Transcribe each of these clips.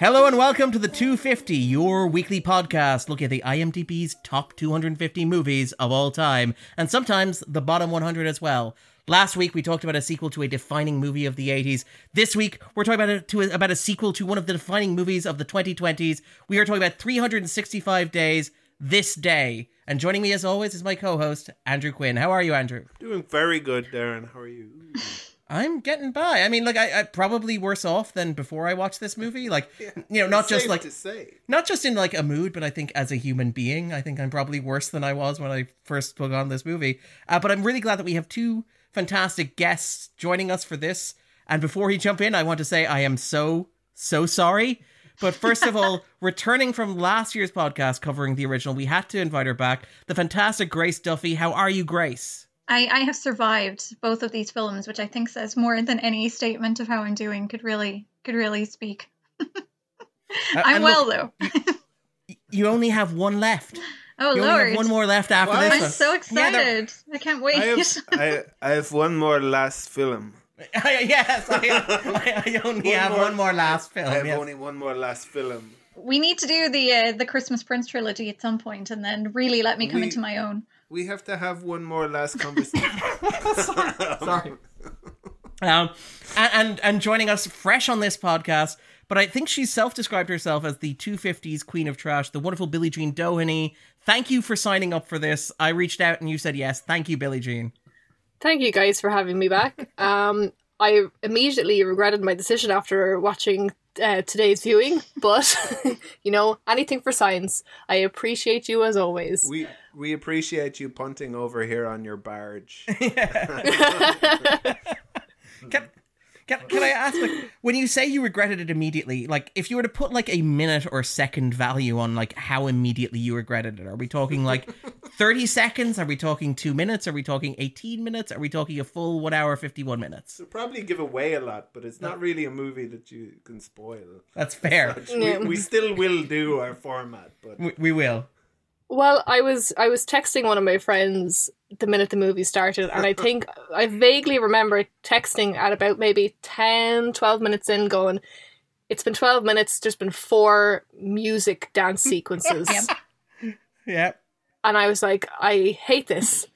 Hello and welcome to the 250, your weekly podcast looking at the IMDb's top 250 movies of all time, and sometimes the bottom 100 as well. Last week we talked about a sequel to a defining movie of the 80s. This week we're talking about a, to, about a sequel to one of the defining movies of the 2020s. We are talking about 365 Days, This Day. And joining me as always is my co-host Andrew Quinn. How are you, Andrew? Doing very good, Darren. How are you? I'm getting by. I mean, like I, I probably worse off than before I watched this movie. Like, Yeah, you know, not just like to say. not just in like a mood, but I think as a human being, I think I'm probably worse than I was when I first put on this movie. Uh, but I'm really glad that we have two fantastic guests joining us for this. And before he jump in, I want to say I am so so sorry. But first of all, returning from last year's podcast covering the original, we had to invite her back. The fantastic Grace Duffy. How are you, Grace? I, I have survived both of these films, which I think says more than any statement of how I'm doing could really could really speak. Uh, I'm and well look, though. You only have one left. oh You only lord, have one more left after What? this I'm one. so Yeah, excited! I can't wait. I have, I, I have one more last film. yes, I, I, I only One have more- one more last film. I have yes. only one more last film. we need to do the uh, the Christmas Prince trilogy at some point, and then really let me come We- into my own. We have to have one more last conversation. Sorry. Um, and, and and joining us fresh on this podcast, but I think she's self-described herself as the 250s queen of trash, the wonderful Billie Jean Doheny. Thank you for signing up for this. I reached out and you said yes. Thank you, Billie Jean. Thank you guys for having me back. Um, I immediately regretted my decision after watching uh, today's viewing, but you know, anything for science. I appreciate you as always. we we appreciate you punting over here on your barge. Can, can, can I ask, like, when you say you regretted it immediately, like, if you were to put like a minute or second value on like how immediately you regretted it, are we talking like thirty seconds? Are we talking two minutes? Are we talking eighteen minutes? Are we talking a full one hour fifty one minutes? It'll probably give away a lot, but it's not really a movie that you can spoil. That's fair. Which we, we still will do our format, but We, we will. Well, I was I was texting one of my friends the minute the movie started, and I think I vaguely remember texting at about maybe 10, 12 minutes in, going, "It's been twelve minutes. There's been four music dance sequences." Yep. Yeah. and I was like, I hate this.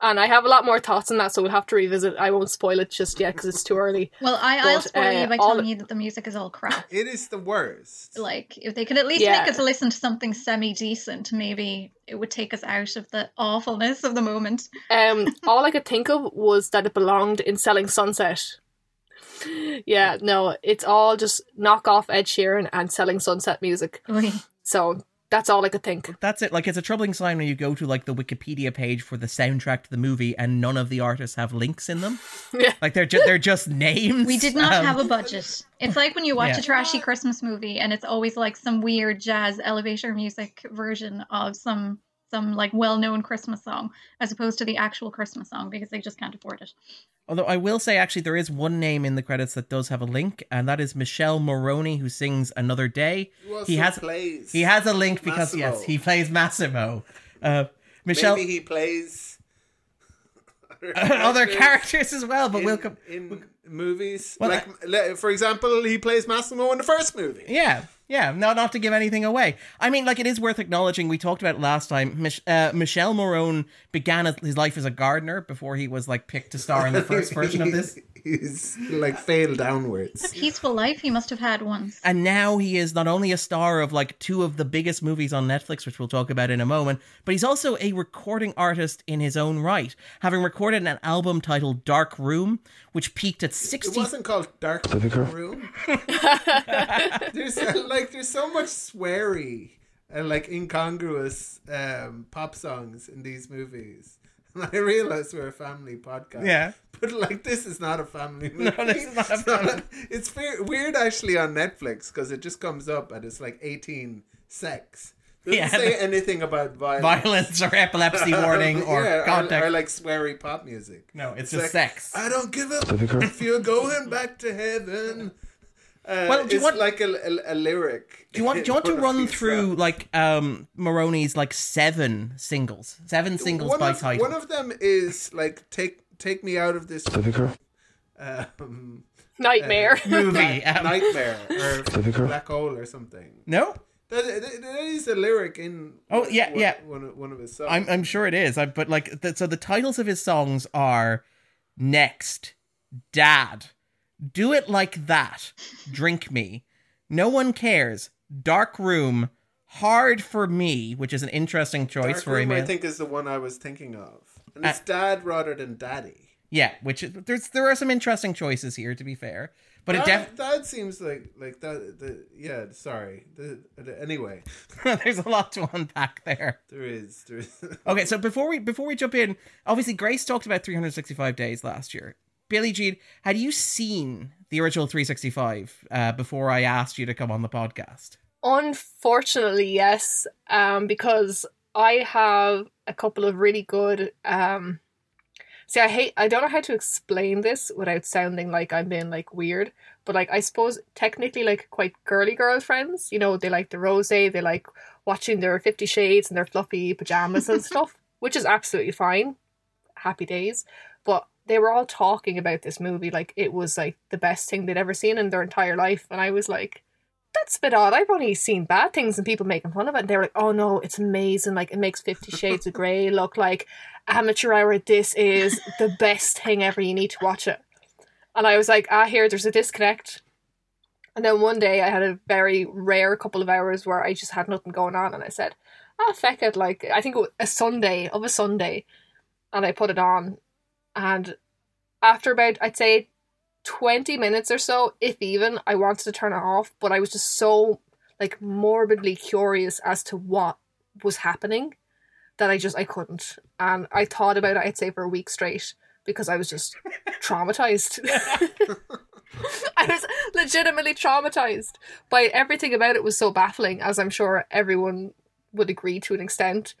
And I have a lot more thoughts on that, so we'll have to revisit. I won't spoil it just yet because it's too early. Well, I, I'll spoil uh, you by all- telling you that the music is all crap. it is the worst. Like, if they could at least Yeah. make us listen to something semi decent, maybe it would take us out of the awfulness of the moment. Um, all I could think of was that it belonged in Selling Sunset. Yeah, no, it's all just knock off Ed Sheeran and Selling Sunset music. Oy. So that's all I could think. That's it. Like, it's a troubling sign when you go to like the Wikipedia page for the soundtrack to the movie, and none of the artists have links in them. Yeah. Like they're just they're just names. We did not Um, have a budget. It's like when you watch Yeah. a trashy Christmas movie and it's always like some weird jazz elevator music version of some some like well-known Christmas song as opposed to the actual Christmas song because they just can't afford it. Although I will say, actually, there is one name in the credits that does have a link, and that is Michele Morrone, who sings "Another Day." Who also He has plays. he has a link because Massimo. yes, he plays Massimo. Uh, Michelle, Maybe he plays other characters as well, but in, we'll come. in movies. Well, like, le- for example, he plays Massimo in the first movie. Yeah, yeah. Not not to give anything away. I mean, like it is worth acknowledging. We talked about it last time. Mich- uh, Michele Morrone began his life as a gardener before he was like picked to star in the first version of this. He's like failed downwards. A peaceful life he must have had once. And now he is not only a star of like two of the biggest movies on Netflix, which we'll talk about in a moment, but he's also a recording artist in his own right, having recorded an album titled Dark Room, which peaked at It 60. wasn't called Dark Room. there's like there's so much sweary and like incongruous um, pop songs in these movies. I realize we're a family podcast. Yeah. But like this is not a family movie. No, this is not a It's family- It's weird, weird actually on Netflix because it just comes up and it's like 18 sex. Doesn't Yeah. say anything about violence. Violence or epilepsy warning or yeah, contact. or, like sweary pop music. no, it's, It's just like, sex. I don't give up if you're going back to heaven. Uh, Well, do you want- like a, a, a lyric. Do you want do you want to in one of run through songs. like um Maroney's like seven singles, seven singles one by of, title? One of them is like take take me out of this. Um, Nightmare. movie. Um, Nightmare or Black Hole or something. no, That, that, that is a lyric in. Oh, yeah, yeah. One, of- one of his songs. I'm I'm sure it is. I, but like, the, so the titles of his songs are "Next," "Dad," "Do It Like That," "Drink Me," "No One Cares," "Dark Room," "Hard for Me," which is an interesting choice Dark for a Room, I think, is the one I was thinking of, and Uh, it's dad rather than daddy. Yeah, which is, there's there are some interesting choices here to be fair, but it That, def- that seems like like that. The, yeah, sorry. The, the, anyway, there's a lot to unpack there. there is there is. Okay, so before we before we jump in, obviously Grace talked about 365 days last year. Billie Jean, had you seen the original 365 uh, before I asked you to come on the podcast? Unfortunately, yes, um, because I have a couple of really good. Um, see, I hate. I don't know how to explain this without sounding like I'm being like weird, but like I suppose technically like quite girly girl friends. You know, they like the rose. They like watching their Fifty Shades and their fluffy pajamas and stuff, which is absolutely fine. Happy days, but they were all talking about this movie like it was like the best thing they'd ever seen in their entire life, and I was like that's a bit odd. I've only seen bad things and people making fun of it. And they were like, oh no, it's amazing. Like, it makes Fifty Shades of Grey look like amateur hour. This is the best thing ever. You need to watch it. And I was like, ah, here, there's a disconnect. And then one day I had a very rare couple of hours where I just had nothing going on. And I said, ah, feck it. Like, I think it was a Sunday of a Sunday. And I put it on. And after about, I'd say 20 minutes or so, if even, I wanted to turn it off, but I was just so like morbidly curious as to what was happening that I just I couldn't. And I thought about it, I'd say for a week straight because I was just traumatized. I was legitimately traumatized by everything about it was so baffling, as I'm sure everyone would agree to an extent.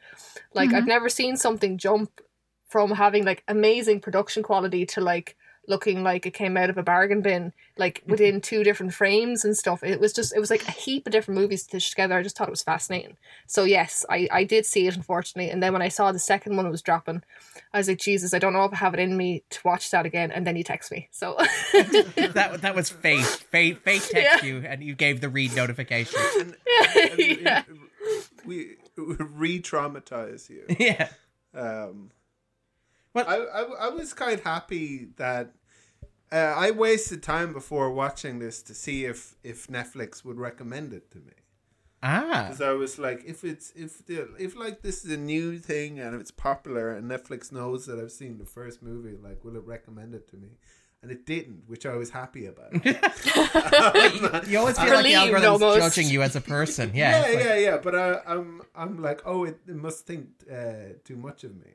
Like I've mm-hmm. never seen something jump from having like amazing production quality to like looking like it came out of a bargain bin, like within two different frames and stuff. It was just it was like a heap of different movies stitched together. I just thought it was fascinating. So yes, I I did see it unfortunately, and then when I saw the second one was dropping, I was like, Jesus, I don't know if I have it in me to watch that again. And then you text me, so That that was fate. Fate fate text Yeah. you and you gave the read notification. And, yeah. we re-traumatize you. yeah. Um, Well- I, I I was quite happy that uh, I wasted time before watching this to see if if Netflix would recommend it to me. Ah. Because I was like, if it's if the if like this is a new thing and it's popular and Netflix knows that I've seen the first movie, like, will it recommend it to me? And it didn't, which I was happy about. You always feel like the Relieved algorithm's almost. judging you as a person. Yeah. yeah, like- yeah, yeah. But I, I'm I'm like, oh, it, it must think uh, too much of me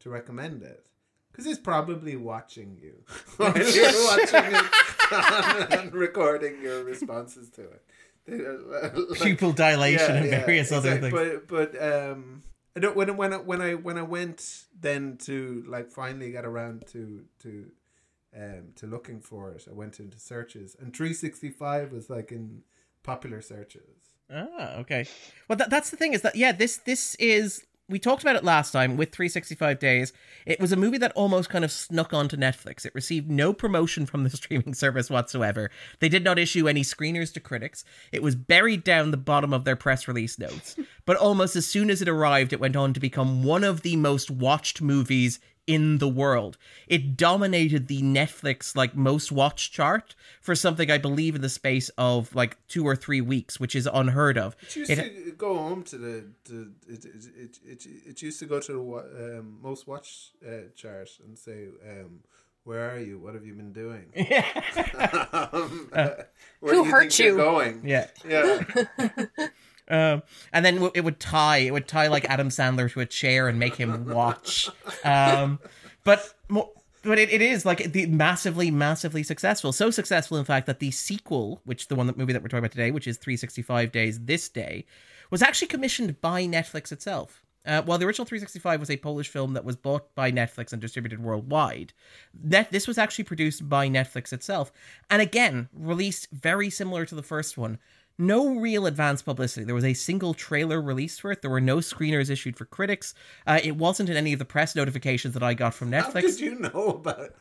to recommend it. Because it's probably watching you while you're watching it and recording your responses to it. Like- Pupil dilation and various other things. But but um, I don't when when I, when I when I went then to like finally get around to to um to looking for it, I went into searches and 365 was like in popular searches. Ah, okay. Well, that, that's the thing is that yeah, this this is we talked about it last time with 365 Days. It was a movie that almost kind of snuck onto Netflix. It received no promotion from the streaming service whatsoever. They did not issue any screeners to critics. It was buried down the bottom of their press release notes. but almost as soon as it arrived, it went on to become one of the most watched movies in the world. It dominated the Netflix like most watched chart for something I believe in the space of like 2 or 3 weeks, which is unheard of. It used It- to go home to the, the it, it, it, it, it used to go to the um, most watched uh, chart and say, um, "Where are you? What have you been doing? um, where Who do you hurt think you're you? Going? yeah. yeah." Um, and then w- it would tie, it would tie like Adam Sandler to a chair and make him watch. Um, but but it, it is like the massively, massively successful. So successful, in fact, that the sequel, which the one that movie that we're talking about today, which is 365 Days This Day, was actually commissioned by Netflix itself. Uh, while the original 365 was a Polish film that was bought by Netflix and distributed worldwide, Net- this was actually produced by Netflix itself, and again released very similar to the first one, no real advance publicity. There was a single trailer released for it. There were no screeners issued for critics. Uh, it wasn't in any of the press notifications that I got from How Netflix. did you know about it?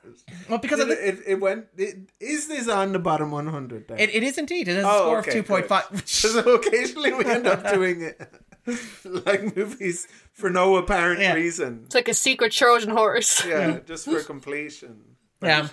Well, because it, it, it went. It, is this on the bottom 100? Then? it, it is indeed. It has a Oh, score okay, of 2.5. which- So occasionally we end up doing it like movies for no apparent Yeah. reason. It's like a secret Trojan horse. Yeah, just for completion. Yeah.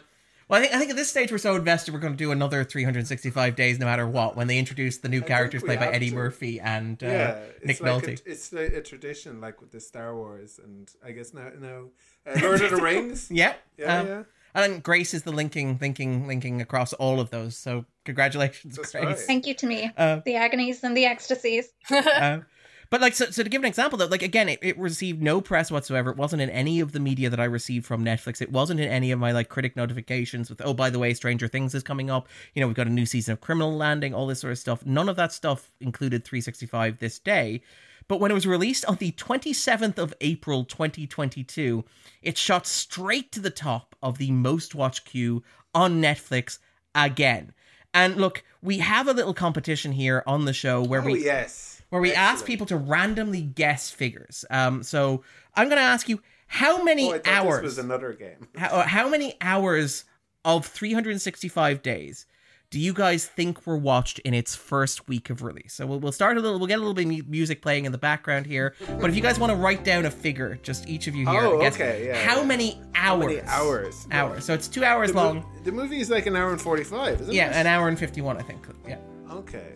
Well, I think I think at this stage we're so invested we're going to do another 365 days no matter what when they introduce the new characters played by Eddie to. Murphy and uh, Yeah, Nick it's like Nolte. A, it's like a tradition, like with the Star Wars, and I guess now, now uh, Lord of the Rings. yeah. Yeah, um, yeah. And Grace is the linking, linking, linking across all of those. So congratulations, That's Grace. right. Thank you to me. Uh, the agonies and the ecstasies. Um, but like, so, so to give an example, though, like again, it, it received no press whatsoever. It wasn't in any of the media that I received from Netflix. It wasn't in any of my like critic notifications with, oh, by the way, Stranger Things is coming up. You know, we've got a new season of Criminal Landing, all this sort of stuff. None of that stuff included 365 this day. But when it was released on the 27th of April 2022, it shot straight to the top of the most watched queue on Netflix again. And look, we have a little competition here on the show where Oh we yes. Where we ask people to randomly guess figures. Um, so I'm going to ask you how many Oh, I hours, this was another game. how, uh, how many hours of 365 days do you guys think were watched in its first week of release? So we'll, we'll start a little, we'll get a little bit of music playing in the background here. But if you guys want to write down a figure, just each of you here, Oh, okay, yeah, how yeah. many hours? How many hours? Hours. So it's two hours The, mo- long. the movie is like an hour and forty-five, isn't Yeah, it? Yeah, an hour and 51, I think. Yeah. Okay.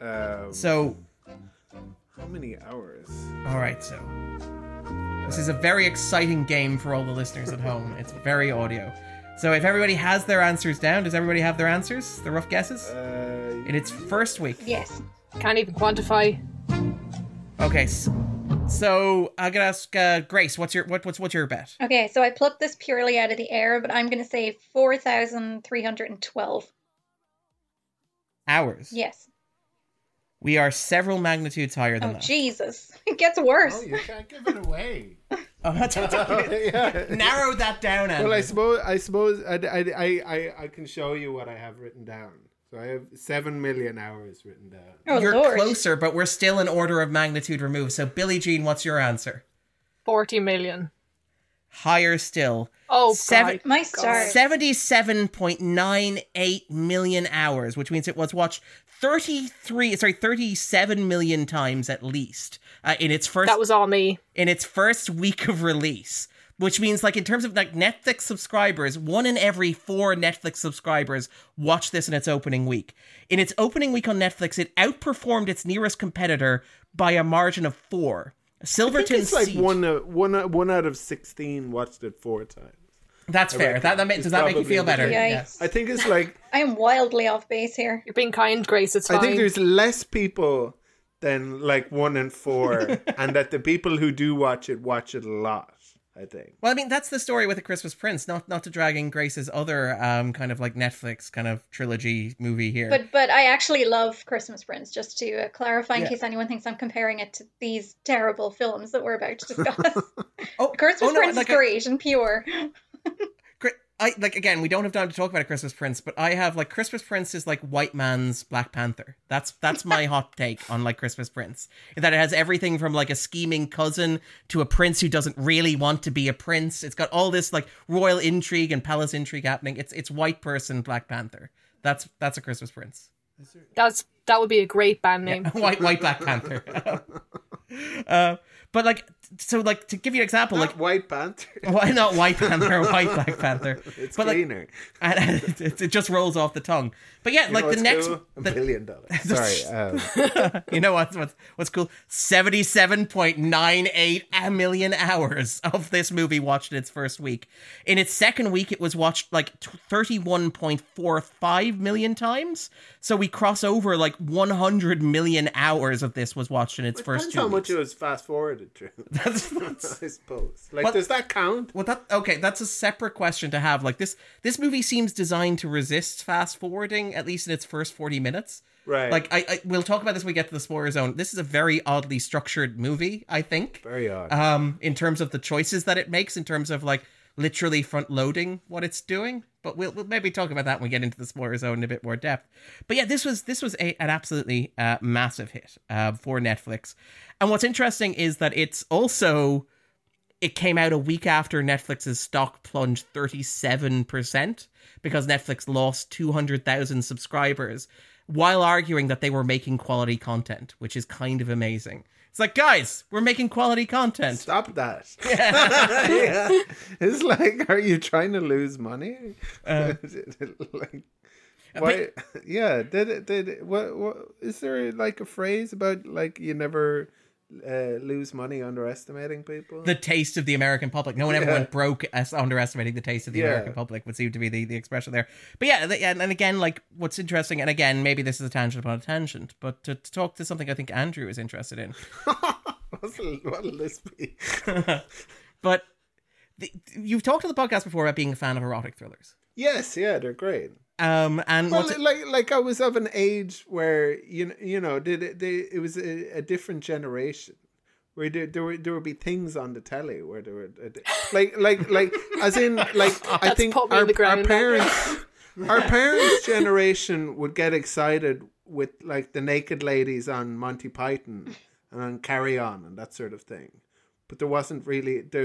Um, So, how many hours? all right, so This is a very exciting game for all the listeners at home. It's very audio. So if everybody has their answers down, does everybody have their answers? The rough guesses? Uh, In its first week. Yes. Can't even quantify. Okay. So I'm gonna ask uh, Grace, what's your what, what's what's your bet? Okay, so I plucked this purely out of the air, but I'm going to say 4,312. Hours. Yes. We are several magnitudes higher than Oh, that. Jesus. It gets worse. oh, you can't give it away. Oh, that's yeah. narrow that down. Andrew. Well, I suppose I suppose I, I, I, I, I can show you what I have written down. So I have seven million hours written down. oh, You're Lord. closer, but we're still an order of magnitude removed. So Billie Jean, what's your answer? 40 million. Higher still. Oh, Seven- God. My stars. 77.98 million hours, which means it was watched 33, sorry, 37 million times at least uh, in its first That was all me. in its first week of release. Which means, like, in terms of like Netflix subscribers, one in every four Netflix subscribers watched this in its opening week. In its opening week on Netflix, it outperformed its nearest competitor by a margin of four. I think Silverton it's like Siege. one, uh, one, uh, one out of sixteen watched it four times. That's fair. That, that ma- does that make you feel better? case. Yikes. I think it's like I am wildly off base here. You're being kind, Grace. It's fine. I think there's less people than like one in four, and that the people who do watch it watch it a lot. I think. Well, I mean, that's the story with the Christmas Prince. Not not to drag in Grace's other um kind of like Netflix kind of trilogy movie here. But but I actually love Christmas Prince, just to uh, clarify in Yeah. case anyone thinks I'm comparing it to these terrible films that we're about to discuss. oh, Christmas oh, no, Prince like is great and pure. I like again. We don't have time to talk about a Christmas Prince, but I have like Christmas Prince is like white man's Black Panther. That's that's my hot take on like Christmas Prince. That it has everything from like a scheming cousin to a prince who doesn't really want to be a prince. It's got all this like royal intrigue and palace intrigue happening. It's it's white person Black Panther. That's that's a Christmas Prince. That's that would be a great band name. white white Black Panther. uh, but like so like to give you an example, Like like White Panther. why not White Panther, White Black Panther? It's but like cleaner. and it, it just rolls off the tongue. But yeah, You like the next, cool? a billion dollars. Sorry. Um, you know what's what's what's cool? Seventy-seven point nine eight million hours of this movie watched in its first week. In its second week, it was watched like thirty-one point four five million times. So we cross over like one hundred million hours of this was watched in its first depends how weeks. much it was fast forwarded through. That's, that's I suppose. Like, does that count? Well, that okay. That's a separate question to have. Like this, this movie seems designed to resist fast forwarding, at least in its first forty minutes. Right. Like I, I we'll talk about this when we get to the spoiler zone. This is a very oddly structured movie. I think, very odd. um, in terms of the choices that it makes, in terms of like literally front loading what it's doing. But we'll, we'll maybe talk about that when we get into the spoiler zone in a bit more depth. But yeah, this was this was a, an absolutely uh, massive hit uh, for Netflix. And what's interesting is that it's also it came out a week after Netflix's stock plunged 37% because Netflix lost 200,000 subscribers while arguing that they were making quality content, which is kind of amazing. It's like, guys, we're making quality content. Stop that. yeah. It's like, are you trying to lose money? Uh, like, why? yeah. Did it? Did it, what? What is there like a phrase about like you never uh, lose money underestimating people? the taste of the American public. No one ever Yeah. went broke as underestimating the taste of the Yeah. American public would seem to be the, the expression there. But yeah, the, and, and again, like what's interesting, and again, maybe this is a tangent upon a tangent, but to, to talk to something I think Andrew is interested in. What'll, what'll this be? But the, you've talked on the podcast before about being a fan of erotic thrillers. Yes, yeah, they're great. Um, and Well, like like I was of an age where you know, you know, did it? They, it was a, a different generation where there, there were there would be things on the telly where there were like like like as in like I That's think our, in the ground our parents our parents generation would get excited with like the naked ladies on Monty Python and on Carry On and that sort of thing. But there wasn't really the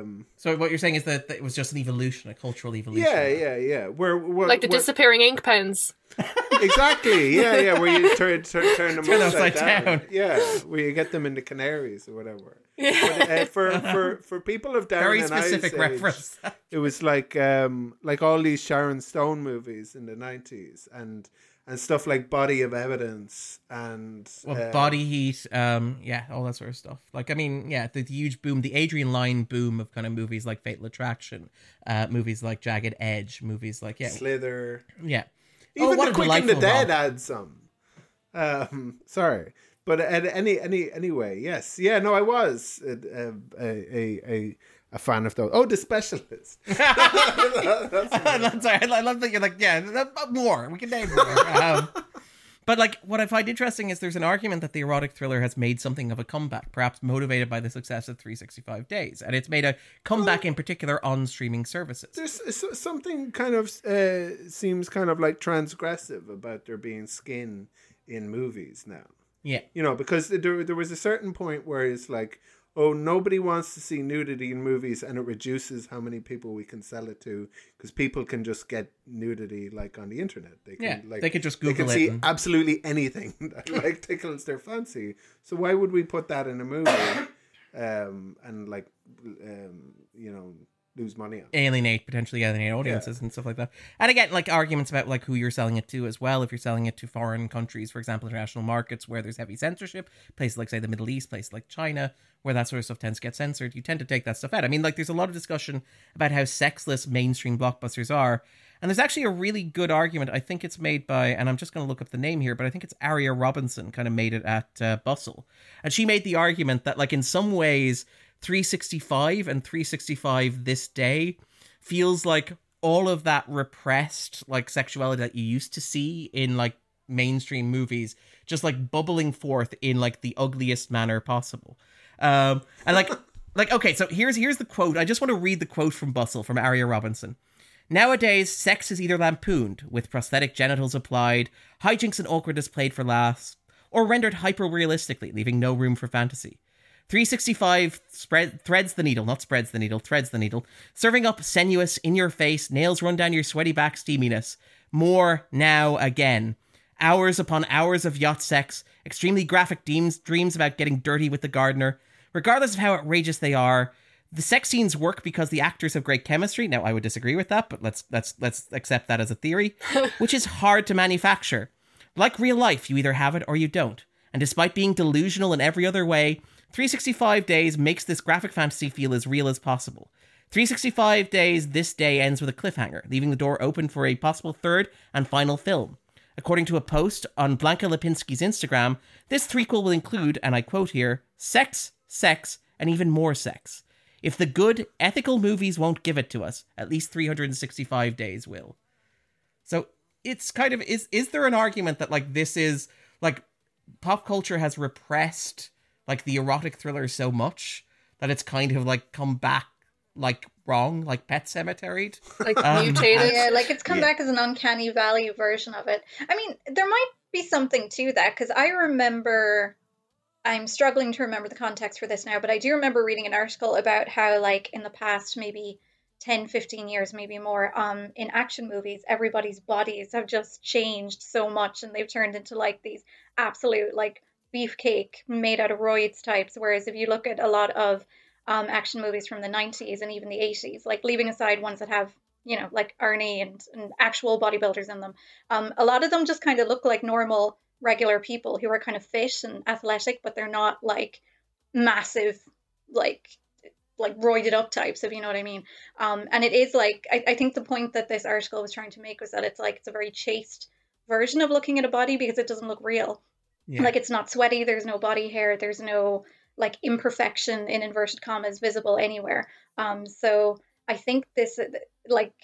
um so what you're saying is that, that it was just an evolution, a cultural evolution. yeah yeah yeah where, where Like the where- disappearing ink pens. Exactly. Yeah, yeah. Where you turn turn, turn them Turn upside, upside down. down. Yeah, where you get them in the Canaries or whatever. But, uh, for for for people of Darren Very and specific I's age, reference. it was like um like all these Sharon Stone movies in the nineties and and stuff like Body of Evidence and Well, uh, body heat, um, yeah, all that sort of stuff. Like, I mean, yeah, the, the huge boom, the Adrian Lyne boom of kind of movies like Fatal Attraction, uh, movies like Jagged Edge, movies like yeah, Sliver. yeah. Even oh, the Quick and the Dead had some. Um, sorry, but at any any anyway, yes, yeah, no, I was a a a, a, a fan of those. Oh, the specialist. That's sorry. I love that you're like, yeah, more. We can name more. Um, but like, what I find interesting is there's an argument that the erotic thriller has made something of a comeback, perhaps motivated by the success of 365 Days, and it's made a comeback in particular on streaming services. There's something kind of uh, seems kind of like transgressive about there being skin in movies now. Yeah, You know, because there there was a certain point where it's like, oh, nobody wants to see nudity in movies, and it reduces how many people we can sell it to because people can just get nudity like on the internet. They can Yeah, like they could just they can it see and- absolutely anything that like tickles their fancy. So why would we put that in a movie, um, and like, um, you know, lose money on? alienate potentially alienate audiences and stuff like that. And again, like arguments about like who you're selling it to as well. If you're selling it to foreign countries, for example, international markets where there's heavy censorship, places like say the Middle East, places like China, where that sort of stuff tends to get censored, you tend to take that stuff out. I mean, like there's a lot of discussion about how sexless mainstream blockbusters are. And there's actually a really good argument. I think it's made by, and I'm just going to look up the name here, but I think it's Aria Robinson kind of made it at uh, Bustle. And she made the argument that, like, in some ways, 365 and 365 this day feels like all of that repressed, like, sexuality that you used to see in, like, mainstream movies just, like, bubbling forth in, like, the ugliest manner possible. Um, and, like, like, okay, so here's here's the quote. I just want to read the quote from Bustle from Aria Robinson. Nowadays, sex is either lampooned, with prosthetic genitals applied, hijinks and awkwardness played for laughs, or rendered hyper realistically, leaving no room for fantasy. 365 spread threads the needle, not spreads the needle, threads the needle, serving up sensuous, in your face, nails run down your sweaty back steaminess. More now again. Hours upon hours of yacht sex, extremely graphic dreams, dreams about getting dirty with the gardener. Regardless of how outrageous they are, the sex scenes work because the actors have great chemistry. Now, I would disagree with that, but let's let's let's accept that as a theory, which is hard to manufacture. Like real life, you either have it or you don't. And despite being delusional in every other way, 365 Days makes this graphic fantasy feel as real as possible. 365 Days this day ends with a cliffhanger, leaving the door open for a possible third and final film. According to a post on Blanka Lipińska's Instagram, this threequel will include, and I quote here, sex, sex, and even more sex. If the good, ethical movies won't give it to us, at least 365 days will. So it's kind of is is there an argument that like this is like pop culture has repressed like the erotic thriller so much that it's kind of like come back like wrong, like Pet Sematary. Like Um, mutated. yeah, like it's come Yeah. back as an uncanny valley version of it. I mean, there might be something to that because I remember. I'm struggling to remember the context for this now, but I do remember reading an article about how, like, in the past, maybe 10, 15 years, maybe more, um, in action movies, everybody's bodies have just changed so much and they've turned into, like, these absolute, like, beefcake made out of roids types. Whereas if you look at a lot of um, action movies from the 90s and even the 80s, like, leaving aside ones that have you know, like Arnie and, and actual bodybuilders in them. Um, a lot of them just kind of look like normal, regular people who are kind of fit and athletic, but they're not like massive, like like roided up types, if you know what I mean. Um, and it is like I, I think the point that this article was trying to make was that it's like it's a very chaste version of looking at a body because it doesn't look real. Yeah. Like it's not sweaty, there's no body hair, there's no like imperfection in inverted commas visible anywhere. Um, so I think this, like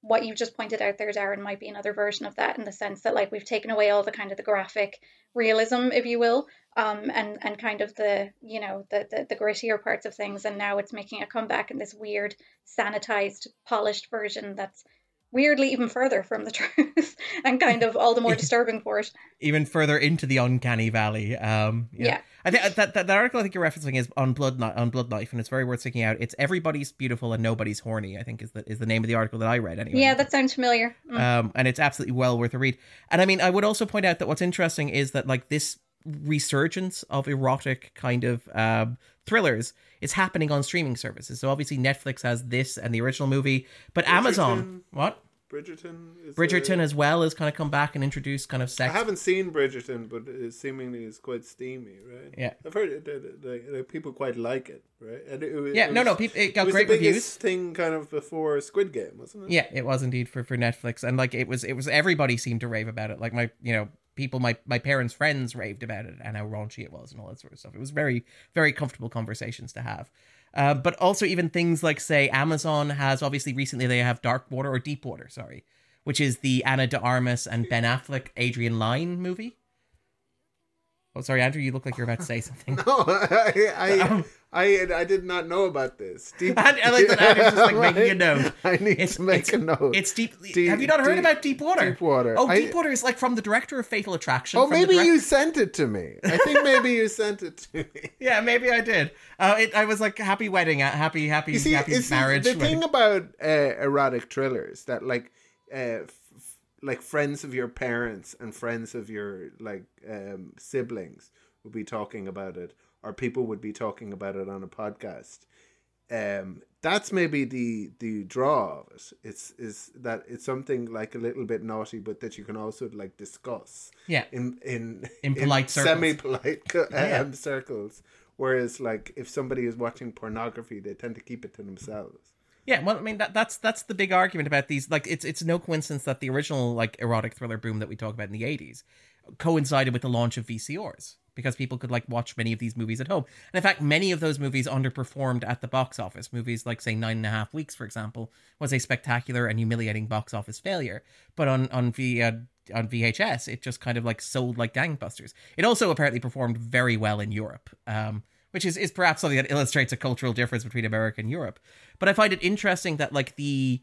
what you just pointed out there, Darren, might be another version of that in the sense that like we've taken away all the kind of the graphic realism, if you will, um, and and kind of the you know the, the the grittier parts of things, and now it's making a comeback in this weird sanitized, polished version that's weirdly even further from the truth and kind of all the more disturbing for it. Even further into the uncanny valley. Um, yeah. Yeah. I think that, that that article I think you're referencing is on Blood on Blood Knife, and it's very worth sticking out. It's everybody's beautiful and nobody's horny. I think is the is the name of the article that I read anyway. Yeah, that sounds familiar. Mm. um, and it's absolutely well worth a read. And I mean, I would also point out that what's interesting is that like this resurgence of erotic kind of um, thrillers is happening on streaming services. So obviously Netflix has this and the original movie, but Amazon, what Bridgerton. Is Bridgerton a- as well has kind of come back and introduced kind of sex. I haven't seen Bridgerton, but it seemingly is quite steamy, right? Yeah. I've heard it, that like, like, people quite like it, right? And it, it, Yeah, it no, was, no, peop- it got was great the reviews. thing kind of before Squid Game, wasn't it? Yeah, it was indeed for for Netflix, and like it was it was everybody seemed to rave about it. Like my you know people my my parents' friends raved about it and how raunchy it was and all that sort of stuff. It was very very comfortable conversations to have. Uh, but also even things like say Amazon has obviously recently they have Dark Water or Deep Water, sorry, which is the Ana de Armas and Ben Affleck Adrian Lyne movie. Oh, sorry, Andrew, you look like you're about to say something. No, I, I, I, I did not know about this. Deep, And I like that Andrew's just, like, making a note. I need It's- to make it's- a note. It's deep. Deep- have you not heard Deep- about Deep Water? Deep Water. Oh, I- Deep Water is like from the director of Fatal Attraction. oh, maybe direct- you sent it to me. I think maybe you sent it to me. Yeah, maybe I did. Uh, it, I was like happy wedding, uh, happy happy You see, happy marriage. the wedding. thing about uh, erotic thrillers that like, uh, f- like friends of your parents and friends of your like um, siblings would be talking about it, or people would be talking about it on a podcast. Um, that's maybe the the draw of it. It's is that it's something like a little bit naughty, but that you can also like discuss Yeah. in in In polite circles. semi polite um, Yeah. circles. Whereas, like, if somebody is watching pornography, they tend to keep it to themselves. Yeah, well, I mean that that's that's the big argument about these. Like, it's it's no coincidence that the original like erotic thriller boom that we talk about in the '80s coincided with the launch of VCRs because people could like watch many of these movies at home. And in fact, many of those movies underperformed at the box office. Movies like say Nine and a Half Weeks, for example, was a spectacular and humiliating box office failure. But on on V uh, on VHS, it just kind of like sold like gangbusters. It also apparently performed very well in Europe. Um, which is, is perhaps something that illustrates a cultural difference between America and Europe. But I find it interesting that like the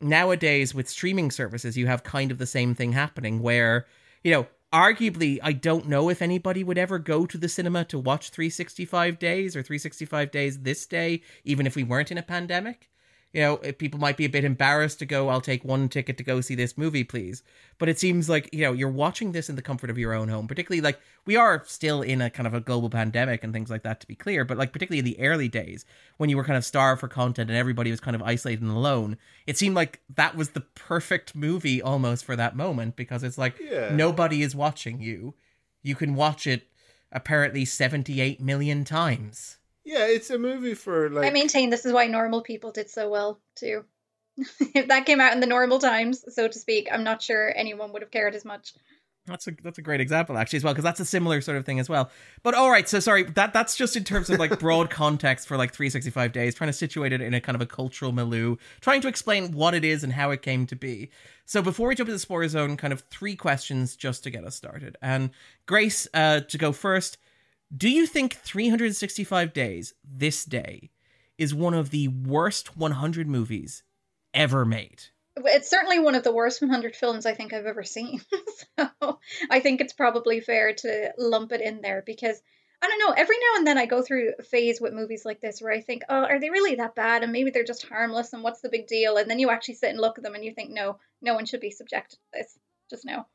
nowadays with streaming services, you have kind of the same thing happening where, you know, arguably I don't know if anybody would ever go to the cinema to watch 365 days or 365 days this day, even if we weren't in a pandemic. You know, people might be a bit embarrassed to go, I'll take one ticket to go see this movie, please. But it seems like, you know, you're watching this in the comfort of your own home, particularly like we are still in a kind of a global pandemic and things like that, to be clear. But like, particularly in the early days when you were kind of starved for content and everybody was kind of isolated and alone, it seemed like that was the perfect movie almost for that moment because it's like Yeah. nobody is watching you. You can watch it apparently 78 million times. Yeah, it's a movie for like. I maintain this is why normal people did so well too. if that came out in the normal times, so to speak, I'm not sure anyone would have cared as much. That's a that's a great example actually as well because that's a similar sort of thing as well. But all right, so sorry that that's just in terms of like broad context for like 365 days, trying to situate it in a kind of a cultural milieu, trying to explain what it is and how it came to be. So before we jump into the spoiler zone, kind of three questions just to get us started. And Grace, uh, to go first, do you think 365 days this day is one of the worst 100 movies ever made. It's certainly one of the worst 100 films I think I've ever seen. so I think it's probably fair to lump it in there because I don't know. Every now and then I go through a phase with movies like this where I think, oh, are they really that bad? And maybe they're just harmless and what's the big deal? And then you actually sit and look at them and you think, no, no one should be subjected to this. Just no.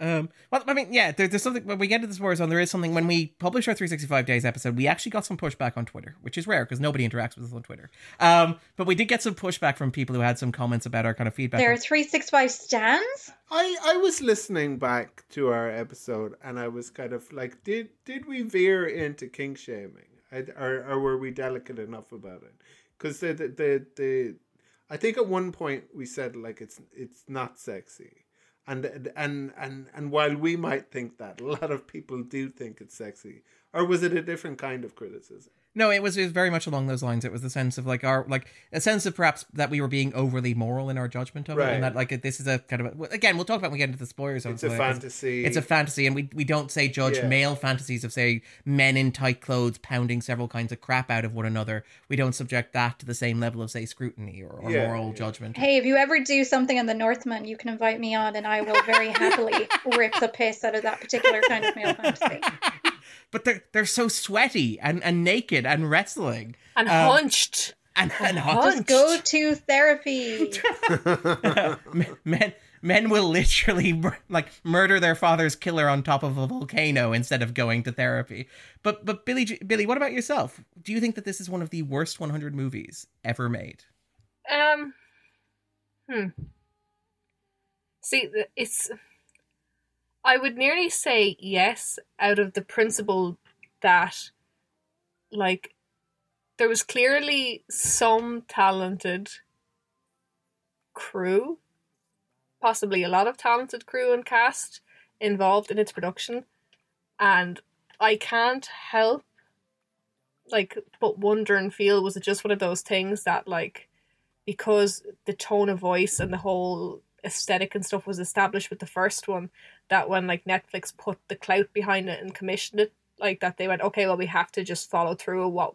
Um, well, I mean, yeah, there, there's something when we get into this war zone. There is something when we publish our 365 days episode. We actually got some pushback on Twitter, which is rare because nobody interacts with us on Twitter. Um, but we did get some pushback from people who had some comments about our kind of feedback. There are 365 stands? I, I was listening back to our episode and I was kind of like, did did we veer into kink shaming, I, or or were we delicate enough about it? Because the, the the the I think at one point we said like it's it's not sexy, and and and and while we might think that, a lot of people do think it's sexy. Or was it a different kind of criticism? No, it was, it was very much along those lines. It was the sense of like our like a sense of perhaps that we were being overly moral in our judgment of it, and that like this is a kind of a, again we'll talk about when we get into the spoilers. It's a it. fantasy. It's a fantasy, and we we don't say judge Yeah. male fantasies of say men in tight clothes pounding several kinds of crap out of one another. We don't subject that to the same level of say scrutiny or, or Yeah, moral yeah. judgment. Hey, if you ever do something in the Northman, you can invite me on and I will very happily rip the piss out of that particular kind of male fantasy. But they're they're so sweaty and, and naked and wrestling And Um, hunched. and and Just hunched. go to therapy. men men will literally like murder their father's killer on top of a volcano instead of going to therapy. But but Billie Billie, what about yourself? Do you think that this is one of the worst 100 movies ever made? Um. Hmm. See, it's. I would nearly say yes, out of the principle that, like, there was clearly some talented crew, possibly a lot of talented crew and cast involved in its production, and I can't help, like, but wonder and feel was it just one of those things that, like, because the tone of voice and the whole aesthetic and stuff was established with the first one that when like Netflix put the clout behind it and commissioned it like that they went okay well we have to just follow through what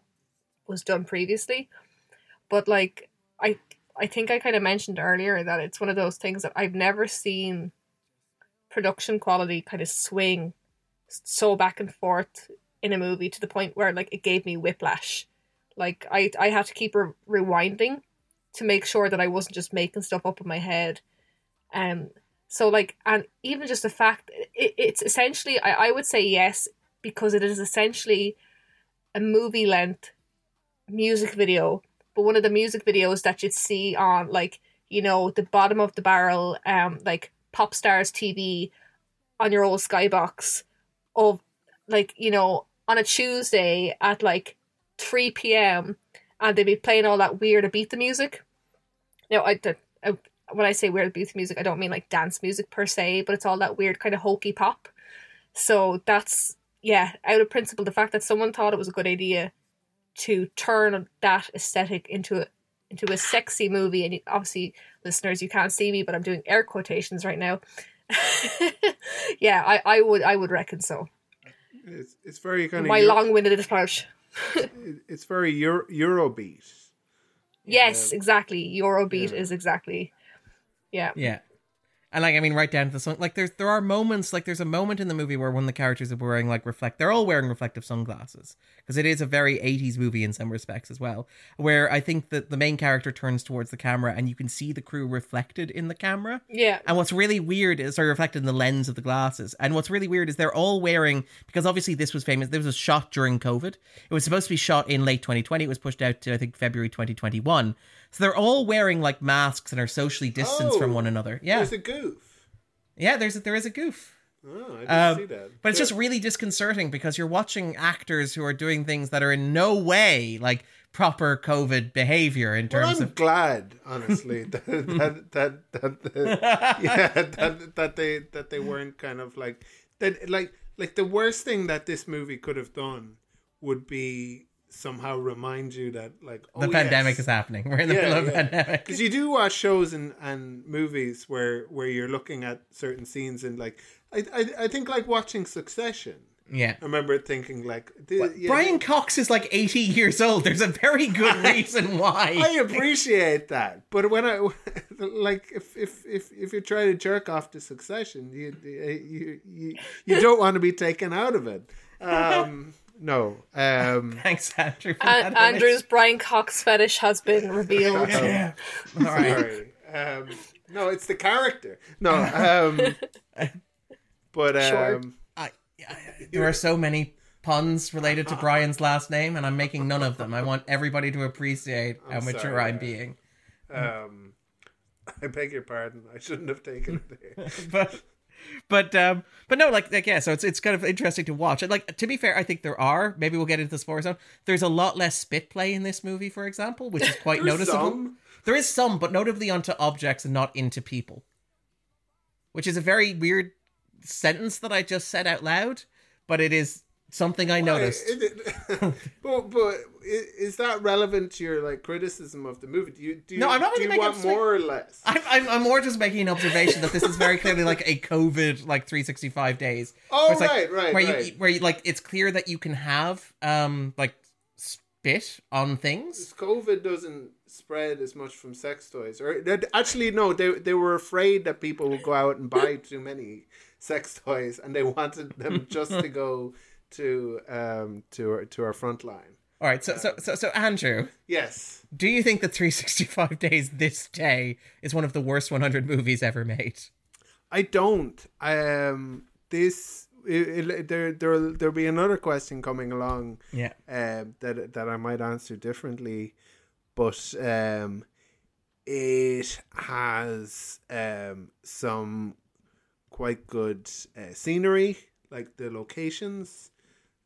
was done previously but like I I think I kind of mentioned earlier that it's one of those things that I've never seen production quality kind of swing so back and forth in a movie to the point where like it gave me whiplash like I I had to keep re- rewinding to make sure that I wasn't just making stuff up in my head. Um, so like, and even just the fact it, it's essentially, I, I would say yes because it is essentially a movie length music video, but one of the music videos that you'd see on like you know the bottom of the barrel, um, like pop stars TV on your old skybox of like you know on a Tuesday at like three p.m and they'd be playing all that weird Ibiza music. Now, I, the, I when I say weird Ibiza music, I don't mean like dance music per se, but it's all that weird kind of hokey pop. So that's yeah, out of principle, the fact that someone thought it was a good idea to turn that aesthetic into a into a sexy movie, and obviously, listeners, you can't see me, but I'm doing air quotations right now. yeah, I, I would I would reckon so. It's it's very kind of My long-winded approach. it's very Euro, Eurobeat. Yes, Yeah. exactly. Eurobeat Yeah. is exactly. Yeah. Yeah. And like I mean, right down to the song. Like there's there are moments like there's a moment in the movie where one of the characters are wearing like reflect. They're all wearing reflective sunglasses because it is a very 80s movie in some respects as well. Where I think that the main character turns towards the camera and you can see the crew reflected in the camera. Yeah. And what's really weird is they're reflected in the lens of the glasses. And what's really weird is they're all wearing because obviously this was famous. This was shot during COVID. It was supposed to be shot in late 2020. It was pushed out to I think February 2021. So they're all wearing like masks and are socially distanced Oh, from one another. Yeah, There's a goof. yeah. There's a, there is a goof. Oh, I didn't Um, see that. But it's just really disconcerting because you're watching actors who are doing things that are in no way like proper COVID behavior in Well, terms I'm of. glad, honestly, that that that, that, yeah, that that they that they weren't kind of like that. Like like the worst thing that this movie could have done would be somehow remind you that like the oh, pandemic yes. is happening. We're in the Yeah, middle of yeah. pandemic. Because you do watch shows and, and movies where where you're looking at certain scenes and like I I, I think like watching Succession Yeah. I remember thinking like, yeah, Brian Cox is like 80 years old. There's a very good reason why. I appreciate that, but when I like if if if if you try to jerk off to Succession, you you you you don't want to be taken out of it. Um, no. Um, Thanks, Andrew. For An- that Andrew's Brian Cox fetish has been revealed. image. All right. sorry. Um, no, it's the character. No. Um, but Sure. um, I, I, there are so many puns related to Brian's last name, and I'm making none of them. I want everybody to appreciate how I'm mature sorry, I'm yeah. being. um, I beg your pardon. I shouldn't have taken it there. but but um but no like like yeah so it's it's kind of interesting to watch. And like to be fair i think there are maybe we'll get into the spoiler zone there's a lot less spit play in this movie for example which is quite noticeable. some. there is some but notably onto objects and not into people. Which is a very weird sentence that i just said out loud but it is something i noticed but but is that relevant to your like criticism of the movie? Do you do you, No, I'm not do really you want more or less? I'm, I'm, I'm more just making an observation that this is very clearly like a COVID like 365 days. Oh, it's like- right, right, where right. you where you like it's clear that you can have um like spit on things. COVID doesn't spread as much from sex toys, or actually no, they they were afraid that people would go out and buy too many sex toys, and they wanted them just to go to um to our, to our front line. All right, so so so so Andrew, Yes, do you think that 365 days this day is one of the worst 100 movies ever made? I don't. Um, this it, it, there there there'll be another question coming along. Yeah. um, that that I might answer differently, but um, it has um, some quite good uh, scenery, like the locations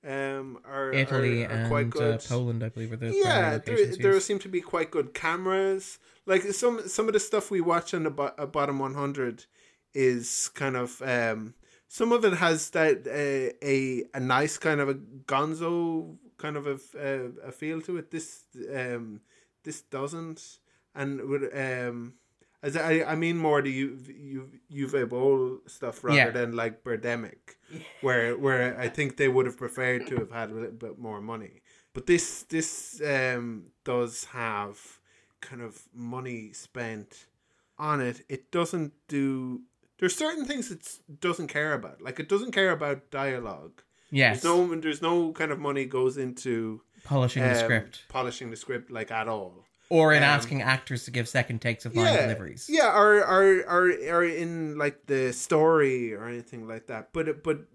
um, are Italy are, are quite and uh. Poland, I believe, are the yeah, there, there seem to be quite good cameras. Like some some of the stuff we watch on the bo- uh, bottom 100 is kind of um, some of it has that uh, a a nice kind of a gonzo kind of a, a, a feel to it. This um this doesn't, and would um. As I, I mean more the U, U, Uwe Boll stuff rather Yeah. than like Birdemic, where where I think they would have preferred to have had a little bit more money. But this this um does have kind of money spent on it. It doesn't do. There's certain things it doesn't care about. Like it doesn't care about dialogue. Yes, There's no there's no kind of money goes into polishing the um, script, polishing the script like at all. Or in um, asking actors to give second takes of line yeah, deliveries. Yeah, or, or or or in like the story or anything like that. But but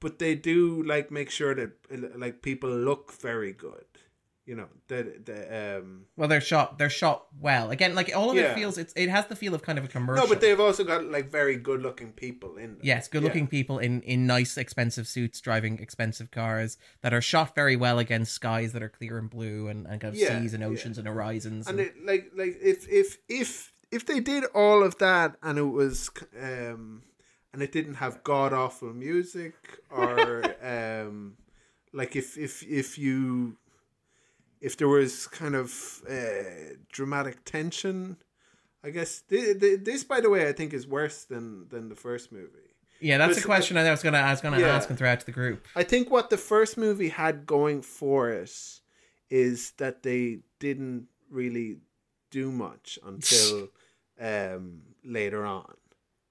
but they do like make sure that like people look very good. You know that the um. Well, they're shot. They're shot well. Again, like all of it feels. It's it has the feel of kind of a commercial. No, but they've also got like very good looking people in. Them. Yes, good-looking people in in nice, expensive suits driving expensive cars that are shot very well against skies that are clear and blue and, and kind of Yeah, seas and yeah. oceans and horizons. and And, it, like like if if if if they did all of that and it was um and it didn't have god awful music or um like if if if you if there was kind of uh, dramatic tension i guess th- th- this by the way i think is worse than than the first movie yeah, that's a question I was gonna I was gonna Yeah. ask and throw out to the group. I think what the first movie had going for it is that they didn't really do much until um, later on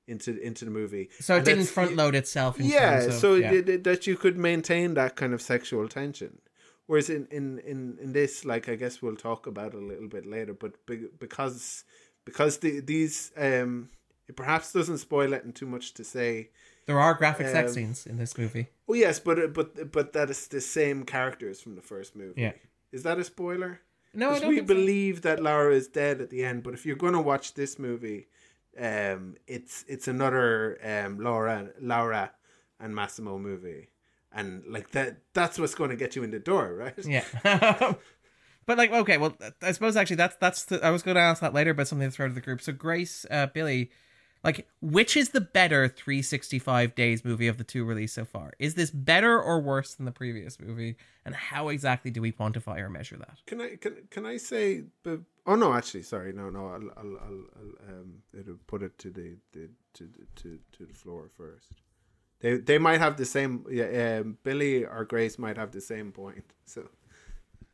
into into the movie. So it And didn't front load itself. In Yeah, of, so yeah. th- th- that you could maintain that kind of sexual tension. Whereas in, in, in, in this, like I guess we'll talk about a little bit later, but be- because because the, these um, it perhaps doesn't spoil it and too much to say. there are graphic sex um, scenes in this movie. Oh yes, but but but that is the same characters from the first movie. Yeah. Is that a spoiler? No, I don't. we think so. believe that Laura is dead at the end, but if you're going to watch this movie, um, it's it's another um Laura Laura and Massimo movie, and like that that's what's going to get you in the door, right? Yeah. but like, okay, well, I suppose actually that's that's the, I was going to ask that later, but something to throw to the group. So Grace, uh, Billie, like, which is the better 365 days movie of the two released so far? Is this better or worse than the previous movie? And how exactly do we quantify or measure that? Can I can can I say? But, oh no, actually, sorry, no, no. I'll I'll, I'll, I'll um it'll put it to the, the to the- to to the floor first. They they might have the same. Yeah, um, Billie or Grace might have the same point. So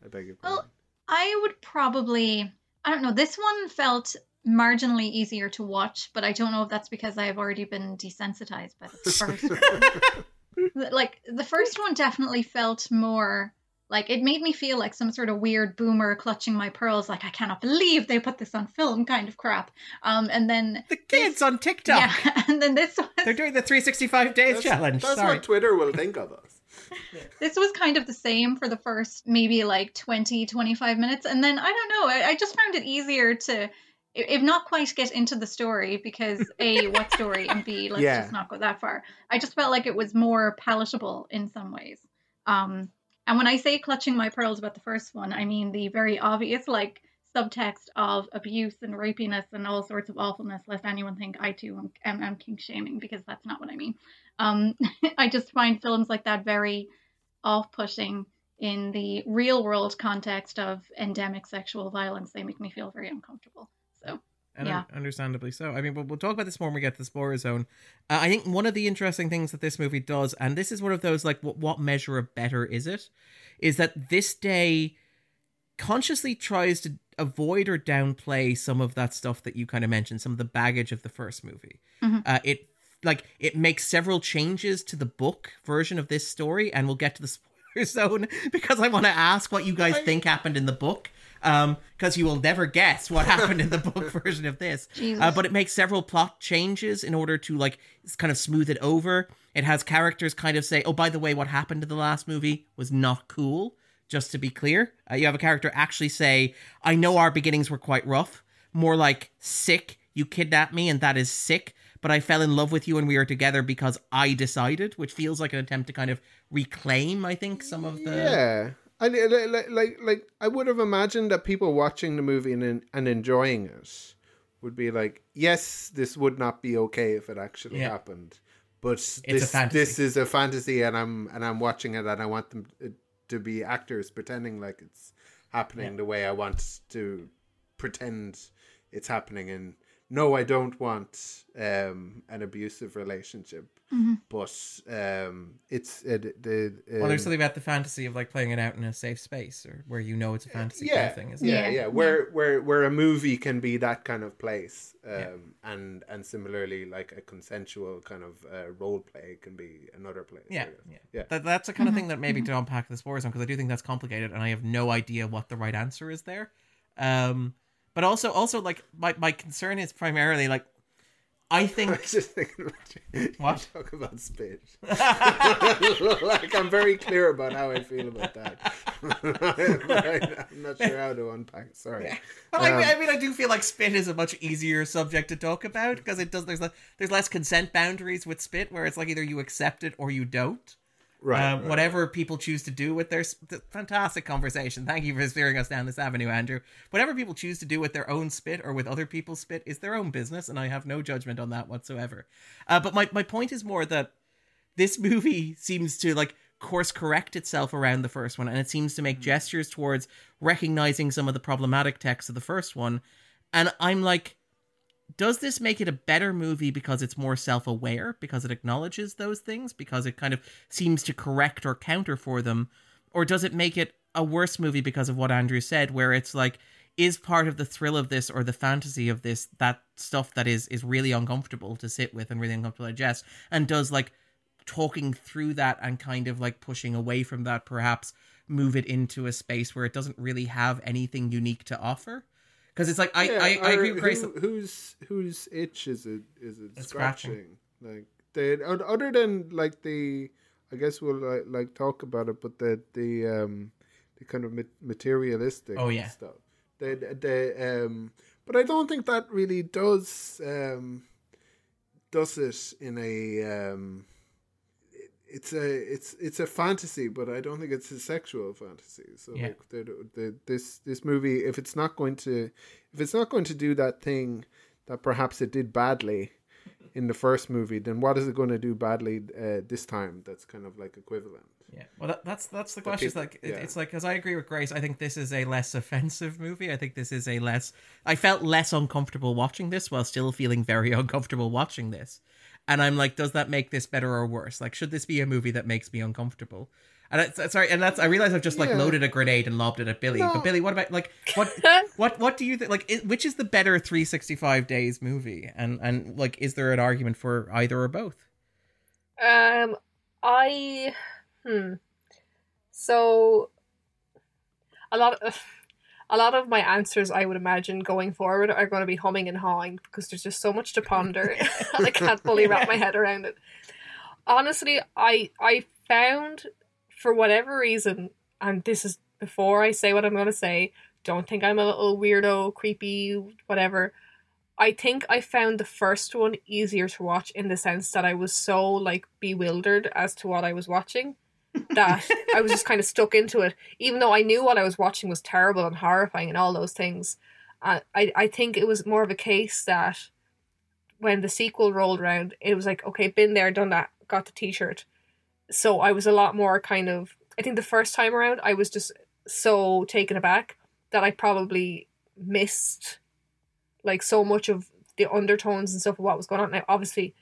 I beg your pardon. Well, I would probably, I don't know, this one felt marginally easier to watch, but I don't know if that's because I've already been desensitized by the first one. like, the first one definitely felt more like it made me feel like some sort of weird boomer clutching my pearls, like I cannot believe they put this on film kind of crap. Um, and then The kids on TikTok. yeah, and then this one, They're doing the 365 days That's, challenge. that's Sorry. what Twitter will think of us. this was kind of the same for the first maybe like 20 25 minutes and then i don't know i, I just found it easier to if not quite get into the story because a what story and b let's Yeah. just not go that far i just felt like it was more palatable in some ways um and when i say clutching my pearls about the first one i mean the very obvious like subtext of abuse and rapiness and all sorts of awfulness lest anyone think i too am, am, kink shaming because that's not what i mean um, I just find films like that very off putting in the real world context of endemic sexual violence. They make me feel very uncomfortable. So, And Yeah. understandably so. I mean, we'll, we'll talk about this more when we get to the spoiler zone. Uh, I think one of the interesting things that this movie does, and this is one of those like, what, what measure of better is it? Is that this day consciously tries to avoid or downplay some of that stuff that you kind of mentioned, some of the baggage of the first movie. Mhm. Uh, it like it makes several changes to the book version of this story, and we'll get to the spoiler zone because I want to ask what you guys think happened in the book. Um, because you will never guess what happened in the book version of this. Uh, but it makes several plot changes in order to like kind of smooth it over. It has characters kind of say, "Oh, by the way, what happened in the last movie was not cool." Just to be clear, uh, you have a character actually say, "I know our beginnings were quite rough, more like sick. You kidnapped me, and that is sick." But I fell in love with you, and we are together because I decided, which feels like an attempt to kind of reclaim, I think, some of the Yeah. I, like, like, like, I would have imagined that people watching the movie and, and enjoying it would be like, yes, this would not be okay if it actually Yeah. happened, but a this this is a fantasy, and I'm and I'm watching it, and I want them uh, to be actors pretending like it's happening the way I want to pretend it's happening, and no, I don't want um, an abusive relationship, but um, it's it, the Well, there's um, something about the fantasy of like playing it out in a safe space or where you know it's a fantasy kind of thing, isn't yeah, it? yeah, Yeah. Where where where a movie can be that kind of place, um, Yeah. and and similarly, like a consensual kind of uh, role play can be another place. I Yeah, guess. yeah. yeah. That, that's the kind of thing that maybe to unpack the spoiler zone because I do think that's complicated and I have no idea what the right answer is there. Um, but also, also like my my concern is primarily like I I think was just thinking you. What? you talk about spit. like I'm very clear about how I feel about that. I, am not sure how to unpack. Sorry. Well, I, mean, Um, I mean, I do feel like spit is a much easier subject to talk about because it does. There's le- there's less consent boundaries with spit, where it's like either you accept it or you don't. Right. um, right. whatever people choose to do with their th- fantastic conversation. Thank you for steering us down this avenue, Andrew. Whatever people choose to do with their own spit or with other people's spit is their own business, and I have no judgment on that whatsoever. Uh, but my my point is more that this movie seems to like course correct itself around the first one, and it seems to make gestures towards recognizing some of the problematic texts of the first one. And I'm like, does this make it a better movie because it's more self-aware because it acknowledges those things because it kind of seems to correct or counter for them? Or does it make it a worse movie because of what andrew said where it's like is part of the thrill of this or the fantasy of this that stuff that is is really uncomfortable to sit with and really uncomfortable to digest? And does like talking through that and kind of like pushing away from that perhaps move it into a space where it doesn't really have anything unique to offer because it's like I, Yeah, I, I agree with Grace. Who, whose whose itch is it? Is it It's scratching? scratching. Like the other than like the, I guess we'll like, like talk about it, but the the um the kind of materialistic Oh, yeah. stuff. The the um, but I don't think that really does um does it in a um. It- It's a it's it's a fantasy, but I don't think it's a sexual fantasy. So Yeah. like the, the this this movie, if it's not going to if it's not going to do that thing that perhaps it did badly in the first movie, then what is it going to do badly uh, this time? That's kind of like equivalent. Yeah, well, that, that's that's the question. It's like it, yeah. it's like because I agree with Grace. I think this is a less offensive movie. I think this is a less. I felt less uncomfortable watching this while still feeling very uncomfortable watching this. And I'm like, does that make this better or worse? Like, should this be a movie that makes me uncomfortable? And it's, sorry, and that's I realize I've just like Yeah. loaded a grenade and lobbed it at Billie. No. But Billie, what about like what what what do you think? Like, i which is the better 365 days movie? And and like, is there an argument for either or both? Um, I hmm. So a lot of a lot of my answers, I would imagine, going forward, are going to be humming and hawing because there's just so much to ponder, and I can't fully wrap my head around it. Honestly, I I found for whatever reason, and this is before I say what I'm going to say. Don't think I'm a little weirdo, creepy, whatever. I think I found the first one easier to watch in the sense that I was so like bewildered as to what I was watching that I was just kind of stuck into it, even though I knew what I was watching was terrible and horrifying and all those things. Uh, I I think it was more of a case that when the sequel rolled around, it was like okay, been there, done that, got the T-shirt. So I was a lot more kind of. I think the first time around, I was just so taken aback that I probably missed like so much of the undertones and stuff of what was going on. Now, obviously,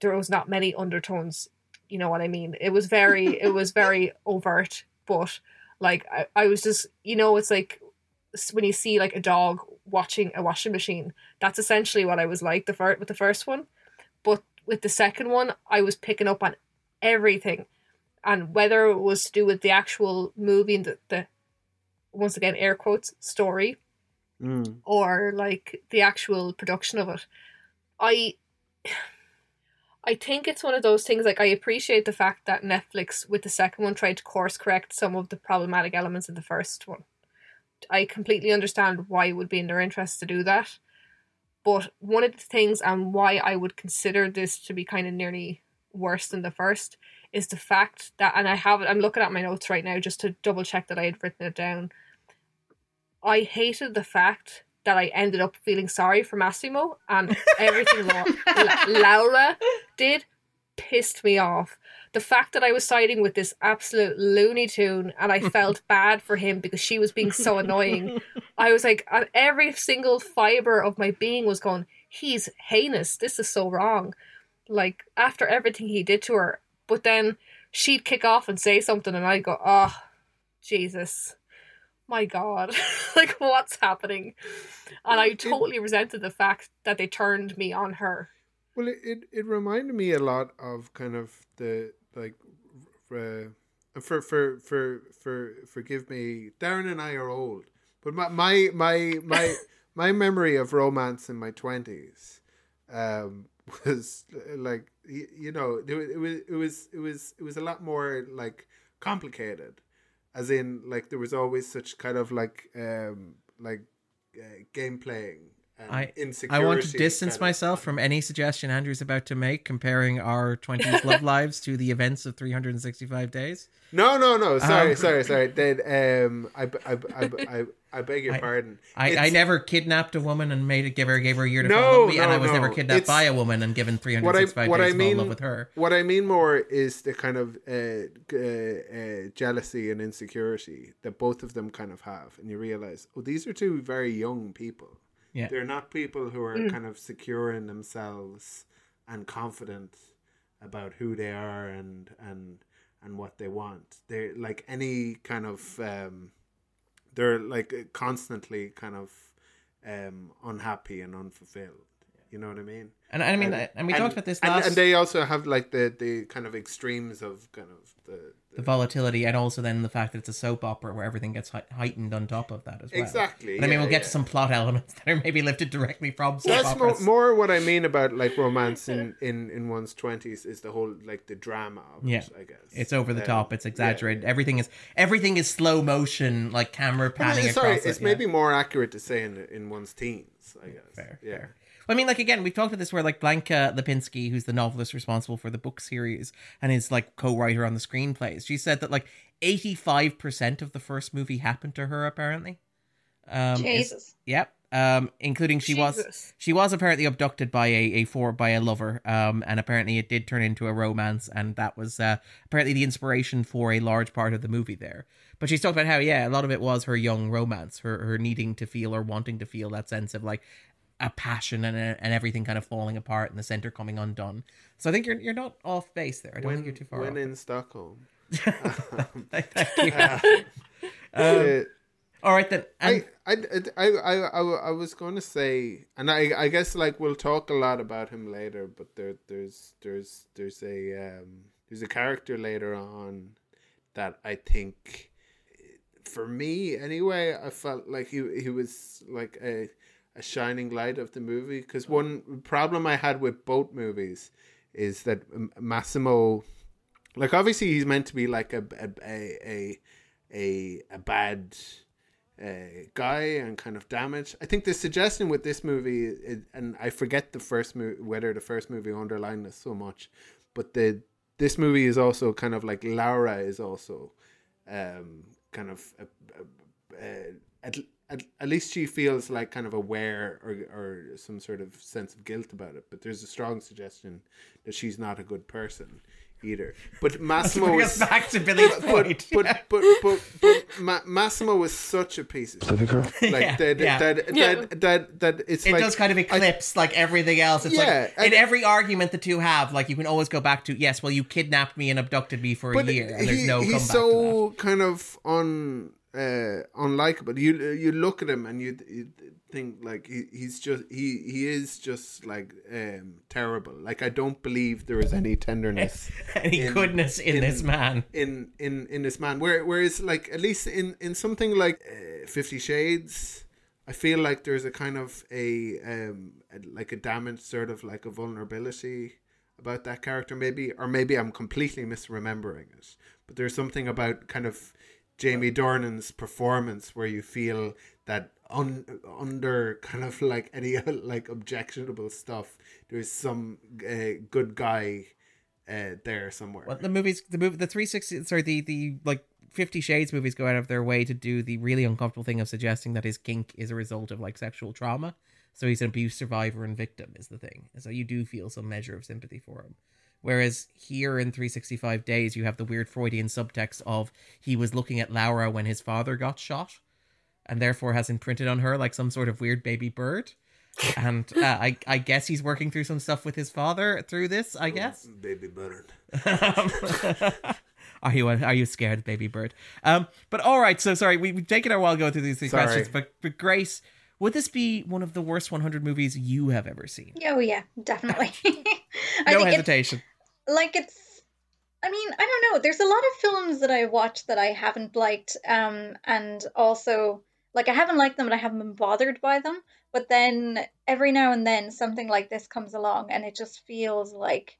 there was not many undertones. You know what I mean? It was very, it was very overt, but like I, I was just, you know, it's like when you see like a dog watching a washing machine. That's essentially what I was like the first with the first one, but with the second one, I was picking up on everything, and whether it was to do with the actual movie and the, the once again air quotes story Mm. or like the actual production of it. I I think it's one of those things like I appreciate the fact that Netflix with the second one tried to course correct some of the problematic elements of the first one. I completely understand why it would be in their interest to do that. But one of the things and why I would consider this to be kind of nearly worse than the first is the fact that and I have I'm looking at my notes right now just to double check that I had written it down. I hated the fact that I ended up feeling sorry for Massimo and everything La- La- Laura did pissed me off. The fact that I was siding with this absolute Looney Tune and I felt bad for him because she was being so annoying. I was like, and every single fiber of my being was going, he's heinous. This is so wrong. Like, after everything he did to her. But then she'd kick off and say something and I'd go, oh, Jesus my god like what's happening and i totally resented the fact that they turned me on her Well, it, it, it reminded me a lot of kind of the like, uh, for for for for forgive me, Darren and I are old, but my my my my, my memory of romance in my twenties, um, was uh, like y- you know it, it was it was it was it was a lot more like complicated, as in like there was always such kind of like um like uh, game playing. I- insecurity I want to distance myself from any suggestion Andrew's about to make comparing our 20s love lives to the events of 365 days. No, no, no. Sorry, Um, sorry, sorry. Then, um, I, I, I, I, I beg your I- pardon. I, I never kidnapped a woman and made it give her gave her a year to No, fall in me, and I was never kidnapped It's- by a woman and given 365 what days I to fall in love with her. What I mean more is the kind of uh, uh, uh, jealousy and insecurity that both of them kind of have, and you realize, oh, these are two very young people. Yeah. They're not people who are Mm. kind of secure in themselves and confident about who they are and and and what they want. They're like any kind of um, they're like constantly kind of um, unhappy and unfulfilled. You know what I mean? And I mean, And- and we and- talked about this and, last and they also have like the the kind of extremes of kind of the, the volatility, and also then the fact that it's a soap opera where everything gets heightened on top of that as well. exactly. And I mean, yeah, we'll get yeah. to some plot elements that are maybe lifted directly from soap opera. That's more, operas. more what I mean about like romance in, in, in one's twenties is the whole like the drama of Yeah. it, I guess. It's over the Um, top. It's yeah. exaggerated. Everything is everything is slow motion, like camera panning sorry, across. it's it, yeah. maybe more accurate to say in in one's teens, I guess. Fair, yeah. fair. I mean, like again, we've talked about this where like Blanka Lipińska, who's the novelist responsible for the book series and is like co-writer on the screenplays, she said that like eighty-five percent of the first movie happened to her. Apparently, um, is- Jesus. Yep. Um, including she was she was apparently abducted by a, a four by a lover. Um, and apparently it did turn into a romance, and that was uh, apparently the inspiration for a large part of the movie there. But she's talked about how yeah, a lot of it was her young romance, her her needing to feel or wanting to feel that sense of like a passion and a, and everything kind of falling apart and the center coming undone. So I think you're you're not off base there. I don't when, think you're too far when off. in Stockholm. Thank you. Uh, All right then. And, I, I, I, I, I, I was going to say, and I, I guess like we'll talk a lot about him later, but there, there's, there's, there's a, um, there's a character later on that I think, for me anyway, I felt like he, he was like a, a shining light of the movie. Because one problem I had with both movies is that Massimo, like obviously he's meant to be like a, a, a, a a bad uh, guy and kind of damage. I think the suggestion with this movie, and I forget the first movie whether the first movie underlined this so much, but the this movie is also kind of like Laura is also um, kind of a, a, a, at, at, at least she feels like kind of aware or or some sort of sense of guilt about it. But there's a strong suggestion that she's not a good person either. But Massimo bring was back to Billie's but, point. but, but, but, but, Ma- Massimo was such a piece of shit. Like Yeah, that, yeah. that, Yeah. that, that, that, it's it like does kind of eclipse like everything else. It's Yeah, like in and- every argument the two have, like you can always go back to yes, well you kidnapped me and abducted me for a year, and there's he- no he's comeback to that. so kind of un uh, unlikable. You you look at him and you, you think like he, he's just he he is just like um terrible. Like I don't believe there is any tenderness Any in- goodness in, in- this man. in in in this man. Where whereas like at least in in something like uh, Fifty Shades, I feel like there's a kind of a um a, like a damaged sort of like a vulnerability about that character maybe or maybe I'm completely misremembering it. But there's something about kind of Jamie Dornan's performance where you feel that un, under kind of like any like objectionable stuff there's some uh, good guy uh, there somewhere. Well, the movies, the movie, the three sixty, sorry, the the like Fifty Shades movies go out of their way to do the really uncomfortable thing of suggesting that his kink is a result of like sexual trauma. So he's an abuse survivor and victim is the thing. So you do feel some measure of sympathy for him. Whereas here in 365 Days, you have the weird Freudian subtext of he was looking at Laura when his father got shot, and therefore has imprinted on her like some sort of weird baby bird. And uh, I, I guess he's working through some stuff with his father through this. I guess. Baby bird. are you are you scared, baby bird? Um, but all right. So sorry, we, we've taken our while going through these three Sorry. questions. But but Grace, would this be one of the worst 100 movies you have ever seen? Oh yeah, definitely. I No hesitation. like it's I mean, I don't know. There's a lot of films that I watched that I haven't liked, um, and also like I haven't liked them, and I haven't been bothered by them. But then every now and then something like this comes along, and it just feels like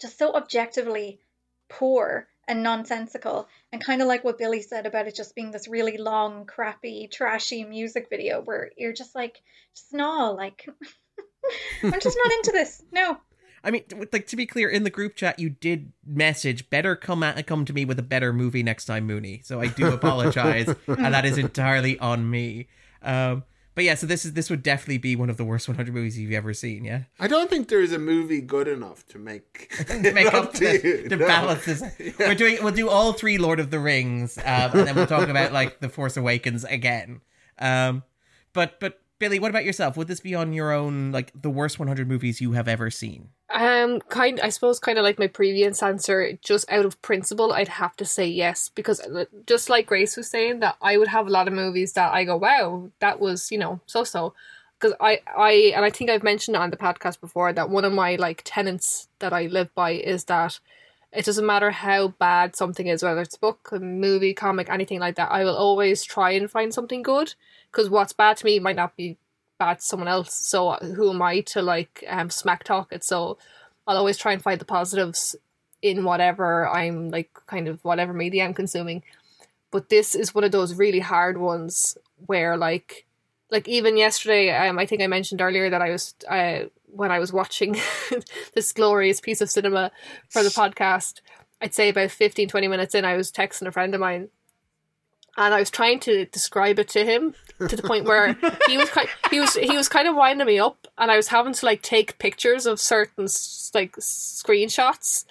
just so objectively poor and nonsensical, and kind of like what Billie said about it just being this really long, crappy, trashy music video where you're just like, just no, like I'm just not into this. No, I mean, like to be clear, in the group chat, you did message better come at, come to me with a better movie next time, Mooney. So I do apologize, and that is entirely on me. Um, but yeah, so this is this would definitely be one of the worst 100 movies you've ever seen. Yeah, I don't think there is a movie good enough to make to make up to, you, to no. balance this. We're doing we'll do all three Lord of the Rings, um, and then we'll talk about like the Force Awakens again. Um, but but Billie, what about yourself? Would this be on your own like the worst 100 movies you have ever seen? Um, kind. I suppose, kind of like my previous answer. Just out of principle, I'd have to say yes because, uh, just like Grace was saying, that I would have a lot of movies that I go, "Wow, that was you know so so." Because I, I, and I think I've mentioned on the podcast before that one of my like tenets that I live by is that it doesn't matter how bad something is, whether it's book, a movie, comic, anything like that. I will always try and find something good because what's bad to me might not be bad to someone else. So uh, who am I to like um smack talk it? So I'll always try and find the positives in whatever I'm like kind of whatever media I'm consuming. But this is one of those really hard ones where like like even yesterday um I think I mentioned earlier that I was uh when I was watching this glorious piece of cinema for the podcast I'd say about 15 20 minutes in I was texting a friend of mine and I was trying to describe it to him to the point where he was kind he was he was kind of winding me up and I was having to like take pictures of certain like screenshots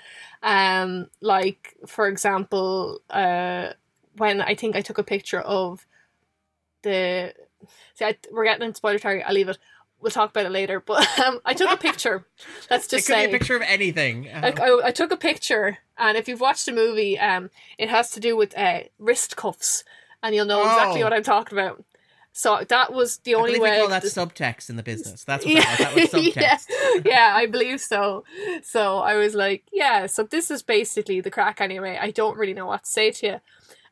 um like for example uh when I think I took a picture of the see I, we're getting into spoiler territory I'll leave it we'll talk about it later. But um, I took a picture. Let's It just could say a picture of anything. I, I, I took a picture, and if you've watched the movie, um, it has to do with uh, wrist cuffs, and you'll know exactly Oh. what I'm talking about. So that was the I only we way. call that subtext in the business. That's what that, was. that was subtext. yeah, yeah, I believe so. So I was like, yeah, so this is basically the crack anyway. I don't really know what to say to you.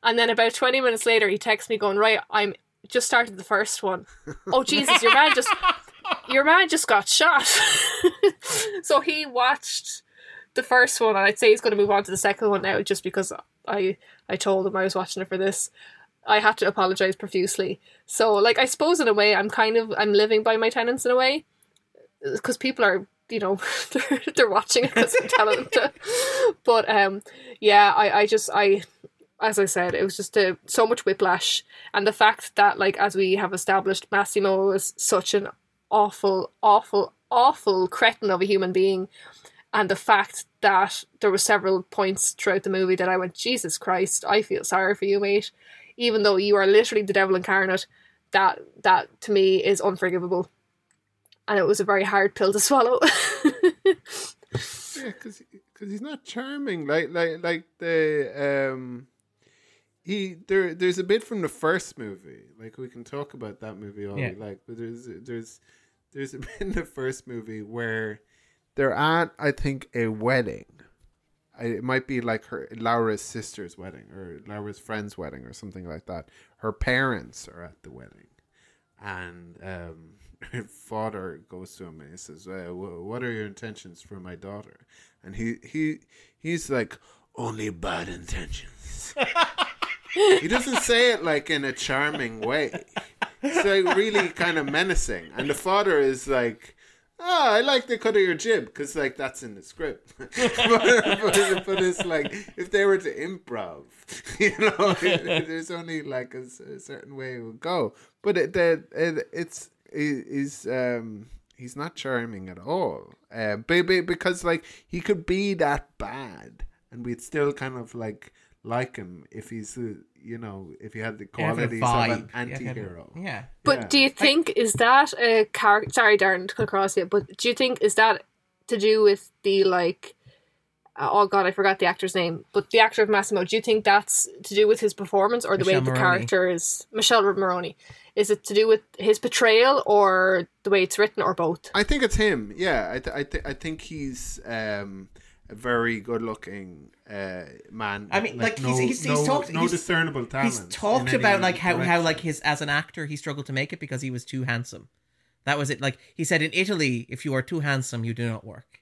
And then about 20 minutes later, he texts me going, right, I'm just started the first one. Oh, Jesus, your man just, your man just got shot. so he watched the first one, and I'd say he's going to move on to the second one now just because I, I told him I was watching it for this. I had to apologize profusely. So, like, I suppose in a way, I'm kind of I'm living by my tenants in a way, because people are, you know, they're, they're watching it because I'm telling them to. But um, yeah, I I just I, as I said, it was just a, so much whiplash, and the fact that like as we have established, Massimo is such an awful, awful, awful cretin of a human being. And the fact that there were several points throughout the movie that I went, Jesus Christ, I feel sorry for you, mate even though you are literally the devil incarnate, that that to me is unforgivable. And it was a very hard pill to swallow. Yeah, because he's not charming. Like like like the um, he there there's a bit from the first movie. Like we can talk about that movie all Yeah. we like, but there's there's there's a bit in the first movie where they're at I think a wedding. It might be like her Laura's sister's wedding or Laura's friend's wedding or something like that. Her parents are at the wedding, and um, her father goes to him and he says, wh- "What are your intentions for my daughter?" And he he he's like, "Only bad intentions." he doesn't say it like in a charming way. It's like really kind of menacing, and the father is like. Oh, I like the cut of your jib because, like, that's in the script. but, but, but it's like if they were to improv, you know, there's only like a certain way it would go. But it, it it's he's um he's not charming at all. Uh, because like he could be that bad, and we'd still kind of like like him if he's uh, you know if he had the Yeah, have a qualities of an vibe. Yeah, anti-hero. Yeah. but Yeah. do you think is that a character Sorry, Darren, to cut across you. But do you think is that to do with the like? uh, Oh God, I forgot the actor's name. But the actor of Massimo, do you think that's to do with his performance or the way the Morrone. character is Michele Morrone? Is it to do with his portrayal or the way it's written or both? I think it's him. Yeah, I th- I, th- I think he's um, a very good-looking uh, man. I mean, like, he's- he's- he's no, talked- no he's- discernible talent. He's talked about like how how like his as an actor he struggled to make it because he was too handsome. That was it. Like he said in Italy, if you are too handsome, you do not work.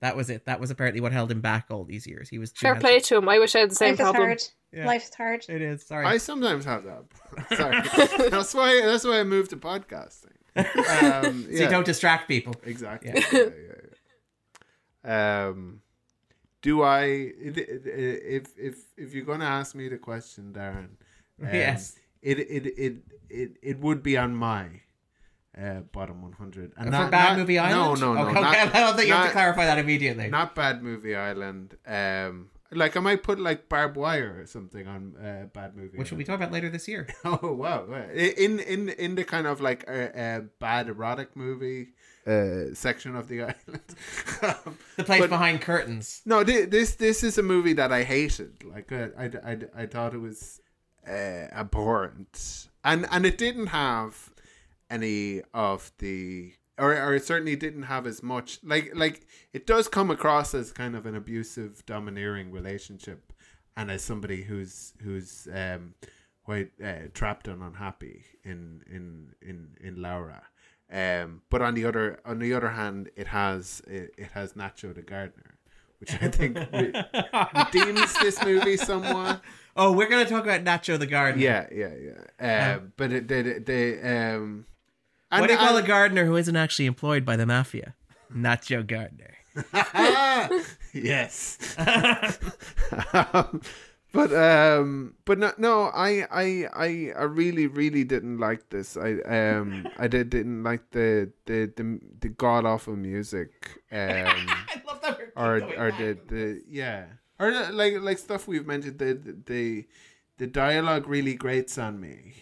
That was it. That was apparently what held him back all these years. He was too Fair handsome. play to him. I wish I had the same Life is problem. hard. Yeah. Life is hard. It is. Sorry. I sometimes have that. Sorry, that's why that's why I moved to podcasting. Um, so you don't distract people. exactly. Yeah. Yeah. Yeah, yeah, Um, do I? If if if you're gonna ask me the question, Darren, um, Yes. it it it it it would be on my uh, bottom 100. And not- Bad not- Movie Island? No, no, no. Okay, not- I don't think you have to clarify that immediately. Not Bad Movie Island. Um, like I might put like barbed wire or something on uh, Bad Movie. which we'll be talking about later this year. Oh wow! wow. In in in the kind of like a, a bad erotic movie uh, section of the island. Um, The place but- behind curtains. no, thi- this this is a movie that I hated. Like uh, I, I, I thought it was uh, abhorrent, and and it didn't have any of the. Or, or it certainly didn't have as much like like it does come across as kind of an abusive domineering relationship and as somebody who's who's um quite uh, trapped and unhappy in in in in Laura um but on the other on the other hand it has it, it has Nacho the gardener which I think re- redeems this movie somewhat Oh, we're gonna talk about Nacho the gardener. yeah yeah yeah um but it, they they um and, What do you call a gardener who isn't actually employed by the mafia? Nacho gardener. yes. um, but um, but no, no, I, I, I, I really, really didn't like this. I um, I did didn't like the the the, the god awful music. Um, I love that or or the the yeah, or like like stuff we've mentioned. The the the dialogue really grates on me.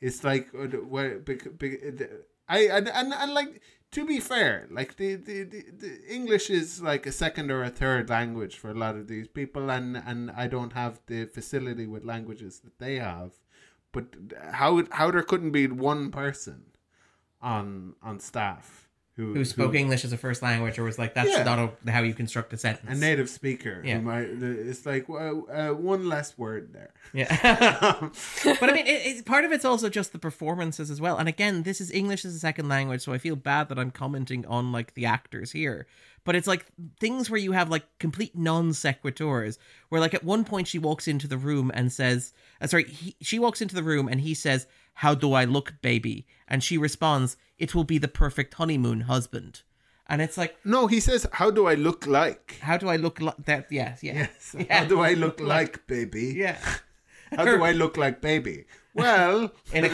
It's like uh, where bec- bec- the- I and, and and like to be fair, like the, the, the, the English is like a second or a third language for a lot of these people, and and I don't have the facility with languages that they have. But how how there couldn't be one person on on staff who Who spoke English as a first language, or was like that's Yeah. not a, how you construct a sentence. a native speaker. Yeah. who might, it's like well, uh, one less word there. Yeah. but I mean, it, it, part of it's also just the performances as well. And again, this is English as a second language, so I feel bad that I'm commenting on like the actors here. But it's like things where you have like complete non sequiturs, where like at one point she walks into the room and says, uh, "Sorry," he, she walks into the room and he says, "How do I look, baby?" And she responds, "It will be the perfect honeymoon, husband." And it's like, no, he says, "How do I look like?" how do I look like that? Yes, yeah, Yes. yeah. How do I look like, baby? yeah. How do I look like, baby? Well, In a,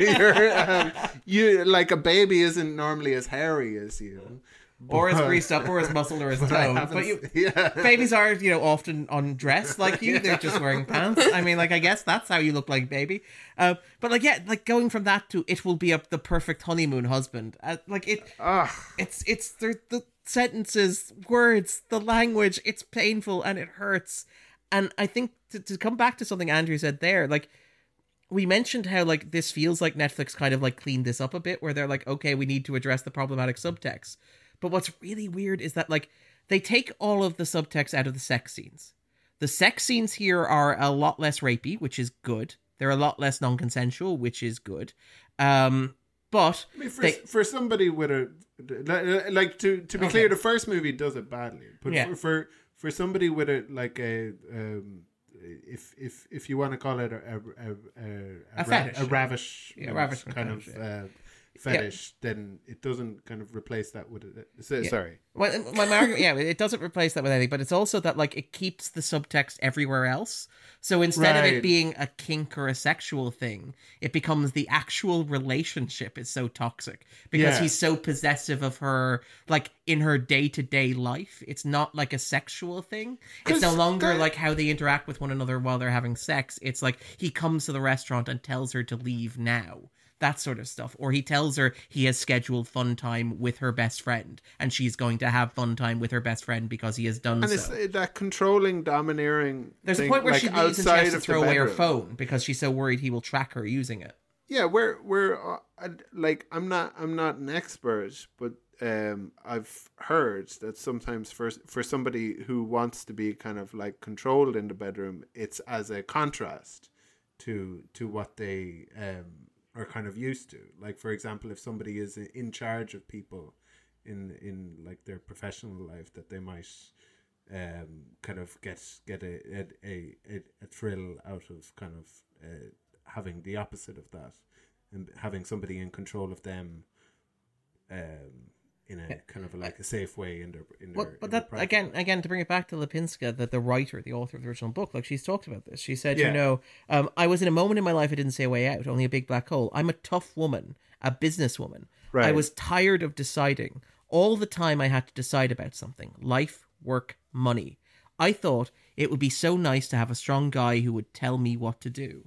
you're, um, you like a baby isn't normally as hairy as you, or as greased up, or as muscled, or as toned. But you, yeah. babies are, you know, often undressed like you. They're just wearing pants. I mean, like, I guess that's how you look like baby. Uh, but like, yeah, like going from that to it will be a, the perfect honeymoon husband. Uh, like it, Ah, it's it's the the sentences, words, the language. It's painful and it hurts. And I think to, to come back to something Andrew said there, like we mentioned how like this feels like Netflix kind of like cleaned this up a bit, where they're like, okay, we need to address the problematic subtext. But what's really weird is that like they take all of the subtext out of the sex scenes. The sex scenes here are a lot less rapey, which is good. They're a lot less non-consensual, which is good. Um, but I mean, for, they, for somebody with a like to to be Okay. clear, the first movie does it badly, but Yeah. for, for for somebody with a like a um, if if if you want to call it a a a, a, A a ravish Yeah, ravishment kind of uh, fetish, then it doesn't kind of replace that with it. So, Yeah. Sorry, Well, uh, my my argument, yeah, it doesn't replace that with anything, but it's also that like it keeps the subtext everywhere else. So instead of it being a kink or a sexual thing, it becomes the actual relationship is so toxic because Yeah. he's so possessive of her, like in her day to day life. It's not like a sexual thing. It's no longer that- like how they interact with one another while they're having sex. It's like he comes to the restaurant and tells her to leave now that sort of stuff. Or he tells her he has scheduled fun time with her best friend, and she's going to have fun time with her best friend because he has done and so. it's that controlling, domineering. There's a point where like, she leaves and she has to throw away her phone because she's so worried he will track her using it. yeah we're we're uh, like i'm not i'm not an expert but um i've heard that sometimes for for somebody who wants to be kind of like controlled in the bedroom it's as a contrast to to what they um are kind of used to. Like for example if somebody is in charge of people in in like their professional life that they might um kind of get get a a, a, a, thrill out of kind of uh, having the opposite of that and having somebody in control of them um in a kind of like a safe way in their in their Well, but their that practice. again, again to bring it back to Lipińska, that the writer, the author of the original book, like she's talked about this. She said, Yeah. you know, um, I was in a moment in my life I didn't see a way out, only a big black hole. I'm a tough woman, a businesswoman. I was tired of deciding. All the time I had to decide about something life, work, money. I thought it would be so nice to have a strong guy who would tell me what to do.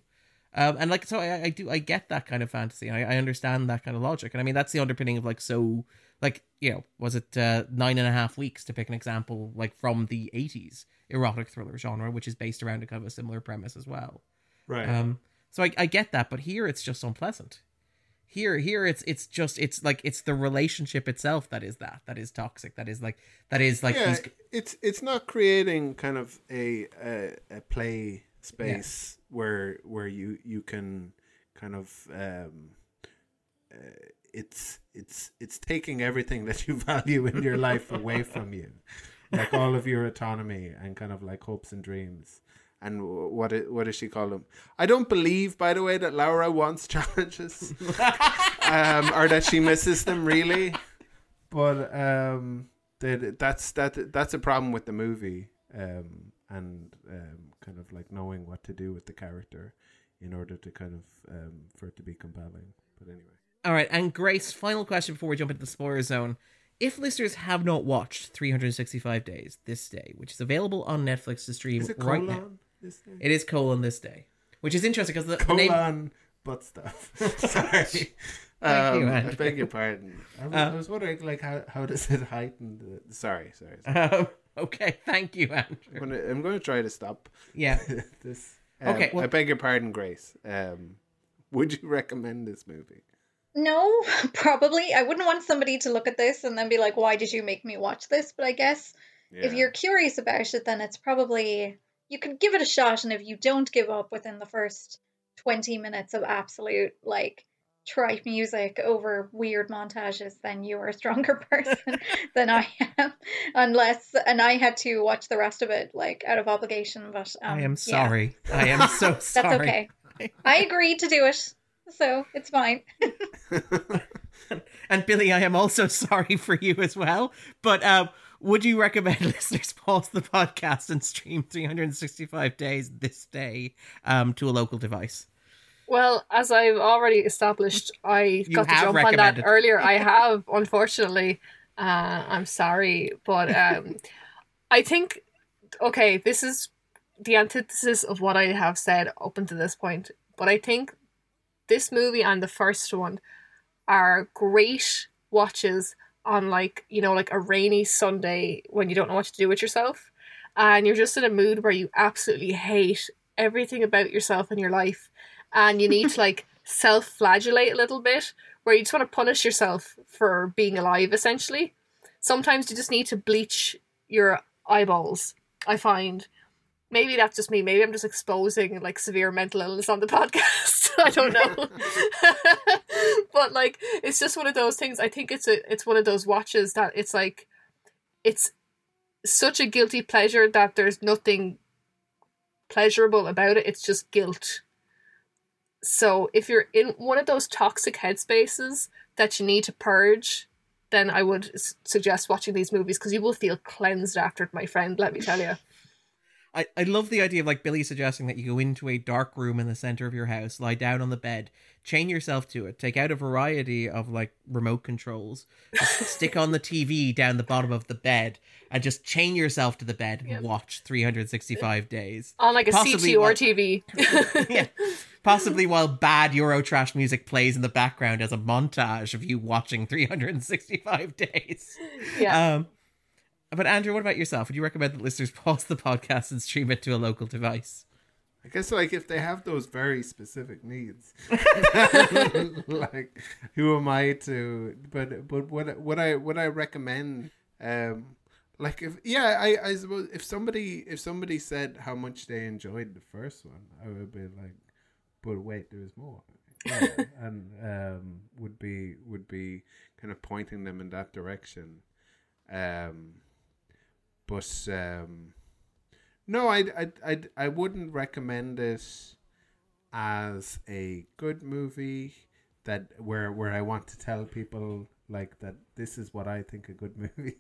Um, and like so, I, I do I get that kind of fantasy. I, I understand that kind of logic, and I mean that's the underpinning of like so like you know was it uh, nine and a half weeks to pick an example like from the eighties erotic thriller genre, which is based around a kind of a similar premise as well. right Um, so I, I get that, but here it's just unpleasant. Here, here it's it's just it's like it's the relationship itself that is that that is toxic. That is like that is like yeah, it's it's not creating kind of a a, a play space where where you you can kind of um it's it's it's taking everything that you value in your life away from you like all of your autonomy and kind of like hopes and dreams and what it, what does she call them? I don't believe, by the way, that Laura wants challenges, um, or that she misses them really. But um, that that's that that's a problem with the movie, um, and um, kind of like knowing what to do with the character in order to kind of um, for it to be compelling. But anyway, All right, and Grace, final question before we jump into the spoiler zone. If listeners have not watched 365 Days this day, which is available on Netflix to stream is it right colon now, it is colon this day, which is interesting because the, the name colon butt stuff. Sorry. Thank you, Um, I Andrew. beg your pardon. I was, Uh, I was wondering, like, how, how does it heighten the... Sorry, sorry. sorry. Um, okay, thank you, I'm Andrew. gonna, I'm gonna try to stop Yeah. this. Um, Okay, well- I beg your pardon, Grace. Um, would you recommend this movie? No, probably. I wouldn't want somebody to look at this and then be like, why did you make me watch this? But I guess if you're curious about it, then it's probably. You could give it a shot, and if you don't give up within the first 20 minutes of absolute, like, tripe music over weird montages, then you're a stronger person than I am. Unless. And I had to watch the rest of it, like, out of obligation, but. Um, I am yeah, sorry. I am so sorry. that's okay. I agreed to do it, so it's fine. And Billie, I am also sorry for you as well. But um, would you recommend listeners pause the podcast and stream 365 days this day um, to a local device? Well, as I've already established, I You got to jump on that earlier. I have, unfortunately. Uh, I'm sorry, but um, I think okay, this is the antithesis of what I have said up until this point. But I think this movie and the first one are great watches on like you know like a rainy Sunday when you don't know what to do with yourself, and you're just in a mood where you absolutely hate everything about yourself and your life, and you need to like self-flagellate a little bit, where you just want to punish yourself for being alive. Essentially, sometimes you just need to bleach your eyeballs. I find. Maybe that's just me. Maybe I'm just exposing like severe mental illness on the podcast. I don't know. but like it's just one of those things. I think it's a it's one of those watches that it's like it's such a guilty pleasure that there's nothing pleasurable about it. It's just guilt. So if you're in one of those toxic headspaces that you need to purge, then I would s- suggest watching these movies because you will feel cleansed after it, my friend. Let me tell you. I, I love the idea of like Billie suggesting that you go into a dark room in the center of your house, lie down on the bed, chain yourself to it, take out a variety of like remote controls, stick on the TV down the bottom of the bed, and just chain yourself to the bed and Yep. watch 365 days. On like a Possibly CT or what- TV. yeah. Possibly while bad Eurotrash music plays in the background as a montage of you watching 365 days. yeah. Um, but Andrew, what about yourself? Would you recommend that listeners pause the podcast and stream it to a local device? I guess like if they have those very specific needs, like who am I to? But but what what I what I recommend, um, like if yeah, I I suppose if somebody if somebody said how much they enjoyed the first one, I would be like, but wait, there's more, yeah, and um, would be would be kind of pointing them in that direction, um, but um. No, I I I I wouldn't recommend it as a good movie that where where I want to tell people like that this is what I think a good movie.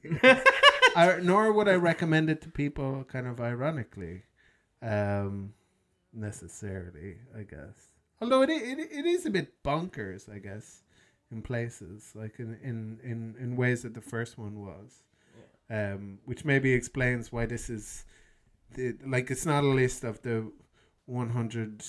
I, nor would I recommend it to people kind of ironically, um, necessarily. I guess. Although it, it it is a bit bonkers, I guess, in places like in in in, in ways that the first one was, um, which maybe explains why this is the, like it's not a list of the 100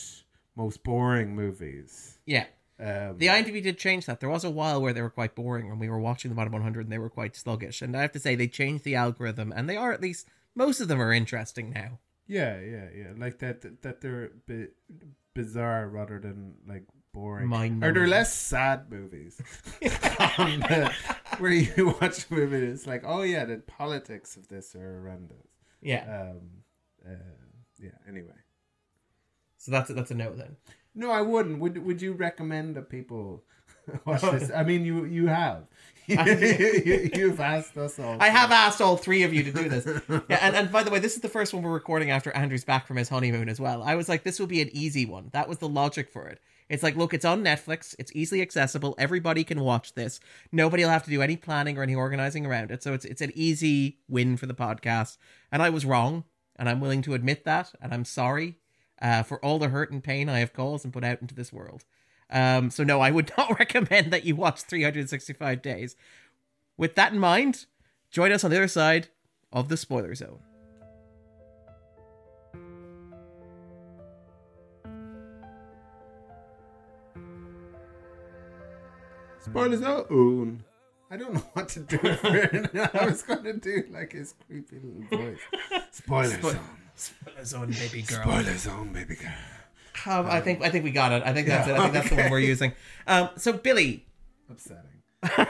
most boring movies. Yeah. Um, The IMDb did change that. There was a while where they were quite boring when we were watching the bottom 100 and they were quite sluggish. And I have to say, they changed the algorithm and they are at least, most of them are interesting now. yeah, yeah, yeah. Like that that, they're bi- bizarre rather than like boring. Mind Or they're less sad movies. On the- where you watch a movie, it's like, oh yeah, the politics of this are horrendous. Yeah. Um, uh, yeah. Anyway, So that's a, that's a no then. no, I wouldn't. Would Would you recommend that people watch this? I mean, you you have. you, you've asked us all. I have asked all three of you to do this. Yeah, and, and by the way, this is the first one we're recording after Andrew's back from his honeymoon as well. I was like, this will be an easy one. That was the logic for it. It's like, look, it's on Netflix. It's easily accessible. Everybody can watch this. Nobody will have to do any planning or any organizing around it. So it's it's an easy win for the podcast. And I was wrong, and I'm willing to admit that. And I'm sorry uh, for all the hurt and pain I have caused and put out into this world. Um, so no, I would not recommend that you watch 365 days. With that in mind, join us on the other side of the spoiler zone. Spoiler zone. I don't know what to do for it. I was going to do like his creepy little voice. Spoiler zone. Spoiler zone, baby girl. Spoiler zone, baby girl. Um, I think I think we got it. I think that's it. I think that's the one we're using. Um, so Billie, Upsetting.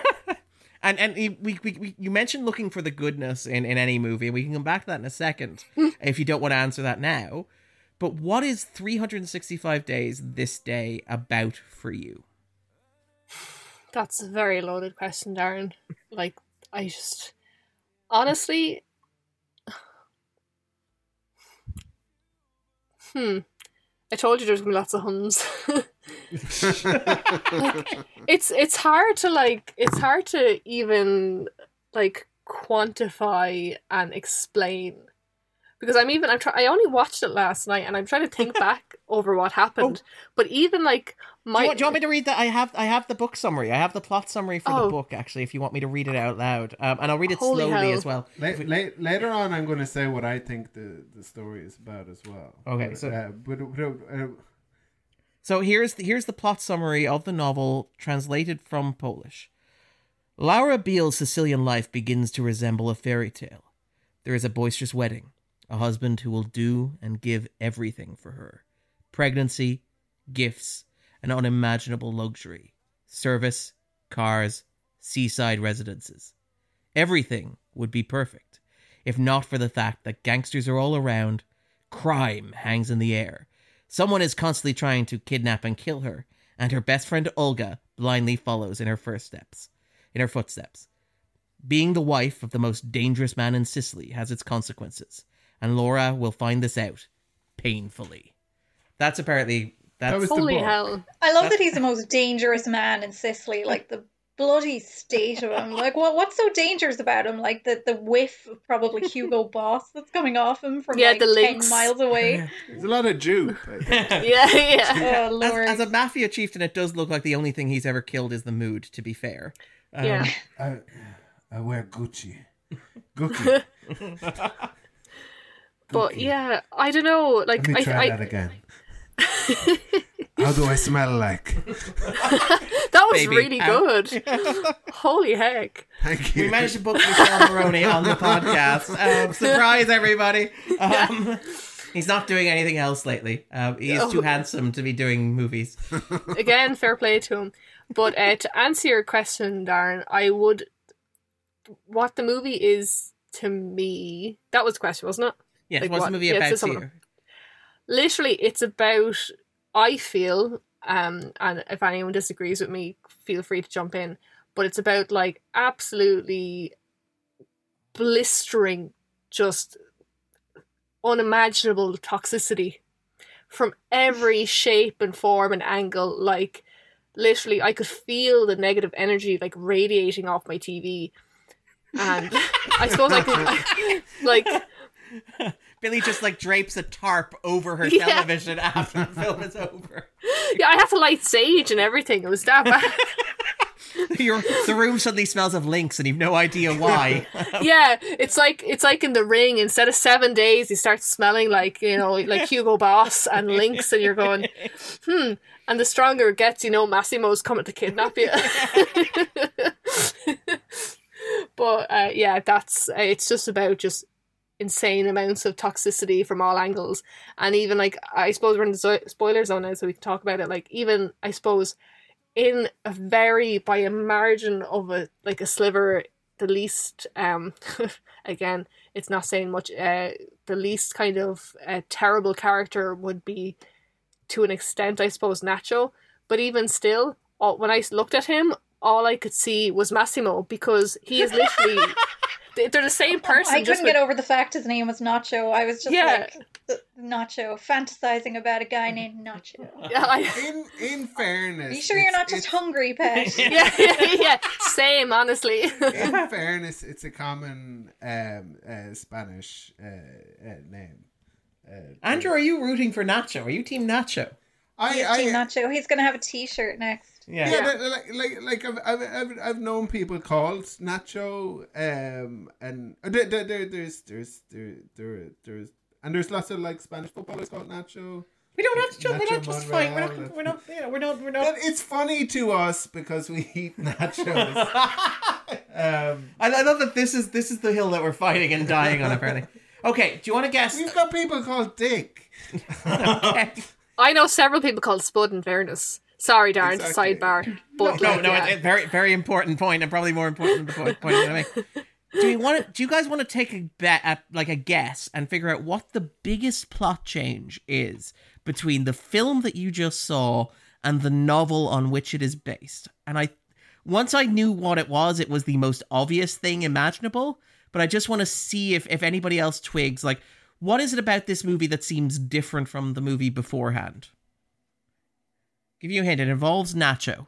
and and you- we, we, we you mentioned looking for the goodness in in any movie. We can come back to that in a second if you don't want to answer that now. But what is 365 days this day about for you? That's a very loaded question, Darren. Like, I just honestly, hmm. I told you there's gonna be lots of hums. it's it's hard to like it's hard to even like quantify and explain because I'm even I'm try- I only watched it last night and I'm trying to think back over what happened. But even like Do my you, want, do you want me to read that? I have I have the book summary. I have the plot summary for the Oh. book actually. If you want me to read it out loud, um, and I'll read it Holy slowly hell. as well. La- la- later on, I'm going to say what I think the, the story is about as well. Okay, But, so- uh, but, but, uh, So here's the, here's the plot summary of the novel translated from Polish. Laura Biel's Sicilian life begins to resemble a fairy tale. There is a boisterous wedding, a husband who will do and give everything for her. Pregnancy, gifts, an unimaginable luxury, service, cars, seaside residences. Everything would be perfect if not for the fact that gangsters are all around, crime hangs in the air. Someone is constantly trying to kidnap and kill her, and her best friend Olga blindly follows in her first steps, in her footsteps. Being the wife of the most dangerous man in Sicily has its consequences, and Laura will find this out painfully. That's apparently that's That was the holy book. hell. I love that he's the most dangerous man in Sicily. Like the bloody state of him. Like what? What's so dangerous about him? Like the the whiff of probably Hugo Boss that's coming off him from Yeah, like the ten miles away. there's a lot of jupe. I think. Yeah, yeah. Oh as, as a mafia chieftain, it does look like the only thing he's ever killed is the mood. To be fair, Um, Yeah. I, I wear Gucci. Gucci. But yeah, I don't know. Like Let me I, try I that again. How do I smell like? that was Baby, really ow. good. Holy heck. Thank you. we managed to book Michele Morrone on the podcast. Um, surprise, everybody! Um, he's not doing anything else lately. Um, he is too Oh. handsome to be doing movies. Again, fair play to him. But uh, to answer your question, Darren, I would. What the movie is to me. That was the question, wasn't it? Yes, Like what's what? the movie about to you? literally it's about i feel um and if anyone disagrees with me feel free to jump in but it's about like absolutely blistering just unimaginable toxicity from every shape and form and angle like literally i could feel the negative energy like radiating off my tv and i suppose i could like Billie just like drapes a tarp over her Yeah. television after the film is over. yeah i had to light sage and everything it was that bad Your, the room suddenly smells of lynx, and you've no idea why. yeah, it's like it's like in the ring. Instead of seven days, you start smelling like you know, like Hugo Boss and Lynx, and you're going, hmm. And the stronger it gets, you know, Massimo's coming to kidnap you. but uh, yeah, that's uh, it's just about just insane amounts of toxicity from all angles, and even like I suppose we're in the spoiler zone now, so we can talk about it. Like even I suppose in a very by a margin of a like a sliver the least um again it's not saying much uh the least kind of uh, terrible character would be to an extent i suppose nacho but even still all, when i looked at him all i could see was massimo because he is literally they're the same person I couldn't with- get over the fact his name was Nacho. I was just Yeah. like Nacho, fantasizing about a guy named Nacho. yeah, I, In in fairness, Are you sure you're not just it's- hungry, pet? yeah, yeah, yeah, same honestly In fairness, it's a common um, uh, Spanish uh, uh, name. Uh, Andrew, are you rooting for Nacho? Are you Team Nacho? I, He's I, Team Nacho. He's gonna have a T-shirt next. Yeah. yeah, Yeah. like like like I've, I've I've I've known people called Nacho, um, and uh, there, there, there there's there's there there there's and there's lots of like Spanish footballers called Nacho. We don't have to. We're not just fine. We're not. We're not. You know, we're not. We're But not. it's funny to us because we eat nachos. um, I, I love that this is this is the hill that we're fighting and dying on. Apparently. Okay. Do you want to guess? we've got people called Dick. okay. I know several people called Spud. In fairness, sorry, Darren. Exactly. Sidebar. But No, like, no, yeah. it's a very, very important point, and probably more important than the point, I'm make. Do you want to? Do you guys want to take a bet, a, like a guess, and figure out what the biggest plot change is between the film that you just saw and the novel on which it is based? And I, once I knew what it was, it was the most obvious thing imaginable. But I just want to see if if anybody else twigs. Like, what is it about this movie that seems different from the movie beforehand? Give you a hint. It involves Nacho.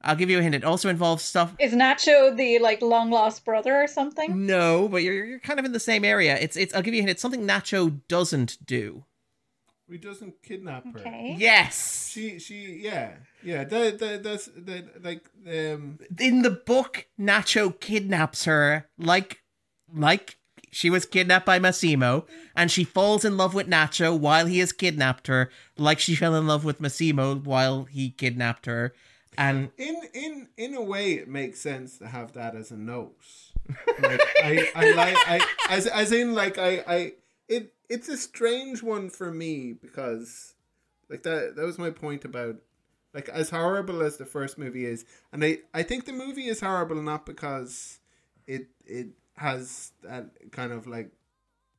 I'll give you a hint. It also involves stuff. Is Nacho the like long lost brother or something? No, but you're you're kind of in the same area. It's it's. I'll give you a hint. It's something Nacho doesn't do. We doesn't kidnap her. Okay. Yes. She she yeah yeah that, that that's that like um In the book, Nacho kidnaps her like like she was kidnapped by Massimo, and she falls in love with Nacho while he has kidnapped her, like she fell in love with Massimo while he kidnapped her. And in in in a way it makes sense to have that as a note. Like I I like I as as in like I I it it's a strange one for me because like that that was my point about like as horrible as the first movie is and I I think the movie is horrible not because it it has that kind of like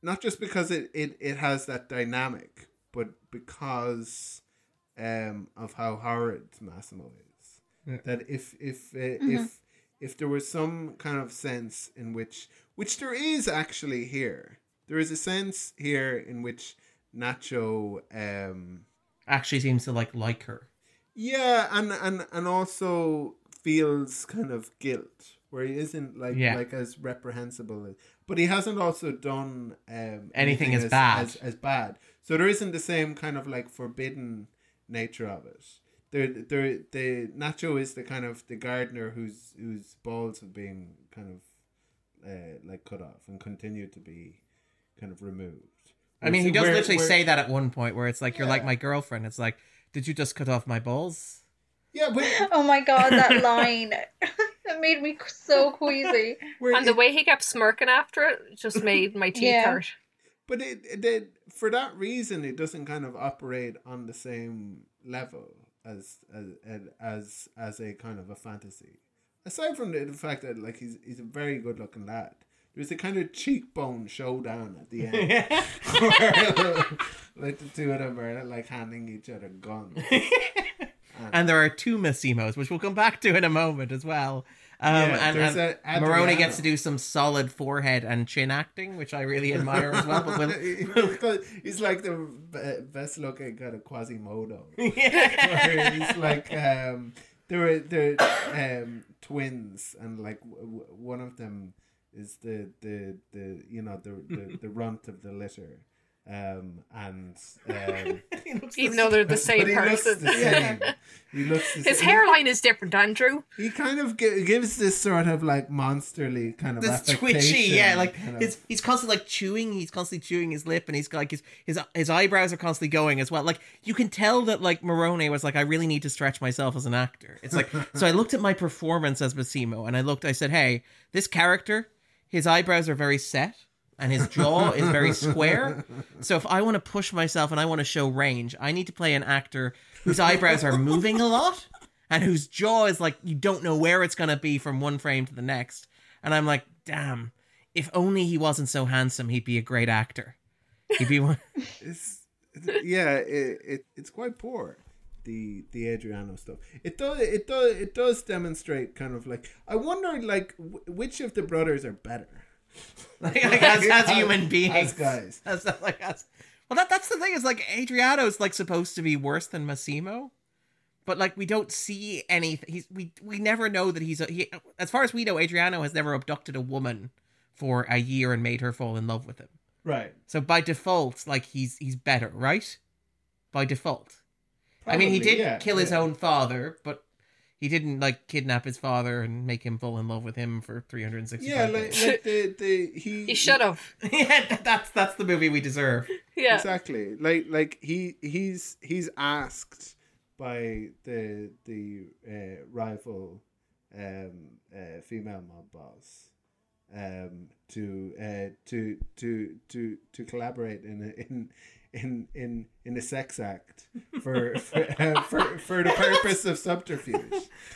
not just because it it, it has that dynamic but because um of how horrid Massimo is. That if if uh, if if there was some kind of sense in which which there is actually here. There is a sense here in which Nacho um actually seems to like like her. yeah and and and also feels kind of guilt where he isn't like Yeah. like as reprehensible but he hasn't also done um Anything as bad. as, as bad so there isn't the same kind of like forbidden nature of it there there the nacho is the kind of the gardener whose whose balls have been kind of uh, like cut off and continue to be kind of removed I mean, he does Where- literally where- say that at one point, where it's like, "You're like my girlfriend." It's like, "Did you just cut off my balls?" yeah but Oh my god, that line. it made me so queasy. where And the way he kept smirking after it just made my teeth Yeah. hurt. But it, it, it for that reason it doesn't kind of operate on the same level as as as as a kind of a fantasy. Aside from the, the fact that like he's he's a very good looking lad. There's a kind of cheekbone showdown at the end. where, like the two of them are like handing each other guns. and there are two Massimos, which we'll come back to in a moment as well. Um, Yeah, and, and Adriano. gets to do some solid forehead and chin acting, which I really admire as well. But we'll, he's like the best looking kind of Quasimodo. yeah. he's like um there were there um twins and like w- w- one of them is the the the you know the the, the runt of the litter um and um Even though they're the same but he looks person. the same. he looks the His same. hairline is different, Andrew. he kind of gi- gives this sort of like monsterly kind of this twitchy, yeah, like kind of- his, he's constantly like chewing, he's constantly chewing his lip, and he's like his his his eyebrows are constantly going as well. Like you can tell that like Morrone was like, I really need to stretch myself as an actor. It's like so I looked at my performance as Massimo, and I looked, I said, hey, this character, his eyebrows are very set. And his jaw is very square. So if I want to push myself and I want to show range, I need to play an actor whose eyebrows are moving a lot and whose jaw is like you don't know where it's going to be from one frame to the next. And I'm like, damn, if only he wasn't so handsome, he'd be a great actor. He'd be one. it's yeah it, it it's quite poor the the Adriano stuff it does it does it does demonstrate kind of like I wonder like w- which of the brothers are better like, like, as, as human beings. as guys As, like, as, well, that, that's the thing is like Adriano's like supposed to be worse than Massimo. But like we don't see anything. He's we we never know that he's a, he. As far as we know, Adriano has never abducted a woman for a year and made her fall in love with him. right So by default, like he's he's better, right? By default. I mean, he did yeah, kill his own father, but he didn't like kidnap his father and make him fall in love with him for 360 yeah like, like the the he He should have. yeah, that's that's the movie we deserve. Yeah. exactly. Like like he he's he's asked by the the uh, rival um, uh, female mob boss um, to uh, to to to to collaborate in a, in in in in a sex act for for, uh, for for the purpose of subterfuge.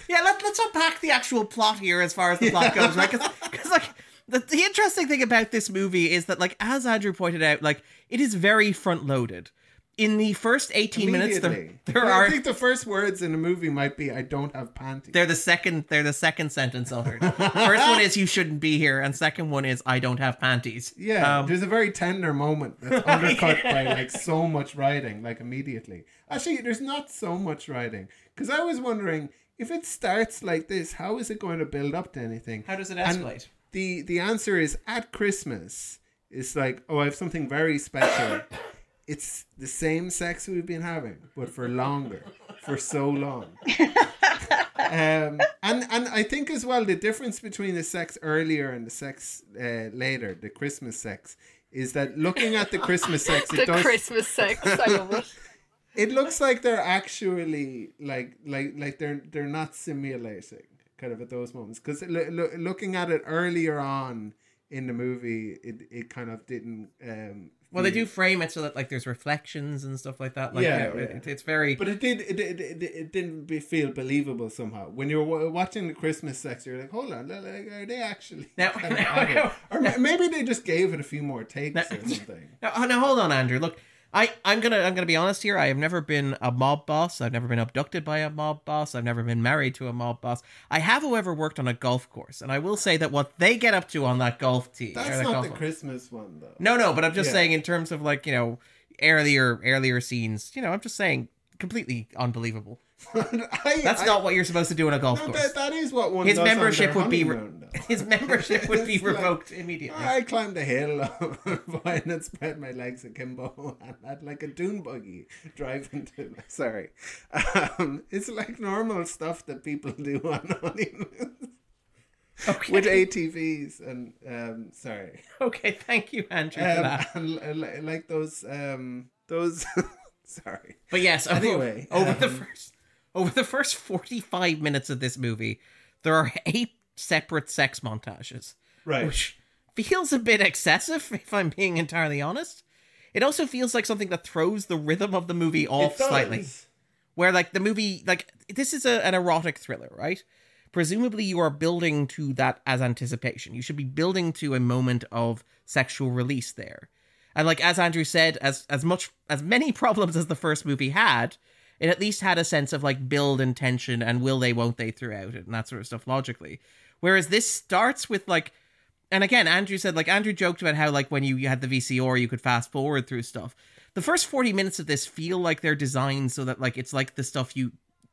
Yeah, let, let's unpack the actual plot here as far as the plot goes, right? Because, like, the, the interesting thing about this movie is that, like, as Andrew pointed out, like, it is very front loaded. In the first 18 minutes, there, there I are. think the first words in a movie might be "I don't have panties." They're the second. They're the second sentence uttered. First one is "You shouldn't be here," and second one is "I don't have panties." Yeah, Um, there's a very tender moment that's undercut by like so much writing, like immediately. Actually, there's not so much writing because I was wondering if it starts like this, how is it going to build up to anything? how does it And escalate? the the answer is at Christmas. It's like, oh, I have something very special. It's the same sex we've been having, but for longer, for so long. um, and and I think as well the difference between the sex earlier and the sex uh, later, the Christmas sex, is that looking at the Christmas sex, it The does Christmas sex. I love it. it looks like they're actually like like like they're they're not simulating kind of at those moments because lo- lo- looking at it earlier on in the movie it it kind of didn't um Well, they hmm. do frame it so that like there's reflections and stuff like that. Like, Yeah, know, yeah. It, it's very. but it did it, it, it, it didn't be, feel believable somehow when you're wa- watching the Christmas sex you're like hold on like, are they actually Now- now- now- or ma- maybe they just gave it a few more takes or something Now, now hold on, Andrew. Look, I, I'm gonna I'm gonna be honest here. I have never been a mob boss. I've never been abducted by a mob boss. I've never been married to a mob boss. I have, however, worked on a golf course, and I will say that what they get up to on that golf tee. That's that not the Christmas one though No, no, but I'm just Yeah. saying in terms of like you know earlier earlier scenes. You know, I'm just saying completely unbelievable. I- That's I- not what you're supposed to do on a golf No, course. that, that is what one His membership would be re- His membership would be It's like, revoked immediately. I climbed a hill and and spread my legs akimbo and had like a dune buggy driving to. Sorry, um, it's like normal stuff that people do on honeymoons Okay. with ATVs and um, sorry, okay, thank you, Andrew, for um, that. and li- li- like those um those. sorry, But yes, over- Anyway, over the um, first over the first 45 minutes of this movie, there are eight separate sex montages, right. which feels a bit excessive if I'm being entirely honest. It also feels like something that throws the rhythm of the movie off slightly. Where like the movie like this is a, an erotic thriller, right? Presumably you are building to that as anticipation. You should be building to a moment of sexual release there. And like as Andrew said, as as much as many problems as the first movie had, it at least had a sense of like build and tension and will they, won't they throughout it and that sort of stuff logically. Whereas this starts with like and again, Andrew said like Andrew joked about how like when you, you had the VCR you could fast forward through stuff. The first 40 minutes of this feel like they're designed so that like it's like the stuff you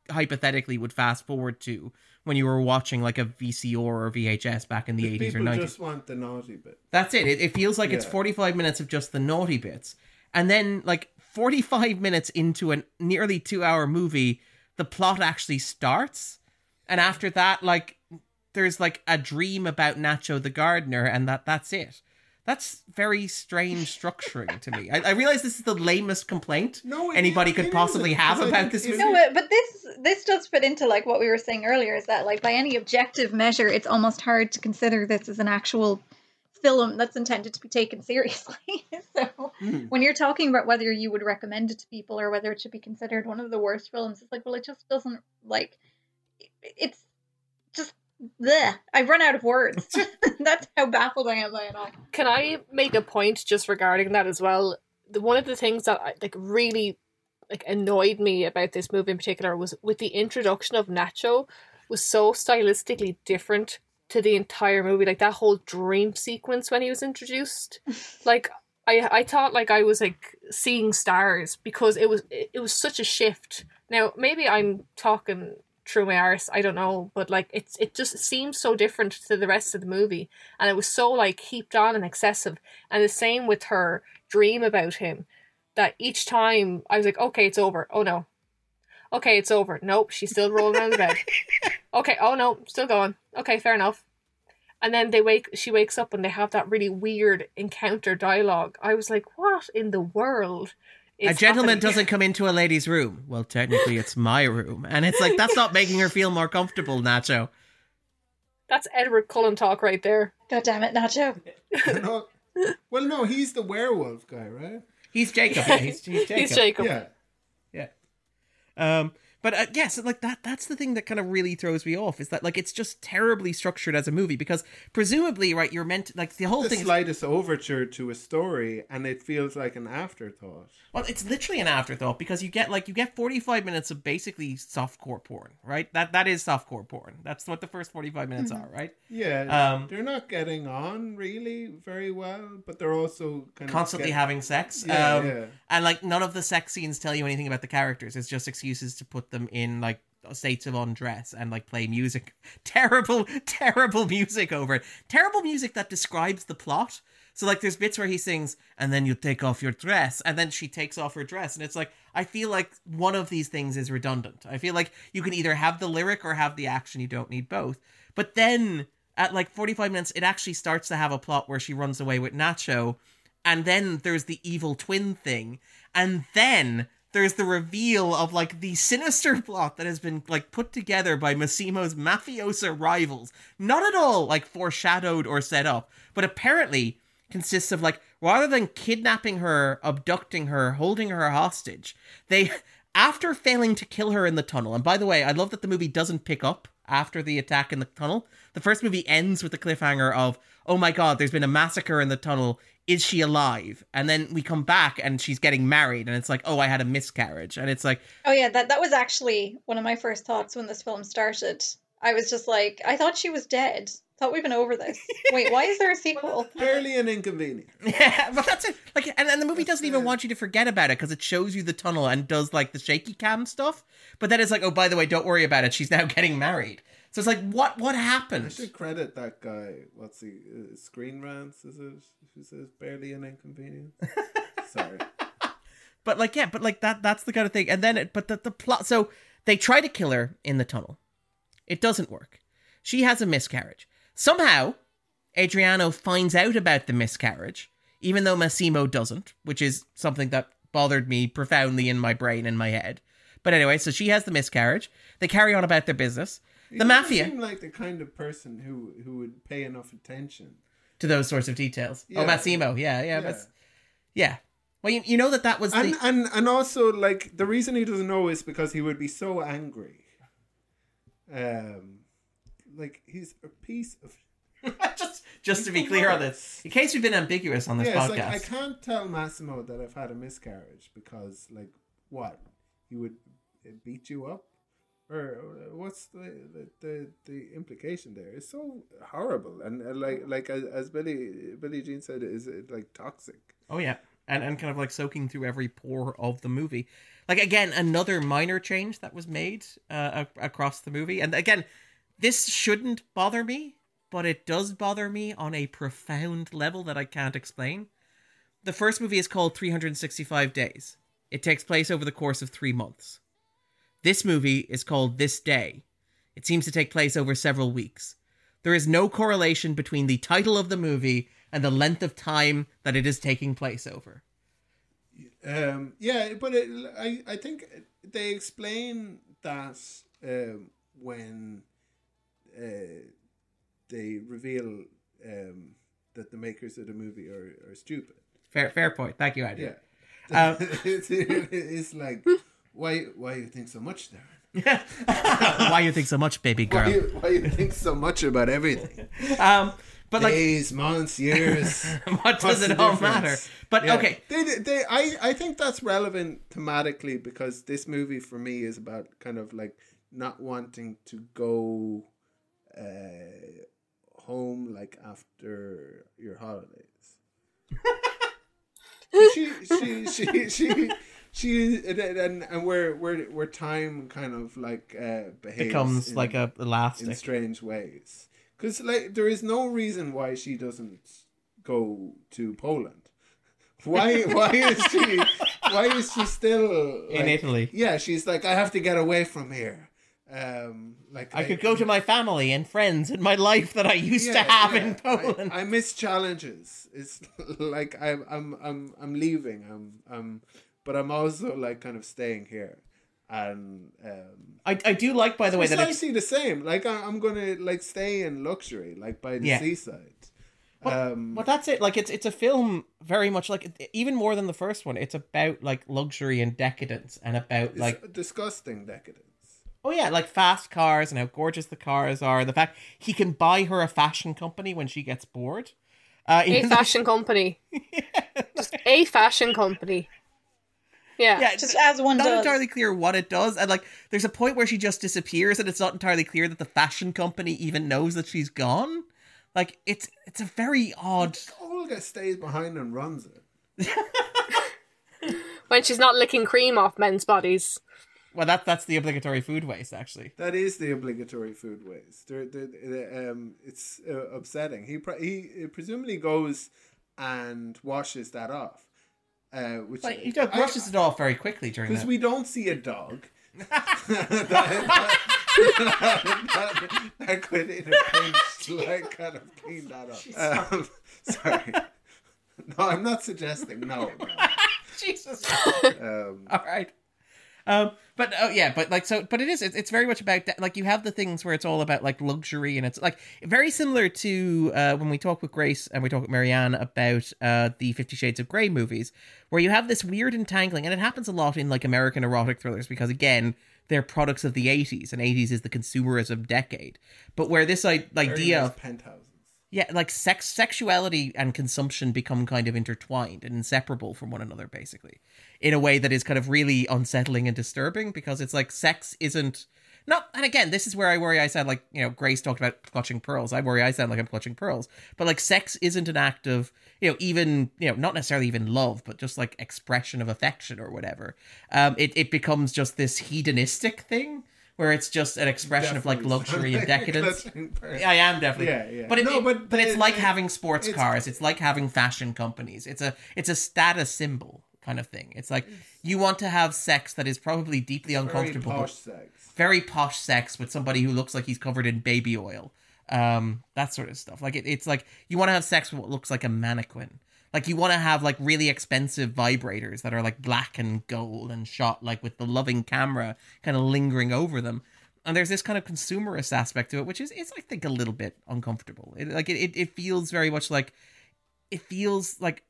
hypothetically would fast forward to when you were watching like a VCR or VHS back in the 80s or 90s. just want the naughty bit. That's it. It, it feels like it's 45 minutes of just the naughty bits. And then, like, 45 minutes into a nearly two hour movie, the plot actually starts. And after that, like, there's like a dream about Nacho the gardener, and that that's it. That's very strange structuring to me. I, I realize this is the lamest complaint No, anybody is- could possibly isn't, have about this movie. No, but, but this this does fit into like what we were saying earlier is that like by any objective measure, it's almost hard to consider this as an actual film that's intended to be taken seriously. so Hmm. when you're talking about whether you would recommend it to people or whether it should be considered one of the worst films, it's like well, it just doesn't like it's just bleh. I've run out of words. that's how baffled I am by it all. Can I make a point just regarding that as well? The one of the things that I, like really like annoyed me about this movie in particular was with the introduction of Nacho was so stylistically different to the entire movie. Like that whole dream sequence when he was introduced, like I I thought like I was like seeing stars because it was it, it was such a shift. Now maybe I'm talking through my arse, I don't know, but like it's it just seems so different to the rest of the movie, and it was so like heaped on and excessive. And the same with her dream about him, that each time I was like, okay, it's over. Oh no. Okay, it's over. Nope, she's still rolling around the bed. Okay, oh no, still going. Okay, fair enough. And then they wake. She wakes up and they have that really weird encounter dialogue. I was like, "What in the world?" a gentleman happening?" doesn't come into a lady's room. Well, technically, it's my room, and it's like that's not making her feel more comfortable, Nacho. That's Edward Cullen talk right there. God damn it, Nacho. No- well, no, he's the werewolf guy, right? He's Jacob. Yeah, he's, he's Jacob. He's Jacob. Yeah. Yeah. Um, but uh, yeah, so like that that's the thing that kind of really throws me off is that like it's just terribly structured as a movie because presumably right you're meant to, like the whole The thing is, slightest overture to a story, and it feels like an afterthought. well it's literally an afterthought because you get like you get 45 minutes of basically softcore porn right? That that is softcore porn. That's what the first 45 minutes are right? Yeah, Um, they're not getting on really very well, but they're also kind constantly of get- having sex. Yeah, um, yeah. and like none of the sex scenes tell you anything about the characters. It's just excuses to put them in like states of undress and like play music. Terrible terrible music over it. Terrible music that describes the plot. So like there's bits where he sings and then you take off your dress and then she takes off her dress and it's like i feel like one of these things is redundant. I feel like you can either have the lyric or have the action you don't need both. But then at like 45 minutes it actually starts to have a plot where she runs away with nacho and then there's the evil twin thing and then there's the reveal of like the sinister plot that has been like put together by Massimo's mafiosa rivals. Not at all like foreshadowed or set up but apparently consists of like rather than kidnapping her abducting her holding her hostage they after failing to kill her in the tunnel and by the way i love that the movie doesn't pick up after the attack in the tunnel. The first movie ends with the cliffhanger of oh my god there's been a massacre in the tunnel is she alive and then we come back and she's getting married and it's like oh i had a miscarriage and it's like Oh yeah, that that was actually one of my first thoughts when this film started. I was just like, I thought she was dead. Thought we've been over this. Wait, why is there a sequel? Barely an inconvenience. Yeah, but that's it. Like, and, and the movie doesn't even want you to forget about it because it shows you the tunnel and does like the shaky cam stuff. But then it's like, oh, by the way, don't worry about it. She's now getting married. So it's like, what what happened? I should credit that guy. What's he? Uh, Screen Rants, is it? Who says barely an inconvenience? Sorry. But like, yeah, but like that that's the kind of thing. And then, it, but the the plot. So they try to kill her in the tunnel. It doesn't work. She has a miscarriage. Somehow, Adriano finds out about the miscarriage, even though Massimo doesn't, which is something that bothered me profoundly in my brain and my head. But anyway, so she has the miscarriage. They carry on about their business. He The doesn't mafia seem like the kind of person who who would pay enough attention. to those sorts of details. Oh, Massimo, yeah, yeah, Yeah. yeah. Well, you, you know that that was And the and and also like the reason he doesn't know is because he would be so angry. Um, like he's a piece of. just just to be clear on this, in case we've been ambiguous on this Yeah, podcast. like I can't tell Massimo that I've had a miscarriage because like what he would uh, beat you up or uh, what's the the, the, implication there it's so horrible and uh, like like as, as billie billie jean said is it like toxic Oh yeah, and and kind of like soaking through every pore of the movie. Like again, another minor change that was made uh, across the movie, and again, this shouldn't bother me, but it does bother me on a profound level that I can't explain. The first movie is called 365 Days. It takes place over the course of three months. This movie is called This Day. It seems to take place over several weeks. There is no correlation between the title of the movie and the length of time that it is taking place over. um yeah but it, i i think they explain that um when uh they reveal um that the makers of the movie are, are stupid Fair, fair point. Thank you, Andy. Yeah. Um, it's, it's like, why why you think so much, Darren? Why you think so much, baby Why girl? you, why you think so much about everything? Um, but like, Days, months, years. what does it all difference? matter? But Yeah. okay, They, they, I, I think that's relevant thematically because this movie for me is about kind of like not wanting to go uh, home like after your holidays. she, she, she, she, she, and, and, and where, where, where time kind of like uh, behaves becomes in- like a elastic in strange ways. Because like there is no reason why she doesn't go to Poland. Why why is she why is she still In Italy. Yeah, she's like I have to get away from here. Um, like I could go to my family and friends and my life that I used to have yeah. in Poland. I, I miss challenges. It's like I'm I'm I'm I'm leaving. I'm I'm but I'm also like kind of staying here. And um I, I do like, by the way, that it's, precisely the same. Like I, I'm gonna like stay in luxury, like by the Yeah. seaside. But, um, but that's it. Like it's it's a film very much like even more than the first one. It's about like luxury and decadence and about it's like disgusting decadence. oh yeah, like fast cars and how gorgeous the cars are. The fact he can buy her a fashion company when she gets bored. Uh, A even though- fashion company. Just a fashion company. Yeah. yeah, Just as one not does. entirely clear what it does, and like there's a point where she just disappears, and it's not entirely clear that the fashion company even knows that she's gone. Like it's it's a very odd. Olga stays behind and runs it. When she's not licking cream off men's bodies. Well, that that's the obligatory food waste, actually. That is the obligatory food waste. There, there, there, um, it's uh, upsetting. He pre- he uh, presumably goes and washes that off, uh, which Like he brushes it off very quickly during because we don't see a dog. that, that, that, that could in a pinch like kind of clean that up. Um, sorry. No, I'm not suggesting no. no. Jesus. Um, All right. Um, but oh yeah, but like so, but it is. It's, it's very much about that. Like you have the things where it's all about like luxury, and it's like very similar to uh, when we talk with Grace and we talk with Marianne about uh, the Fifty Shades of Grey movies, where you have this weird entangling, and it happens a lot in like American erotic thrillers because again they're products of the '80s, and '80s is the consumerism decade. But where this like, idea of penthouses. Yeah, like sex, sexuality, and consumption become kind of intertwined and inseparable from one another, basically, in a way that is kind of really unsettling and disturbing because it's like sex isn't not. And again, this is where I worry. I said like you know, Grace talked about clutching pearls. I worry. I sound like I'm clutching pearls, but like sex isn't an act of you know even you know not necessarily even love, but just like expression of affection or whatever. Um, it it becomes just this hedonistic thing. Where it's just an expression of like luxury and sound like a decadence. I am definitely. Yeah, yeah. But it, No, it- but but, it's the- like having sports it's- cars. It's like having fashion companies. It's a it's a status symbol kind of thing. It's like you want to have sex that is probably deeply uncomfortable, Very posh sex. very posh sex with somebody who looks like he's covered in baby oil. Um, that sort of stuff. Like it, it's like you want to have sex with what looks like a mannequin. Like you want to have like really expensive vibrators that are like black and gold and shot like with the loving camera kind of lingering over them. And there's this kind of consumerist aspect to it, which is it's I think a little bit uncomfortable. It, like it, it, feels very much like it feels like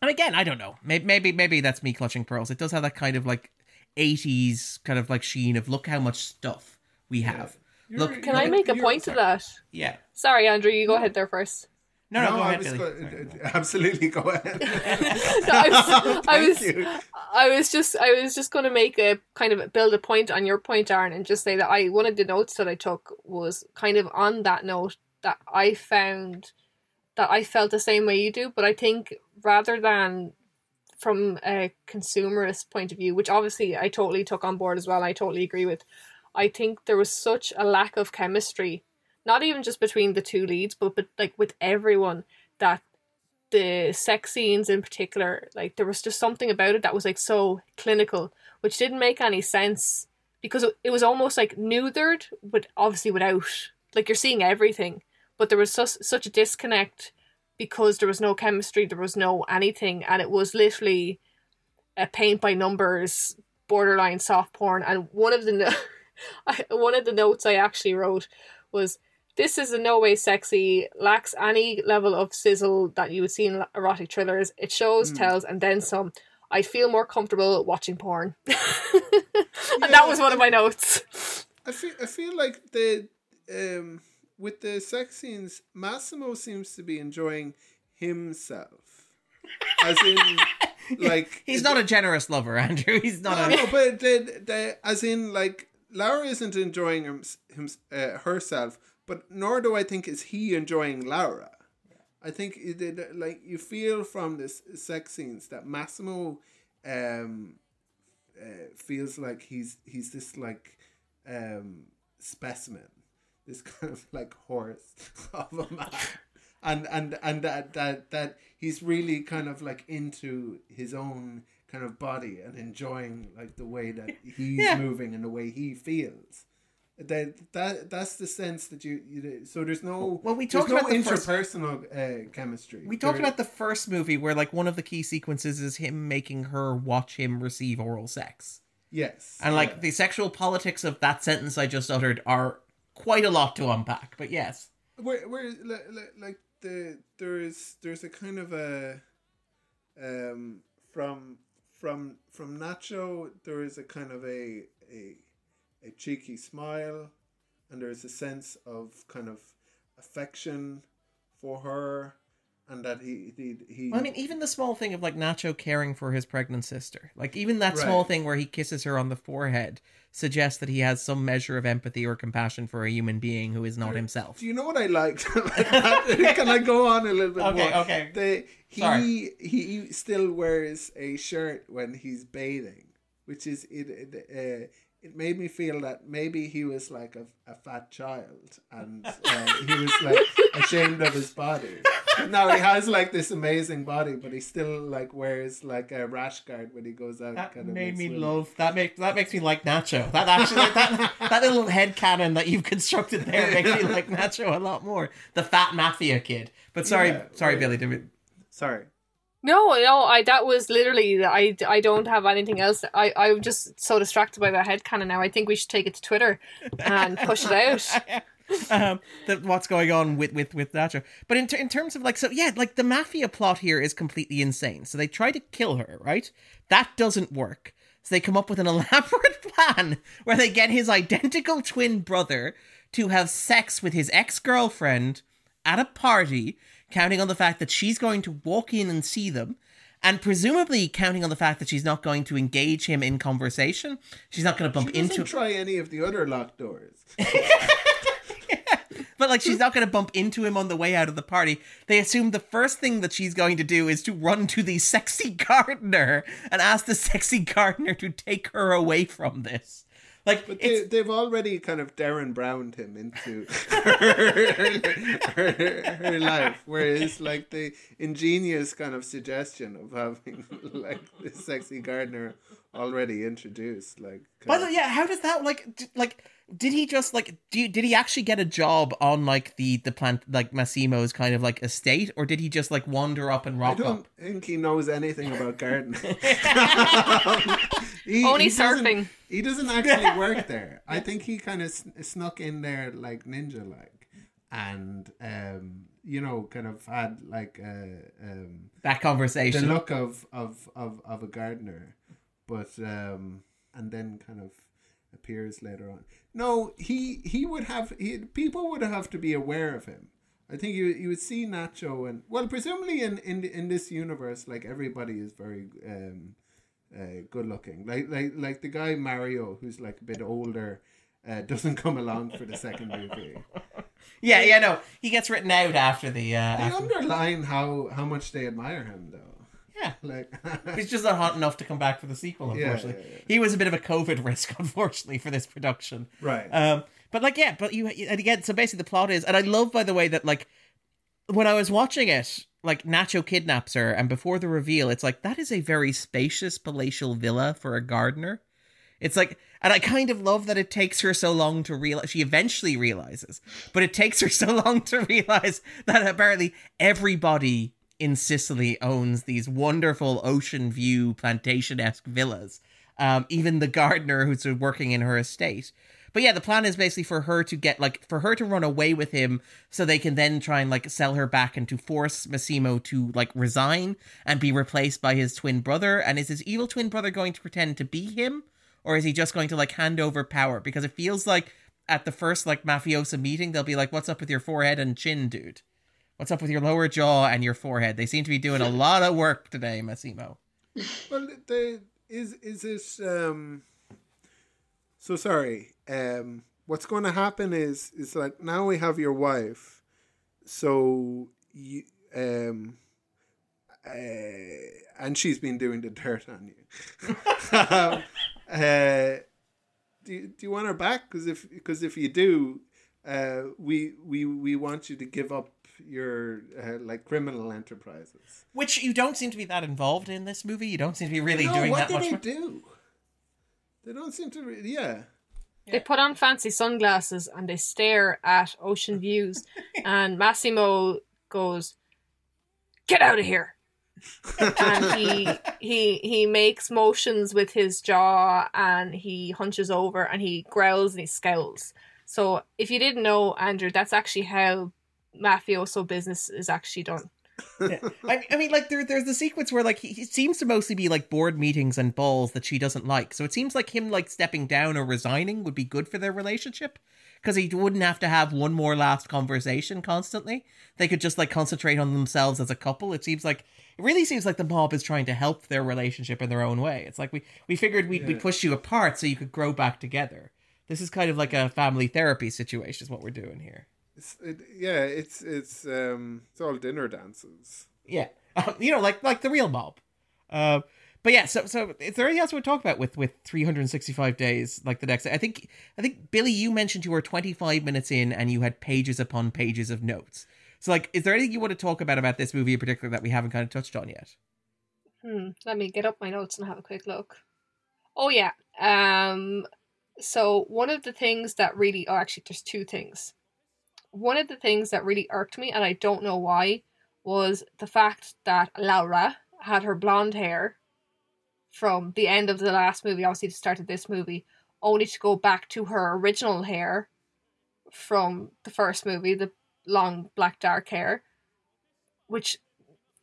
and again, I don't know. Maybe, maybe maybe that's me clutching pearls. It does have that kind of like 80s kind of like sheen of look how much stuff we have. Look, You're- Can I make a point to that? yeah. Sorry, Andrew, you go ahead there first. No, no, No, go I ahead, was Billie. go- absolutely go ahead. No, I was, I was, you. I was just, I was just going to make a kind of build a point on your point, Aaron, and just say that I one of the notes that I took was kind of on that note that I found that I felt the same way you do, but I think rather than from a consumerist point of view, which obviously I totally took on board as well, I totally agree with. I think there was such a lack of chemistry, not even just between the two leads, but but like with everyone that the sex scenes in particular, like there was just something about it that was like so clinical, which didn't make any sense because it, was almost like neutered, but obviously without like you're seeing everything, but there was such such a disconnect because there was no chemistry, there was no anything, and it was literally a paint by numbers, borderline soft porn. And one of the no- one of the notes I actually wrote was this is in no way sexy, lacks any level of sizzle that you would see in erotic thrillers. It shows, tells, and then some. I feel more comfortable watching porn. and that was one of my notes. I feel I feel like the um with the sex scenes, Massimo seems to be enjoying himself, as in like He's not a generous lover, Andrew. He's not No, a. no, but the, the as in like Laura isn't enjoying him, him uh, herself, but nor do I think is he enjoying Laura. I think it, it- like you feel from this sex scenes that Massimo um uh, feels like he's he's this like um specimen, this kind of like horse of a man. And and and that that that he's really kind of like into his own kind of body and enjoying like the way that he's Yeah. moving and the way he feels. That that that's the sense that you, you so there's no Well, we talked no about the first- interpersonal uh, chemistry. We talked There- about the first movie where like one of the key sequences is him making her watch him receive oral sex. yes, And like yeah. the sexual politics of that sentence I just uttered are quite a lot to unpack. But yes. where where like, like, like the there's there's a kind of a um from from from Nacho there is a kind of a a a cheeky smile and there's a sense of kind of affection for her and that he he, he Well, I mean, even the small thing of like Nacho caring for his pregnant sister, like even that small Right. thing where he kisses her on the forehead, suggests that he has some measure of empathy or compassion for a human being who is not himself. Do you know what I liked? Can I go on a little bit Okay, more? okay. The, he Sorry. he still wears a shirt when he's bathing, which is it. it uh, it made me feel that maybe he was like a, a fat child and uh, he was like ashamed of his body. Now he has like this amazing body, but he still like wears like a rash guard when he goes out. That kind of made me swimming. love that. Makes that makes me like Nacho. That actually that that little headcanon that you've constructed there makes me like Nacho a lot more. The fat mafia kid. But sorry, Yeah, sorry, right. Billie. Did we... Sorry. No, no, I that was literally I, I don't have anything else. I I'm just so distracted by that headcanon now. I think we should take it to Twitter and push it out. um, that what's going on with with with Nacho. But in ter- in terms of like so yeah, like the mafia plot here is completely insane. So they try to kill her, right? That doesn't work. So they come up with an elaborate plan where they get his identical twin brother to have sex with his ex-girlfriend at a party, counting on the fact that she's going to walk in and see them. And presumably counting on the fact that she's not going to engage him in conversation. She's not going to bump into try any of the other locked doors. But like she's not going to bump into him on the way out of the party. They assume the first thing that she's going to do is to run to the sexy gardener and ask the sexy gardener to take her away from this. Like But they, they've already kind of Derren Browned him into her, her, her life, whereas like the ingenious kind of suggestion of having like this sexy gardener already introduced, like By the way, yeah, how does that like like did he just like do you, did he actually get a job on like the the plant like Massimo's kind of like estate or did he just like wander up and rock I rock don't up? think he knows anything about gardening. He- Only he doesn't- surfing. He doesn't actually work there. I think he kind of snuck in there like ninja like, and um, you know, kind of had like a um, That conversation the conversation. look of of of of a gardener, but um, and then kind of appears later on. No, he he would have he, people would have to be aware of him. I think you you would see Nacho and well, presumably in in in this universe, like everybody is very um, uh, good looking. Like like like the guy Mario, who's like a bit older. Uh, doesn't come along for the second movie. yeah, yeah, no. He gets written out after the uh They after- underline how how much they admire him, though. Yeah. Like He's just not hot enough to come back for the sequel, Yeah, unfortunately. yeah, yeah. He was a bit of a COVID risk, unfortunately, for this production. right. Um, but like, yeah, but you and again, so basically the plot is, and I love, by the way, that like when I was watching it, like Nacho kidnaps her, and before the reveal, it's like that is a very spacious palatial villa for a gardener. It's like, and I kind of love that it takes her so long to realize. She eventually realizes, but it takes her so long to realize that apparently everybody in Sicily owns these wonderful ocean view plantation esque villas. Um, even the gardener who's working in her estate. But yeah, the plan is basically for her to get like for her to run away with him so they can then try and like sell her back and to force Massimo to like resign and be replaced by his twin brother. And is his evil twin brother going to pretend to be him? Or is he just going to like hand over power? Because it feels like at the first like mafiosa meeting, they'll be like, What's up with your forehead and chin, dude? What's up with your lower jaw and your forehead? They seem to be doing a lot of work today, Massimo. Well, the is is this um. So sorry. Um, what's going to happen is is like now we have your wife, so you um. Uh, and she's been doing the dirt on you. um, uh, do you, do you want her back? Because if because if you do, uh, we we we want you to give up your uh, like criminal enterprises. Which you don't seem to be that involved in this movie. You don't seem to be really no, doing what that do much. they work. do? They don't seem to. Re- yeah, They put on fancy sunglasses and they stare at ocean views. and Massimo goes, "Get out of here!" and he he he makes motions with his jaw and he hunches over and he growls and he scowls. So if you didn't know, Andrew, that's actually how mafioso business is actually done. yeah. I, I mean, like there, there's the sequence where like he, he seems to mostly be like board meetings and balls that she doesn't like. So it seems like him like stepping down or resigning would be good for their relationship because he wouldn't have to have one more last conversation constantly. They could just like concentrate on themselves as a couple. It seems like it really seems like the mob is trying to help their relationship in their own way. It's like we we figured we'd, Yeah. we'd push you apart so you could grow back together. This is kind of like a family therapy situation, is what we're doing here. It's, it, yeah, it's it's um it's all dinner dances. Yeah, um, you know, like like the real mob. Uh, but yeah, so so is there anything else we would talk about with with 365 days like the next? I think I think Billie, you mentioned you were 25 minutes in and you had pages upon pages of notes. So like, is there anything you want to talk about about this movie in particular that we haven't kind of touched on yet? Hmm. Let me get up my notes and have a quick look. Oh yeah. Um. So one of the things that really, oh, actually, there's two things. One of the things that really irked me, and I don't know why, was the fact that Laura had her blonde hair from the end of the last movie, obviously to start of this movie, only to go back to her original hair from the first movie, the long black dark hair, which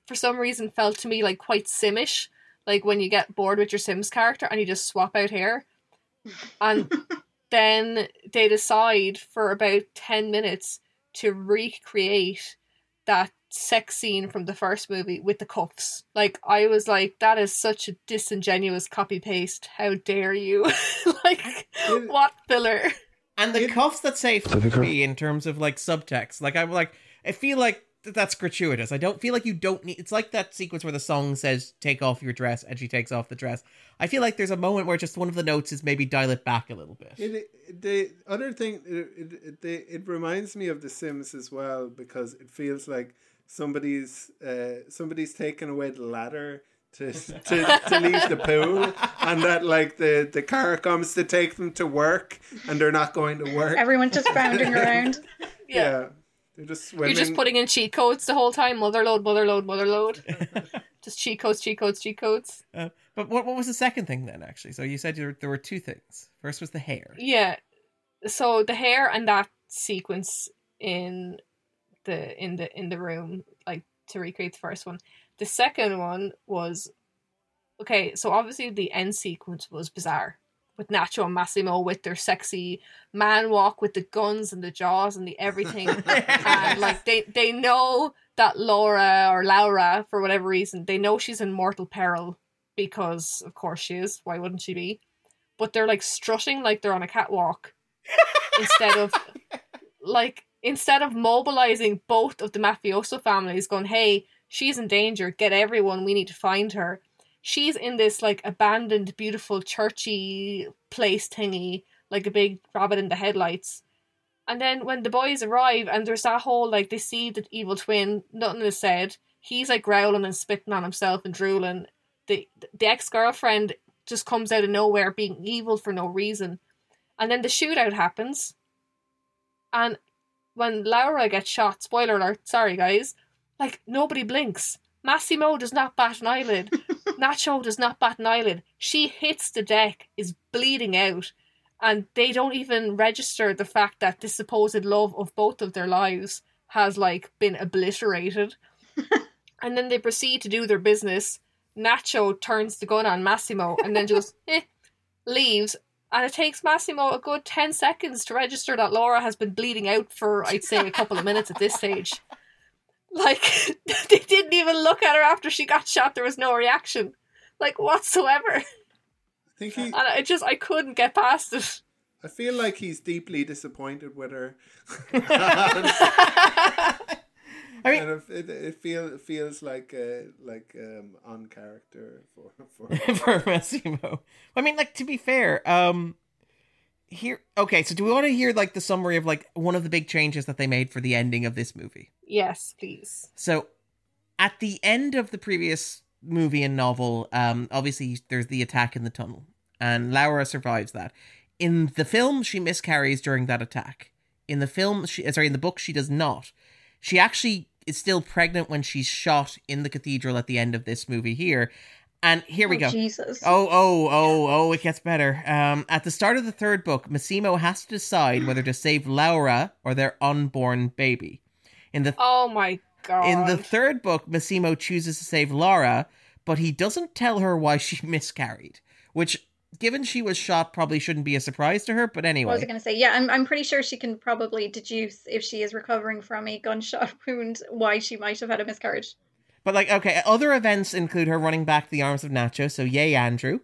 for some reason felt to me like quite simish like when you get bored with your sims character and you just swap out hair. And then they decide for about 10 minutes to recreate that sex scene from the first movie with the cuffs. Like i was like that is such a disingenuous copy paste how dare you. Like It- what filler? And the It- cuffs that say "fuck me" in terms of like subtext, like I'm like, I feel like that that's gratuitous. I don't feel like you don't need. It's like that sequence where the song says "take off your dress" and she takes off the dress. I feel like there's a moment where just one of the notes is maybe dial it back a little bit. It, it the other thing it it, it, they, it reminds me of The Sims as well because it feels like somebody's uh somebody's taken away the ladder to to, to leave the pool and that like the the car comes to take them to work and they're not going to work. Everyone's just bounding around. yeah. They're just swimming. You're just putting in cheat codes the whole time. Motherlode, motherlode, mother load, mother load. just cheat codes, cheat codes, cheat codes. Uh, but what what was the second thing then? Actually, so you said there, there were two things. First was the hair. Yeah. So the hair and that sequence in the in the in the room, like to recreate the first one. The second one was okay. So obviously the end sequence was bizarre with Nacho and Massimo with their sexy man walk with the guns and the jaws and the everything. and like they they know that Laura or Laura for whatever reason they know she's in mortal peril because of course she is. Why wouldn't she be? But they're like strutting like they're on a catwalk instead of like instead of mobilizing both of the mafioso families going hey she's in danger. Get everyone. We need to find her she's in this like abandoned beautiful churchy place thingy like a big rabbit in the headlights and then when the boys arrive and there's that whole like they see the evil twin, nothing is said. He's like growling and spitting on himself and drooling. The the ex girlfriend just comes out of nowhere being evil for no reason. And then the shootout happens. And when Laura gets shot, spoiler alert, sorry guys, like nobody blinks. Massimo does not bat an eyelid. Nacho does not bat an eyelid. She hits the deck, is bleeding out and they don't even register the fact that the supposed love of both of their lives has like been obliterated. and then they proceed to do their business. Nacho turns the gun on Massimo and then just eh, leaves. And it takes Massimo a good 10 seconds to register that Laura has been bleeding out for, I'd say, a couple of minutes at this stage. Like, they didn't even look at her after she got shot. There was no reaction, like, whatsoever. I think he And I just, I couldn't get past it. I feel like he's deeply disappointed with her. I mean, and it, it, it feel it feels like uh, like um, on character for for for Massimo. I mean, like to be fair, um, here. Okay, so do we want to hear like the summary of like one of the big changes that they made for the ending of this movie? Yes, please. So, at the end of the previous movie and novel, um, obviously there's the attack in the tunnel, and Laura survives that. in the film, she miscarries during that attack. In the film, she uh, sorry, in the book, she does not. She actually is still pregnant when she's shot in the cathedral at the end of this movie here. And here we Oh, go. Jesus. Oh, oh, oh, oh, it gets better. Um, at the start of the third book, Massimo has to decide whether to save Laura or their unborn baby. In the Oh my god. in the third book, Massimo chooses to save Laura, but he doesn't tell her why she miscarried, which given she was shot probably shouldn't be a surprise to her, but What was I anyway. going to say? Yeah, I'm, I'm pretty sure she can probably deduce if she is recovering from a gunshot wound why she might have had a miscarriage. But like okay, other events include her running back to the arms of Nacho, so yay Andrew,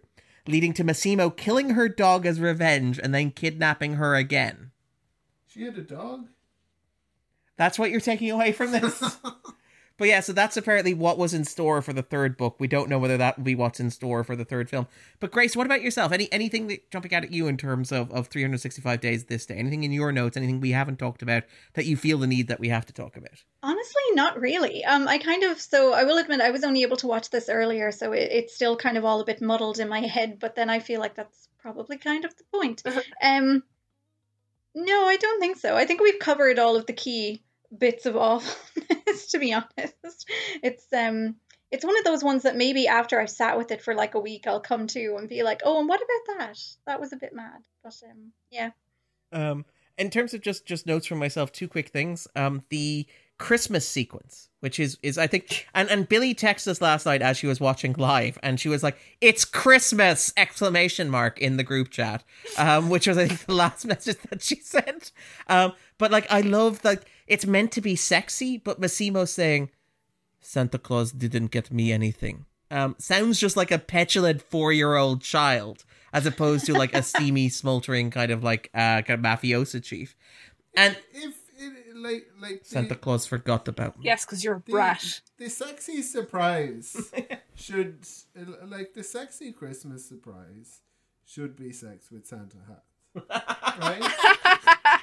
leading to Massimo killing her dog as revenge and then kidnapping her again. She had a dog. That's what you're taking away from this? but yeah, so that's apparently what was in store for the third book. We don't know whether that will be what's in store for the third film. But Grace, what about yourself? Any anything that jumping out at you in terms of, of 365 days this day? Anything in your notes, anything we haven't talked about that you feel the need that we have to talk about? Honestly, not really. Um, I kind of so I will admit I was only able to watch this earlier, so it, it's still kind of all a bit muddled in my head. But then I feel like that's probably kind of the point. um, no, I don't think so. I think we've covered all of the key bits of awfulness. To be honest, it's um, it's one of those ones that maybe after I've sat with it for like a week, I'll come to and be like, oh, and what about that? That was a bit mad. But um, yeah. Um, in terms of just just notes from myself, two quick things. Um, the Christmas sequence, which is is I think, and and Billie texted us last night as she was watching live, and she was like, "It's Christmas!" exclamation mark in the group chat, um, which was I think the last message that she sent. Um, but like I love like it's meant to be sexy, but Massimo saying, "Santa Claus didn't get me anything." Um, sounds just like a petulant four year old child, as opposed to like a steamy, smoldering kind of like uh kind of mafioso chief. And If it like like the, Santa Claus forgot about me. yes, because you're a the, brat. the sexy surprise should like the sexy Christmas surprise should be sex with Santa hat, right?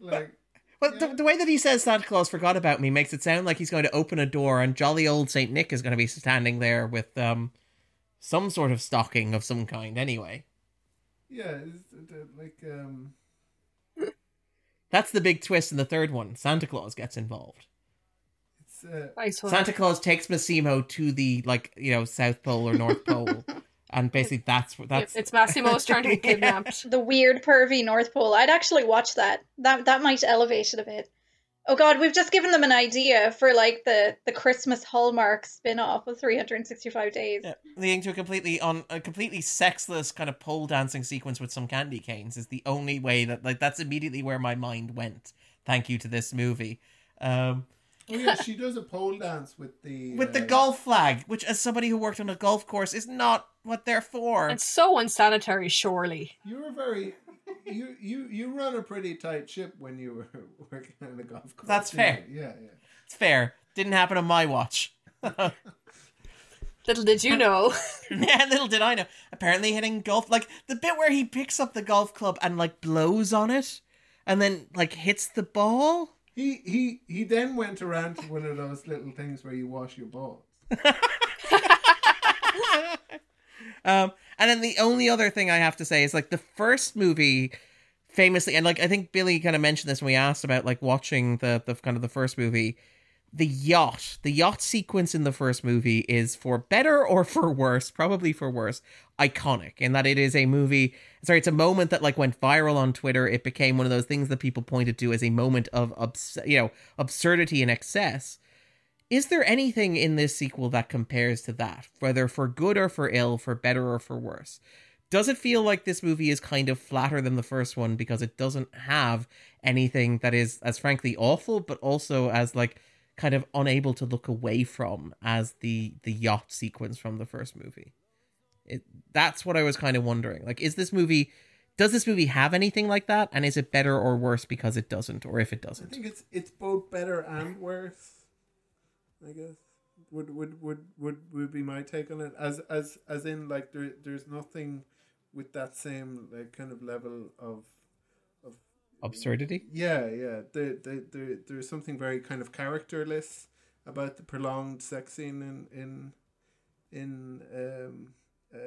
like But the, the way that he says Santa Claus forgot about me makes it sound like he's going to open a door and jolly old Saint Nick is going to be standing there with um some sort of stocking of some kind. Anyway, yeah, it's, uh, like um. that's the big twist in the third one. Santa Claus gets involved. It's, uh, Nice. Santa Claus takes Massimo to the like you know South Pole or North Pole, and basically that's what that's. It's Massimo's trying to be kidnapped. the weird pervy North Pole. I'd actually watch that. That that might elevate it a bit. Oh God, we've just given them an idea for like the the Christmas Hallmark spin-off of 365 days. Yeah, leading to a completely on a completely sexless kind of pole dancing sequence with some candy canes is the only way that like that's immediately where my mind went. Thank you to this movie. Um, oh yeah, she does a pole dance with the with the uh, golf flag, which as somebody who worked on a golf course is not what they're for. It's so unsanitary, surely. You were very. You you you run a pretty tight ship when you were working on the golf course. That's fair. you? Yeah, yeah. It's fair. Didn't happen on my watch. Little did you know. yeah, little did I know. Apparently hitting golf like the bit where he picks up the golf club and like blows on it and then like hits the ball. He he he then went around to one of those little things where you wash your balls. Um, and then the only other thing I have to say is like the first movie famously and like I think Billie kind of mentioned this when we asked about like watching the the kind of the first movie. The yacht the yacht sequence in the first movie is for better or for worse probably for worse iconic in that it is a movie sorry it's a moment that like went viral on twitter. It became one of those things that people pointed to as a moment of abs- you know absurdity and excess is there anything in this sequel that compares to that whether for good or for ill for better or for worse? Does it feel like this movie is kind of flatter than the first one because it doesn't have anything that is as frankly awful but also as like kind of unable to look away from as the the yacht sequence from the first movie? It that's what i was kind of wondering. Like is this movie does this movie have anything like that? And is it better or worse because it doesn't or if it doesn't? I think it's it's both better and worse. I guess would would would would would be my take on it. As as as in like there there's nothing with that same like kind of level of of absurdity yeah yeah there there, there there's something very kind of characterless about the prolonged sex scene in in in um uh,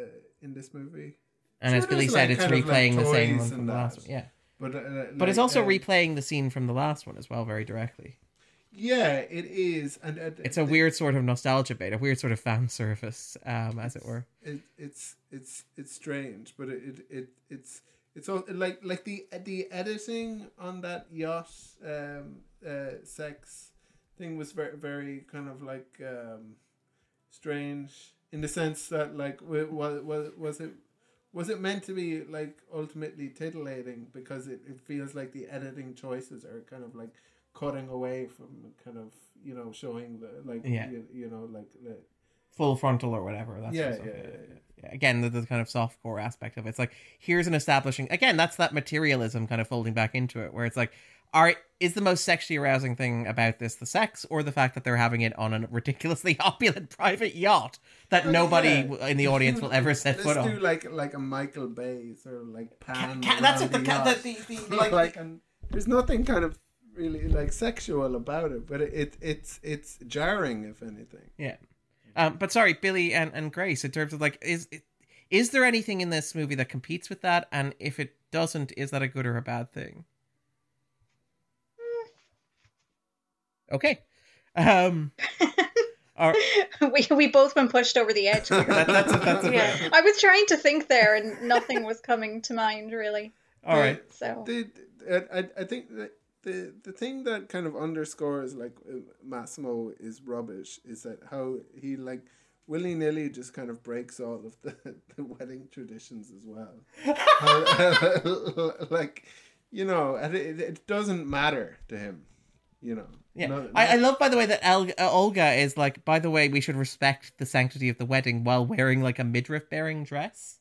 in this movie. And as Billie said, like, it's of, like, replaying the same one from the last one. Yeah. But uh, But it's also uh, replaying the scene from the last one as well, very directly. Yeah, it is, and It's a weird sort of nostalgia bait, a weird sort of fan service, um, as it were. it, it's it's it's strange, but it, it, it it's it's all like like the the editing on that yacht um uh sex thing was very very kind of like um strange in the sense that like was was was it was it meant to be like ultimately titillating because it, it feels like the editing choices are kind of like cutting away from kind of you know showing the like Yeah. you, you know like the, Full frontal or whatever. That's yeah, sort yeah, of yeah, yeah. Yeah, Again, the, the kind of soft core aspect of it. It's like here's an establishing. Again, that's that materialism kind of folding back into it, where it's like, right, is the most sexually arousing thing about this the sex or the fact that they're having it on a ridiculously opulent private yacht that nobody yeah. in the audience will ever set Let's foot do on? like like a Michael Bay sort of like pan. Ca- that's around it. The, the, the, the, like, like, and there's nothing kind of really like sexual about it, but it, it it's it's jarring if anything. Yeah. Um, but sorry, Billie and, and Grace, in terms of like, is is there anything in this movie that competes with that? And if it doesn't, is that a good or a bad thing? Okay. Um, all right. we we both been pushed over the edge. That, that's a, that's a Yeah. fair- I was trying to think there, and nothing was coming to mind really. All right. So The, I, I- I think that the the thing that kind of underscores like uh, Massimo is rubbish is that how he like willy nilly just kind of breaks all of the, the wedding traditions as well. How- like you know, it, it doesn't matter to him. You know. Yeah, No- I, I love, by the way, that El- uh, Olga is like. By the way, we should respect the sanctity of the wedding while wearing like a midriff-bearing dress.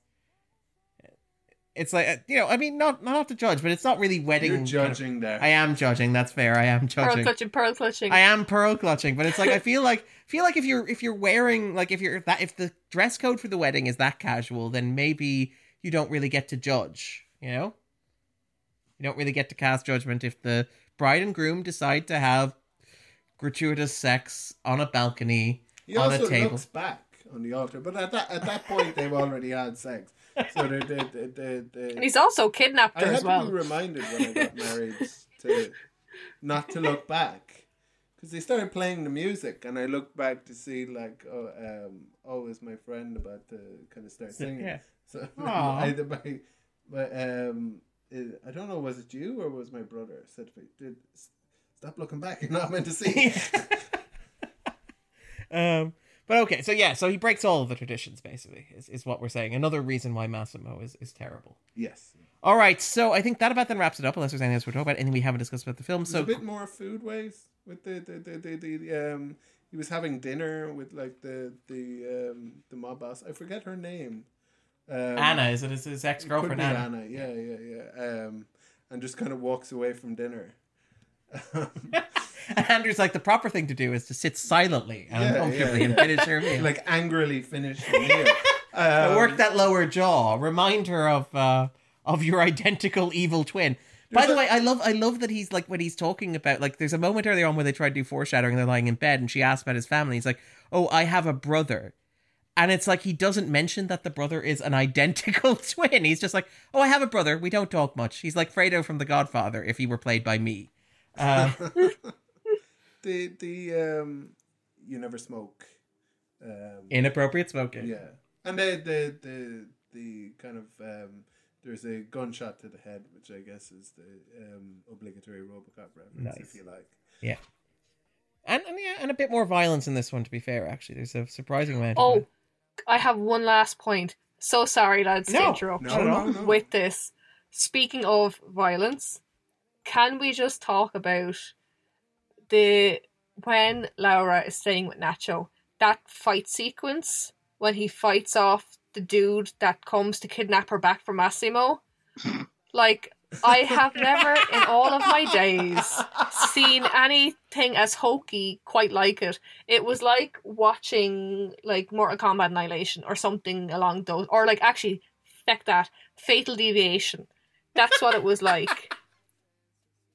It's like uh, you know, I mean, not not to judge, but it's not really wedding. You're kind of- judging there. I am judging. That's fair. I am judging. Pearl clutching, pearl clutching. I am pearl clutching, but it's like I feel like feel like if you're if you're wearing like if you're if that if the dress code for the wedding is that casual, then maybe you don't really get to judge. You know, you don't really get to cast judgment if the bride and groom decide to have gratuitous sex on a balcony He on also a table. looks back on the altar, but at that at that point they've already had sex. So they they they they. they and he's also kidnapped I her had as to well. be reminded when I got married to not to look back because they started playing the music, and I looked back to see like oh um oh is my friend about to kind of start singing. Yeah. So Aw. I, my, but um it, I don't know was it you or was my brother said to me, "Dude, s- stop looking back. You're not meant to see." um, but okay, so yeah, so he breaks all of the traditions. Basically, is, is what we're saying. Another reason why Massimo is is terrible. yes. All right, so I think that about then wraps it up. Unless there's anything else we're talking about, anything we haven't discussed about the film. So So a bit more food waste with the the, the, the, the um he was having dinner with like the the um the mob boss. I forget her name. Um, Anna is it his, his ex girlfriend Anna? Anna. Yeah, yeah, yeah. Um, and just kind of walks away from dinner. And Andrew's like the proper thing to do is to sit silently and Yeah, uncomfortably yeah, and finish her meal. like angrily finish the meal. Um, work that lower jaw. Remind her of uh, of your identical evil twin. By the a- way, I love I love that he's like when he's talking about like there's a moment earlier on where they try to do foreshadowing. They're lying in bed and she asks about his family. He's like, "Oh, I have a brother," and it's like he doesn't mention that the brother is an identical twin. He's just like, "Oh, I have a brother. We don't talk much." He's like Fredo from The Godfather if he were played by me. Uh, the the um, you never smoke. Um, inappropriate smoking. Yeah, and the the the the kind of um, there's a gunshot to the head, which I guess is the um, obligatory RoboCop reference, Nice. if you like. Yeah. And, and yeah, and a bit more violence in this one. To be fair, actually, there's a surprising amount. of Oh, violence. I have one last point. So sorry, lads, to No, interrupt No, Not no, no. with this. Speaking of violence, can we just talk about the when Laura is staying with Nacho, that fight sequence when he fights off the dude that comes to kidnap her back from Massimo? Like, I have never in all of my days seen anything as hokey quite like it. It was like watching like Mortal Kombat Annihilation or something along those, or like actually, feck that, Fatal Deviation. That's what it was like.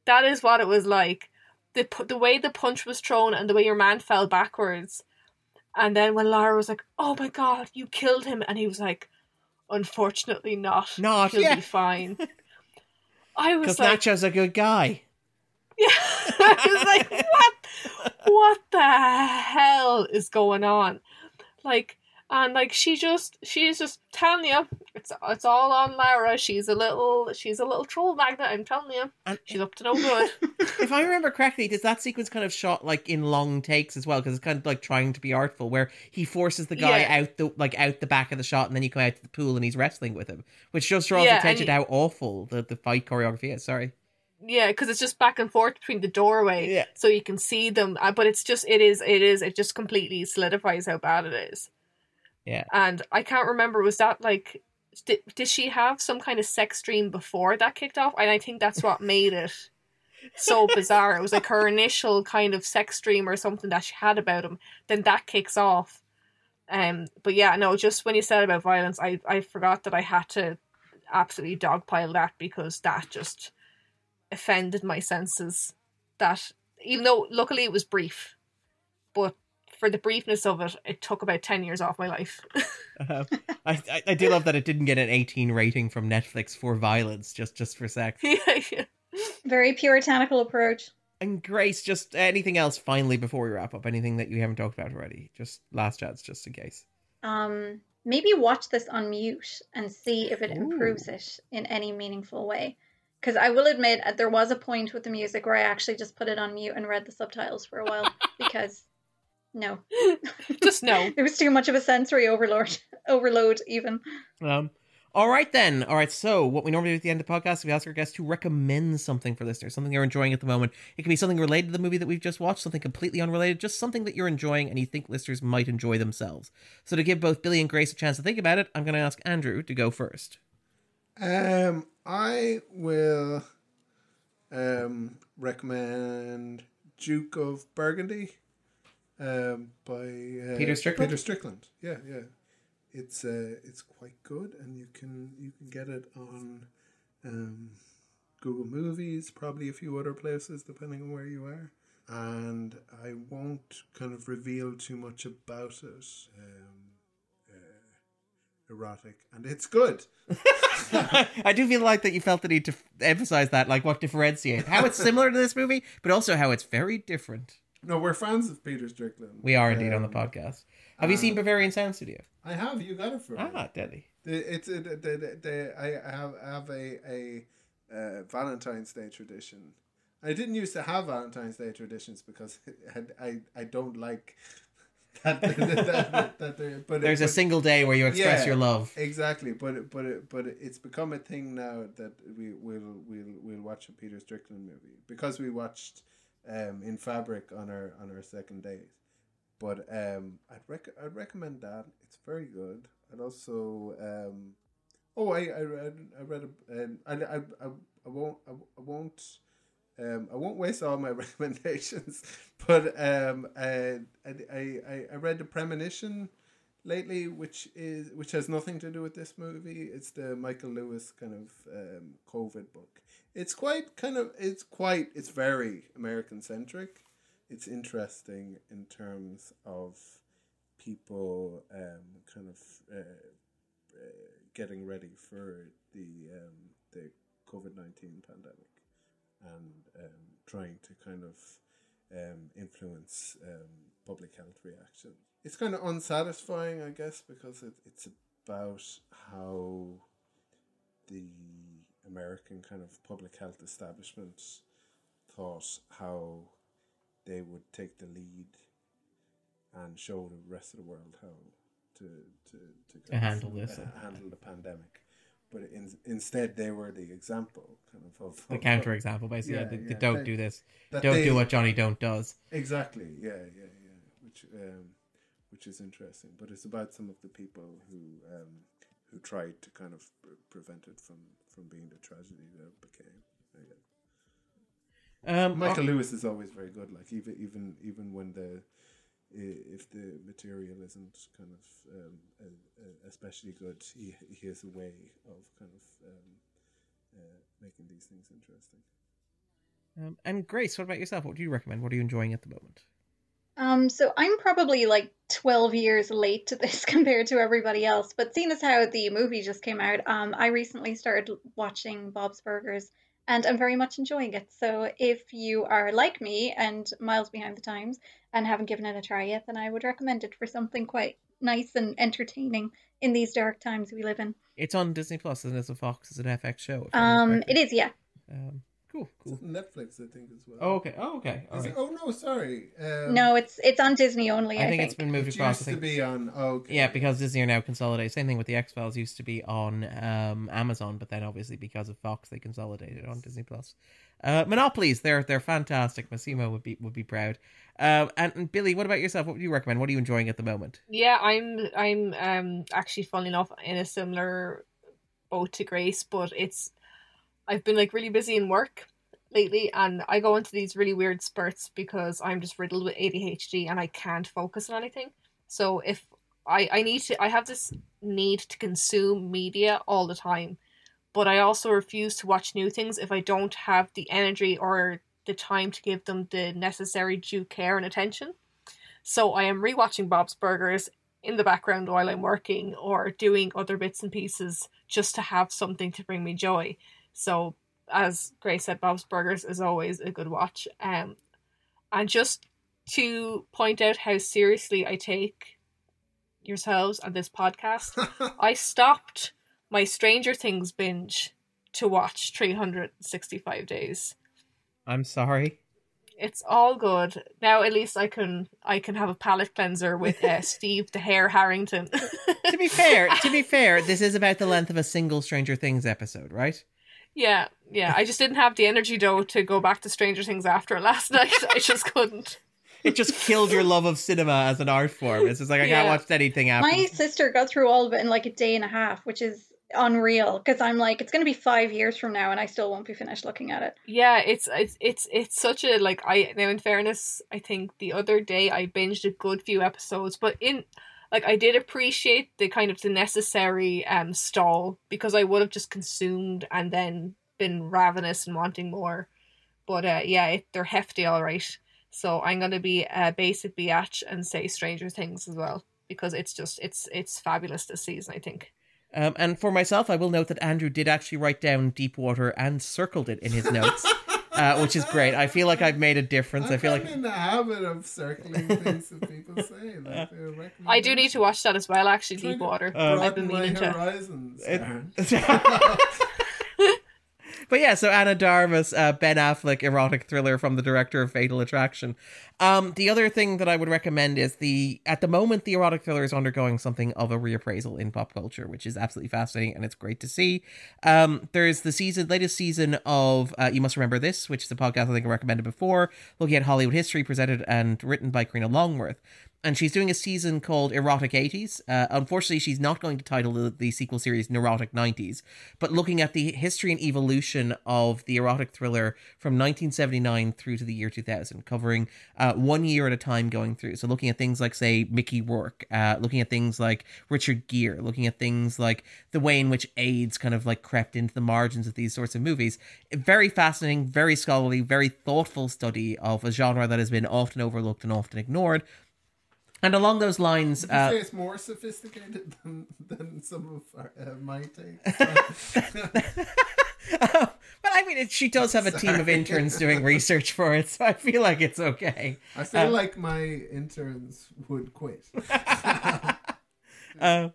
That is what it was like. The the way the punch was thrown and the way your man fell backwards, and then when Lara was like, "Oh my god, you killed him," and he was like, unfortunately not. Not, He'll yeah. be fine. I was Because like, Nacho's a good guy. yeah. I was like, what? What the hell is going on? Like, and like she just, she's just telling you, it's it's all on Lara. She's a little, she's a little troll magnet. I'm telling you, And she's up to no good. if I remember correctly, does that sequence kind of shot like in long takes as well? Because it's kind of like trying to be artful, where he forces the guy Yeah. out the like out the back of the shot, and then you come out to the pool and he's wrestling with him, which just draws Yeah, attention to how awful the, the fight choreography is. Sorry. Yeah, because it's just back and forth between the doorway, Yeah. so you can see them. uh, But it's just, it is, it is, it just completely solidifies how bad it is. Yeah. And I can't remember, was that like, did, did she have some kind of sex dream before that kicked off? And I think that's what made it so bizarre. It was like her initial kind of sex dream or something that she had about him. Then that kicks off. Um, but yeah, no, just when you said about violence, I, I forgot that I had to absolutely dogpile that because that just offended my senses. That even though luckily it was brief, but for the briefness of it, it took about ten years off my life. Uh, I, I I do love that it didn't get an 18 rating from Netflix for violence, just just for sex. yeah, yeah. Very puritanical approach. And Grace, just anything else finally before we wrap up? Anything that you haven't talked about already? Just last chance, just in case. Um, maybe watch this on mute and see if it improves it in any meaningful way. Because I will admit, uh, there was a point with the music where I actually just put it on mute and read the subtitles for a while because no, Just no. it was too much of a sensory overload. Overload, even. Um, all right then. All right. So what we normally do at the end of the podcast, is we ask our guests to recommend something for listeners, something they're enjoying at the moment. It can be something related to the movie that we've just watched, something completely unrelated, just something that you're enjoying and you think listeners might enjoy themselves. So to give both Billie and Grace a chance to think about it, I'm going to ask Andrew to go first. Um, I will um recommend Duke of Burgundy, um, by uh, Peter Strickland? Peter Strickland. Yeah, yeah. It's uh, it's quite good, and you can you can get it on um, Google Movies, probably a few other places depending on where you are. And I won't kind of reveal too much about it. Um, uh, erotic, and it's good. I do feel like that you felt the need to f- emphasize that, like what differentiates how it's similar to this movie, but also how it's very different. No, we're fans of Peter Strickland. We are indeed on the Um, podcast. Have you uh, seen Berberian Sound Studio? I have. You got it for me. Ah, deadly. It's a, the, the, the, I have have a a uh, Valentine's Day tradition. I didn't used to have Valentine's Day traditions because I I, I don't like that. that, that, that, but There's a but- single day where you express Yeah. your love. Exactly, but it- but it, but it's become a thing now that we will we'll we'll watch a Peter Strickland movie because we watched um, in Fabric on our on our second date. But um, I'd rec- I'd recommend that. It's very good. I'd also um, oh I I read I read a, um, I, I, I, I won't I, I won't um, I won't waste all my recommendations, but um, I, I, I- I read the Premonition lately, which is which has nothing to do with this movie. It's the Michael Lewis kind of um, COVID book. It's quite kind of it's quite it's very American centric. It's interesting in terms of people um, kind of uh, uh, getting ready for the um, the COVID nineteen pandemic and um, trying to kind of um, influence um, public health reaction. It's kind of unsatisfying, I guess, because it, it's about how the American kind of public health establishment thought how they would take the lead and show the rest of the world how to to to, of, handle this. uh, handle the pandemic. But in, instead, they were the example, kind of of The of- counter example, basically. Yeah, the, the yeah. don't They- do this. Don't they- do what Johnny Don't does. Exactly. Yeah, yeah, yeah. Which um, which is interesting, but it's about some of the people who um, who tried to kind of pre- prevent it from from being the tragedy that it became. I. Um, Michael Lewis is always very good. Like even even even when the if the material isn't kind of um, especially good, he he has a way of kind of um, uh, making these things interesting. um, and Grace, what about yourself? What do you recommend? What are you enjoying at the moment? Um, so I'm probably like 12 years late to this compared to everybody else. But seeing as how the movie just came out, um, I recently started watching Bob's Burgers and I'm very much enjoying it. So if you are like me and miles behind the times and haven't given it a try yet, then I would recommend it for something quite nice and entertaining in these dark times we live in. It's on Disney Plus, and it's a Fox, it's an FX show. Um, it is, yeah. Um, cool, cool. It's on Netflix, I think, as well. Oh, okay. Oh, okay. All Is right. it? Oh no, sorry. Um, No, it's it's on Disney only. I I, think think it's been moved it across. I used to be on. Oh, okay. Yeah, because Disney are now consolidated. Same thing with the X Files used to be on um, Amazon, but then obviously because of Fox, they consolidated on Disney Plus. Uh, Monopolies, they're they're fantastic. Massimo would be would be proud. Um, and, and Billie, what about yourself? What would you recommend? What are you enjoying at the moment? Yeah, I'm I'm um actually funny enough in a similar boat to Grace, but it's I've been like really busy in work lately and I go into these really weird spurts because I'm just riddled with ADHD and I can't focus on anything. So if I I need to I have this need to consume media all the time, but I also refuse to watch new things if I don't have the energy or the time to give them the necessary due care and attention. So I am rewatching Bob's Burgers in the background while I'm working or doing other bits and pieces just to have something to bring me joy. So as Grace said, Bob's Burgers is always a good watch. Um, and just to point out how seriously I take yourselves and this podcast, I stopped my Stranger Things binge to watch 365 days. I'm sorry. It's all good. Now at least I can I can have a palate cleanser with uh, Steve the Hair Harrington. to be fair, to be fair, this is about the length of a single Stranger Things episode, right? Yeah, yeah. I just didn't have the energy though to go back to Stranger Things after last night. I just couldn't. It just killed your love of cinema as an art form. It's just like I can't watch anything after. My sister got through all of it in like a day and a half, which is unreal because I'm like, it's going to be five years from now and I still won't be finished looking at it. Yeah, it's it's it's it's such a like I now in fairness, I think the other day I binged a good few episodes, but in like I did appreciate the kind of the necessary um stall because I would have just consumed and then been ravenous and wanting more. But uh yeah, it, they're hefty all right. So I'm gonna be a basic biatch and say Stranger Things as well because it's just it's it's fabulous this season. I think. Um, and for myself, I will note that Andrew did actually write down Deepwater and circled it in his notes, uh, which is great. I feel like I've made a difference. I'm I feel like in the habit of circling things that people say. Like I do need to watch that as well. Actually, Trying to Deepwater. Um, I've been broaden my meaning to. horizons. But yeah, so Ana de Armas, uh, Ben Affleck erotic thriller from the director of Fatal Attraction. Um, the other thing that I would recommend is the at the moment the erotic thriller is undergoing something of a reappraisal in pop culture, which is absolutely fascinating and it's great to see. Um, there's the season latest season of uh, You Must Remember This, which is a podcast I think I recommended before, looking at Hollywood history presented and written by Karina Longworth and she's doing a season called Erotic 80s. Uh, unfortunately, she's not going to title the, the sequel series Neurotic 90s, but looking at the history and evolution of the erotic thriller from 1979 through to the year 2000, covering uh, one year at a time going through. So, looking at things like, say, Mickey Rourke, uh, looking at things like Richard Gere, looking at things like the way in which AIDS kind of like crept into the margins of these sorts of movies. Very fascinating, very scholarly, very thoughtful study of a genre that has been often overlooked and often ignored. And along those lines, uh, say it's more sophisticated than, than some of our, uh, my takes. but I mean, it, she does have a team of interns doing research for it, so I feel like it's okay. I feel Uh, like my interns would quit. Uh,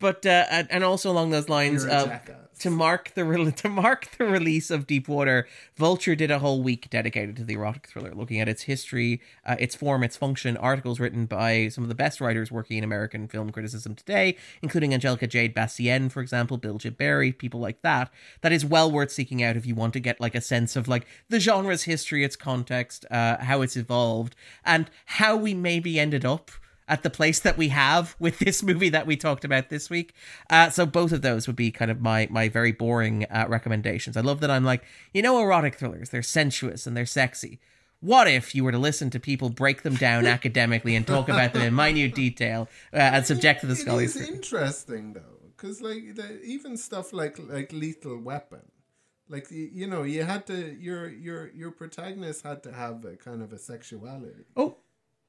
but uh, and also along those lines, uh, to mark the re- to mark the release of Deepwater, Vulture did a whole week dedicated to the erotic thriller, looking at its history, uh, its form, its function. Articles written by some of the best writers working in American film criticism today, including Angelica Jade Bastien, for example, Bilge Ebiri, people like that. That is well worth seeking out if you want to get like a sense of like the genre's history, its context, uh, how it's evolved, and how we maybe ended up at the place that we have with this movie that we talked about this week. Uh, so both of those would be kind of my my very boring uh, recommendations. I love that I'm like, you know, erotic thrillers, they're sensuous and they're sexy. What if you were to listen to people break them down academically and talk about them in minute detail uh, and subject to the It scholarly is scrutiny? interesting though, because like the, even stuff like like Lethal Weapon, like the, you know, you had to your your your protagonist had to have a kind of a sexuality. Oh,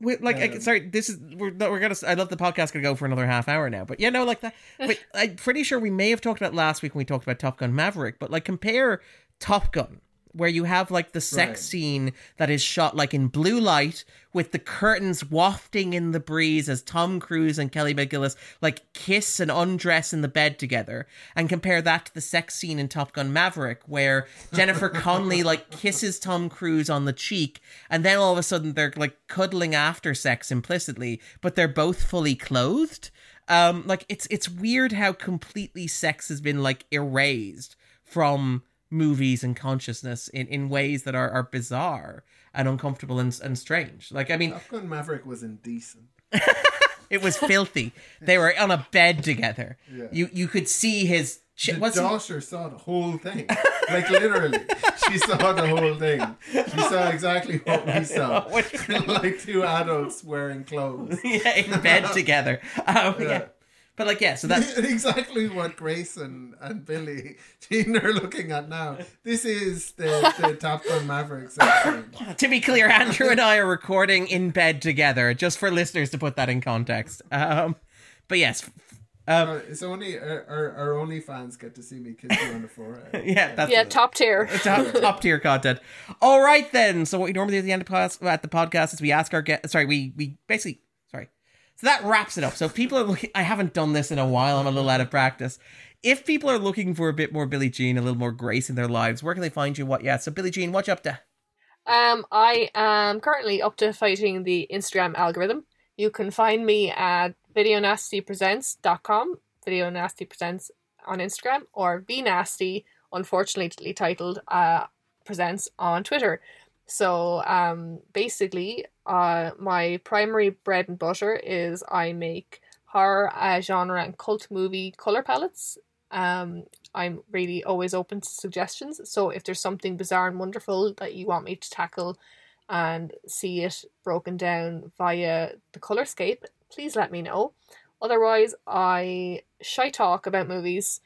we, like I, Um, sorry, this is we're we're gonna. I love the podcast gonna go for another half hour now, but yeah, no, like that. But I'm pretty sure we may have talked about last week when we talked about Top Gun Maverick. But like compare Top Gun, where you have like the sex Right. scene that is shot like in blue light with the curtains wafting in the breeze as Tom Cruise and Kelly McGillis like kiss and undress in the bed together, and compare that to the sex scene in Top Gun Maverick, where Jennifer Connelly like kisses Tom Cruise on the cheek, and then all of a sudden they're like cuddling after sex implicitly, but they're both fully clothed. Um, like it's it's weird how completely sex has been like erased from movies and consciousness in, in ways that are, are bizarre and uncomfortable and, and strange. Like I mean, Top Gun Maverick was indecent. it was filthy. They were on a bed together. Yeah. You you could see his. Ch- The he- saw the whole thing. Like literally. She saw the whole thing. She saw exactly what we saw. like two adults wearing clothes. yeah, in bed together. Um, yeah. Yeah. But like yeah, so that's exactly what Grace and, and Billie Jean are looking at now. This is the, the Top Gun Maverick section. to be clear, Andrew and I are recording in bed together, just for listeners to put that in context. Um, but yes, um, Uh, It's only our, our, our only fans get to see me kiss you on the forehead. yeah, that's Yeah, top tier. top, top tier content. All right, then. So what we normally do at the end of pos- at the podcast is we ask our guests. Sorry, we we basically sorry. So that wraps it up. So if people are looking, I haven't done this in a while. I'm a little out of practice. If people are looking for a bit more Billie Jean, a little more grace in their lives, where can they find you? What? Yeah. So Billie Jean, what you up to? Um, I am currently up to fighting the Instagram algorithm. You can find me at videonastypresents.com, Video Nasty Presents on Instagram, or Be Nasty, unfortunately titled uh, Presents on Twitter. So um, basically, uh, my primary bread and butter is I make horror, uh, genre, and cult movie color palettes. Um, I'm really always open to suggestions. So if there's something bizarre and wonderful that you want me to tackle and see it broken down via the colorscape, please let me know. Otherwise, I shy talk about movies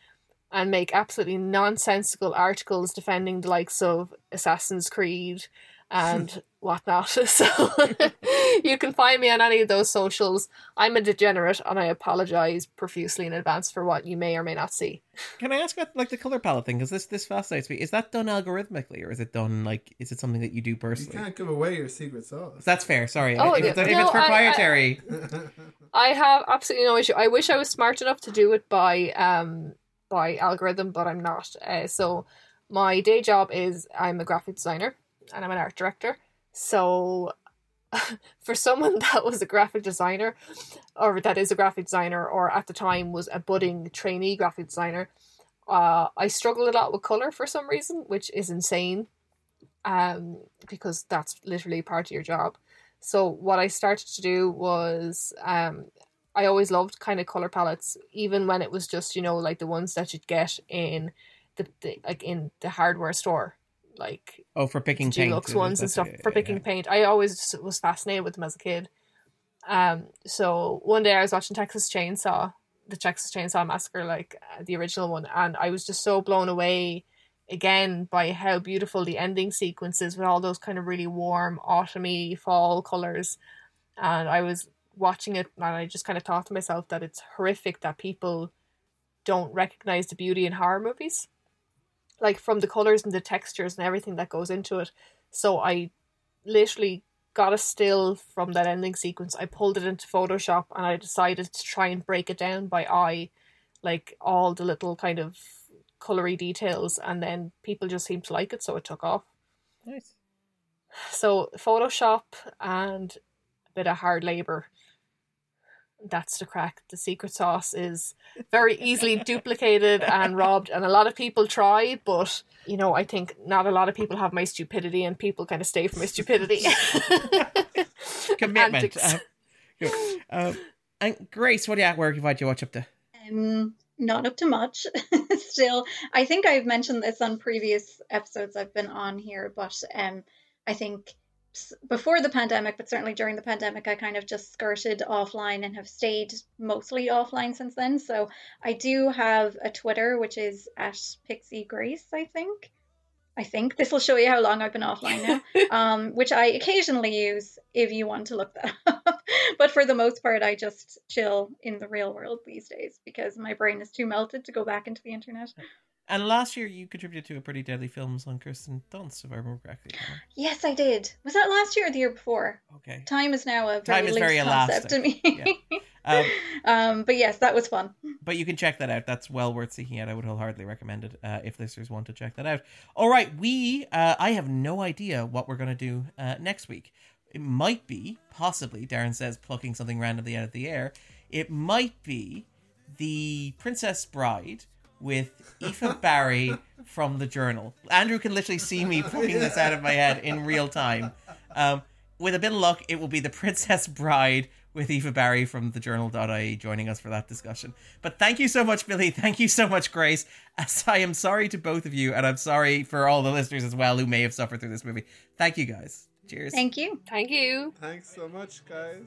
and make absolutely nonsensical articles defending the likes of Assassin's Creed and whatnot. So you can find me on any of those socials. I'm a degenerate and I apologize profusely in advance for what you may or may not see. Can I ask about like the color palette thing? Because this this fascinates me. Is that done algorithmically, or is it done like is it something that you do personally? You can't give away your secret sauce. That's fair. Sorry. Oh, if, it's, yeah. if No, it's I- I- proprietary, I have absolutely no issue. I wish I was smart enough to do it by um by algorithm, but I'm not. Uh, so my day job is I'm a graphic designer and I'm an art director. So for someone that was a graphic designer, or that is a graphic designer, or at the time was a budding trainee graphic designer, uh, I struggled a lot with color for some reason, which is insane. Um, because that's literally part of your job. So what I started to do was um I always loved kind of color palettes, even when it was just, you know, like the ones that you'd get in the, the like in the hardware store. Like oh, for picking paint, Dulux ones and stuff yeah, for picking yeah. paint. I always was fascinated with them as a kid. Um, so one day I was watching Texas Chainsaw, the Texas Chainsaw Massacre, like uh, the original one, and I was just so blown away again by how beautiful the ending sequences with all those kind of really warm autumny fall colors. And I was watching it, and I just kind of thought to myself that it's horrific that people don't recognize the beauty in horror movies like from the colors and the textures and everything that goes into it. So I literally got a still from that ending sequence. I pulled it into Photoshop and I decided to try and break it down by eye, like all the little kind of colory details, and then people just seemed to like it, so it took off. Nice. So Photoshop and a bit of hard labor. That's the crack. The secret sauce is very easily duplicated and robbed, and a lot of people try, but you know, I think not a lot of people have my stupidity, and people kind of stay for my stupidity. Commitment. Antics. Uh. Um, and Grace, what do you where can you find you? Watch up to? Um, not up to much. Still, I think I've mentioned this on previous episodes I've been on here, but um, I think s- before the pandemic, but certainly during the pandemic, I kind of just skirted offline and have stayed mostly offline since then. So I do have a Twitter, which is at Pixie Grace, I think. I think this will show you how long I've been offline now, um, which I occasionally use if you want to look that up. but for the most part, I just chill in the real world these days because my brain is too melted to go back into the internet. And last year, you contributed to a pretty deadly films on Kirsten Dunst, if I remember correctly. Yes, I did. Was that last year or the year before? Okay. Time is now a very Time is very concept to me. Yeah. Um, um, but yes, that was fun. but you can check that out. That's well worth seeking out. I would wholeheartedly recommend it uh, if listeners want to check that out. All right, we. Uh, I have no idea what we're going to do uh, next week. It might be, possibly, Darren says, plucking something randomly out of the air. It might be the Princess Bride with Aoife Barry from the Journal. Andrew can literally see me plucking this out of my head in real time. Um, with a bit of luck, it will be the Princess Bride with Aoife Barry from thejournal.ie joining us for that discussion. But thank you so much, Billie. Thank you so much, Grace. As I am sorry to both of you, and I'm sorry for all the listeners as well who may have suffered through this movie. Thank you guys. Cheers. Thank you. Thank you. Thanks so much, guys.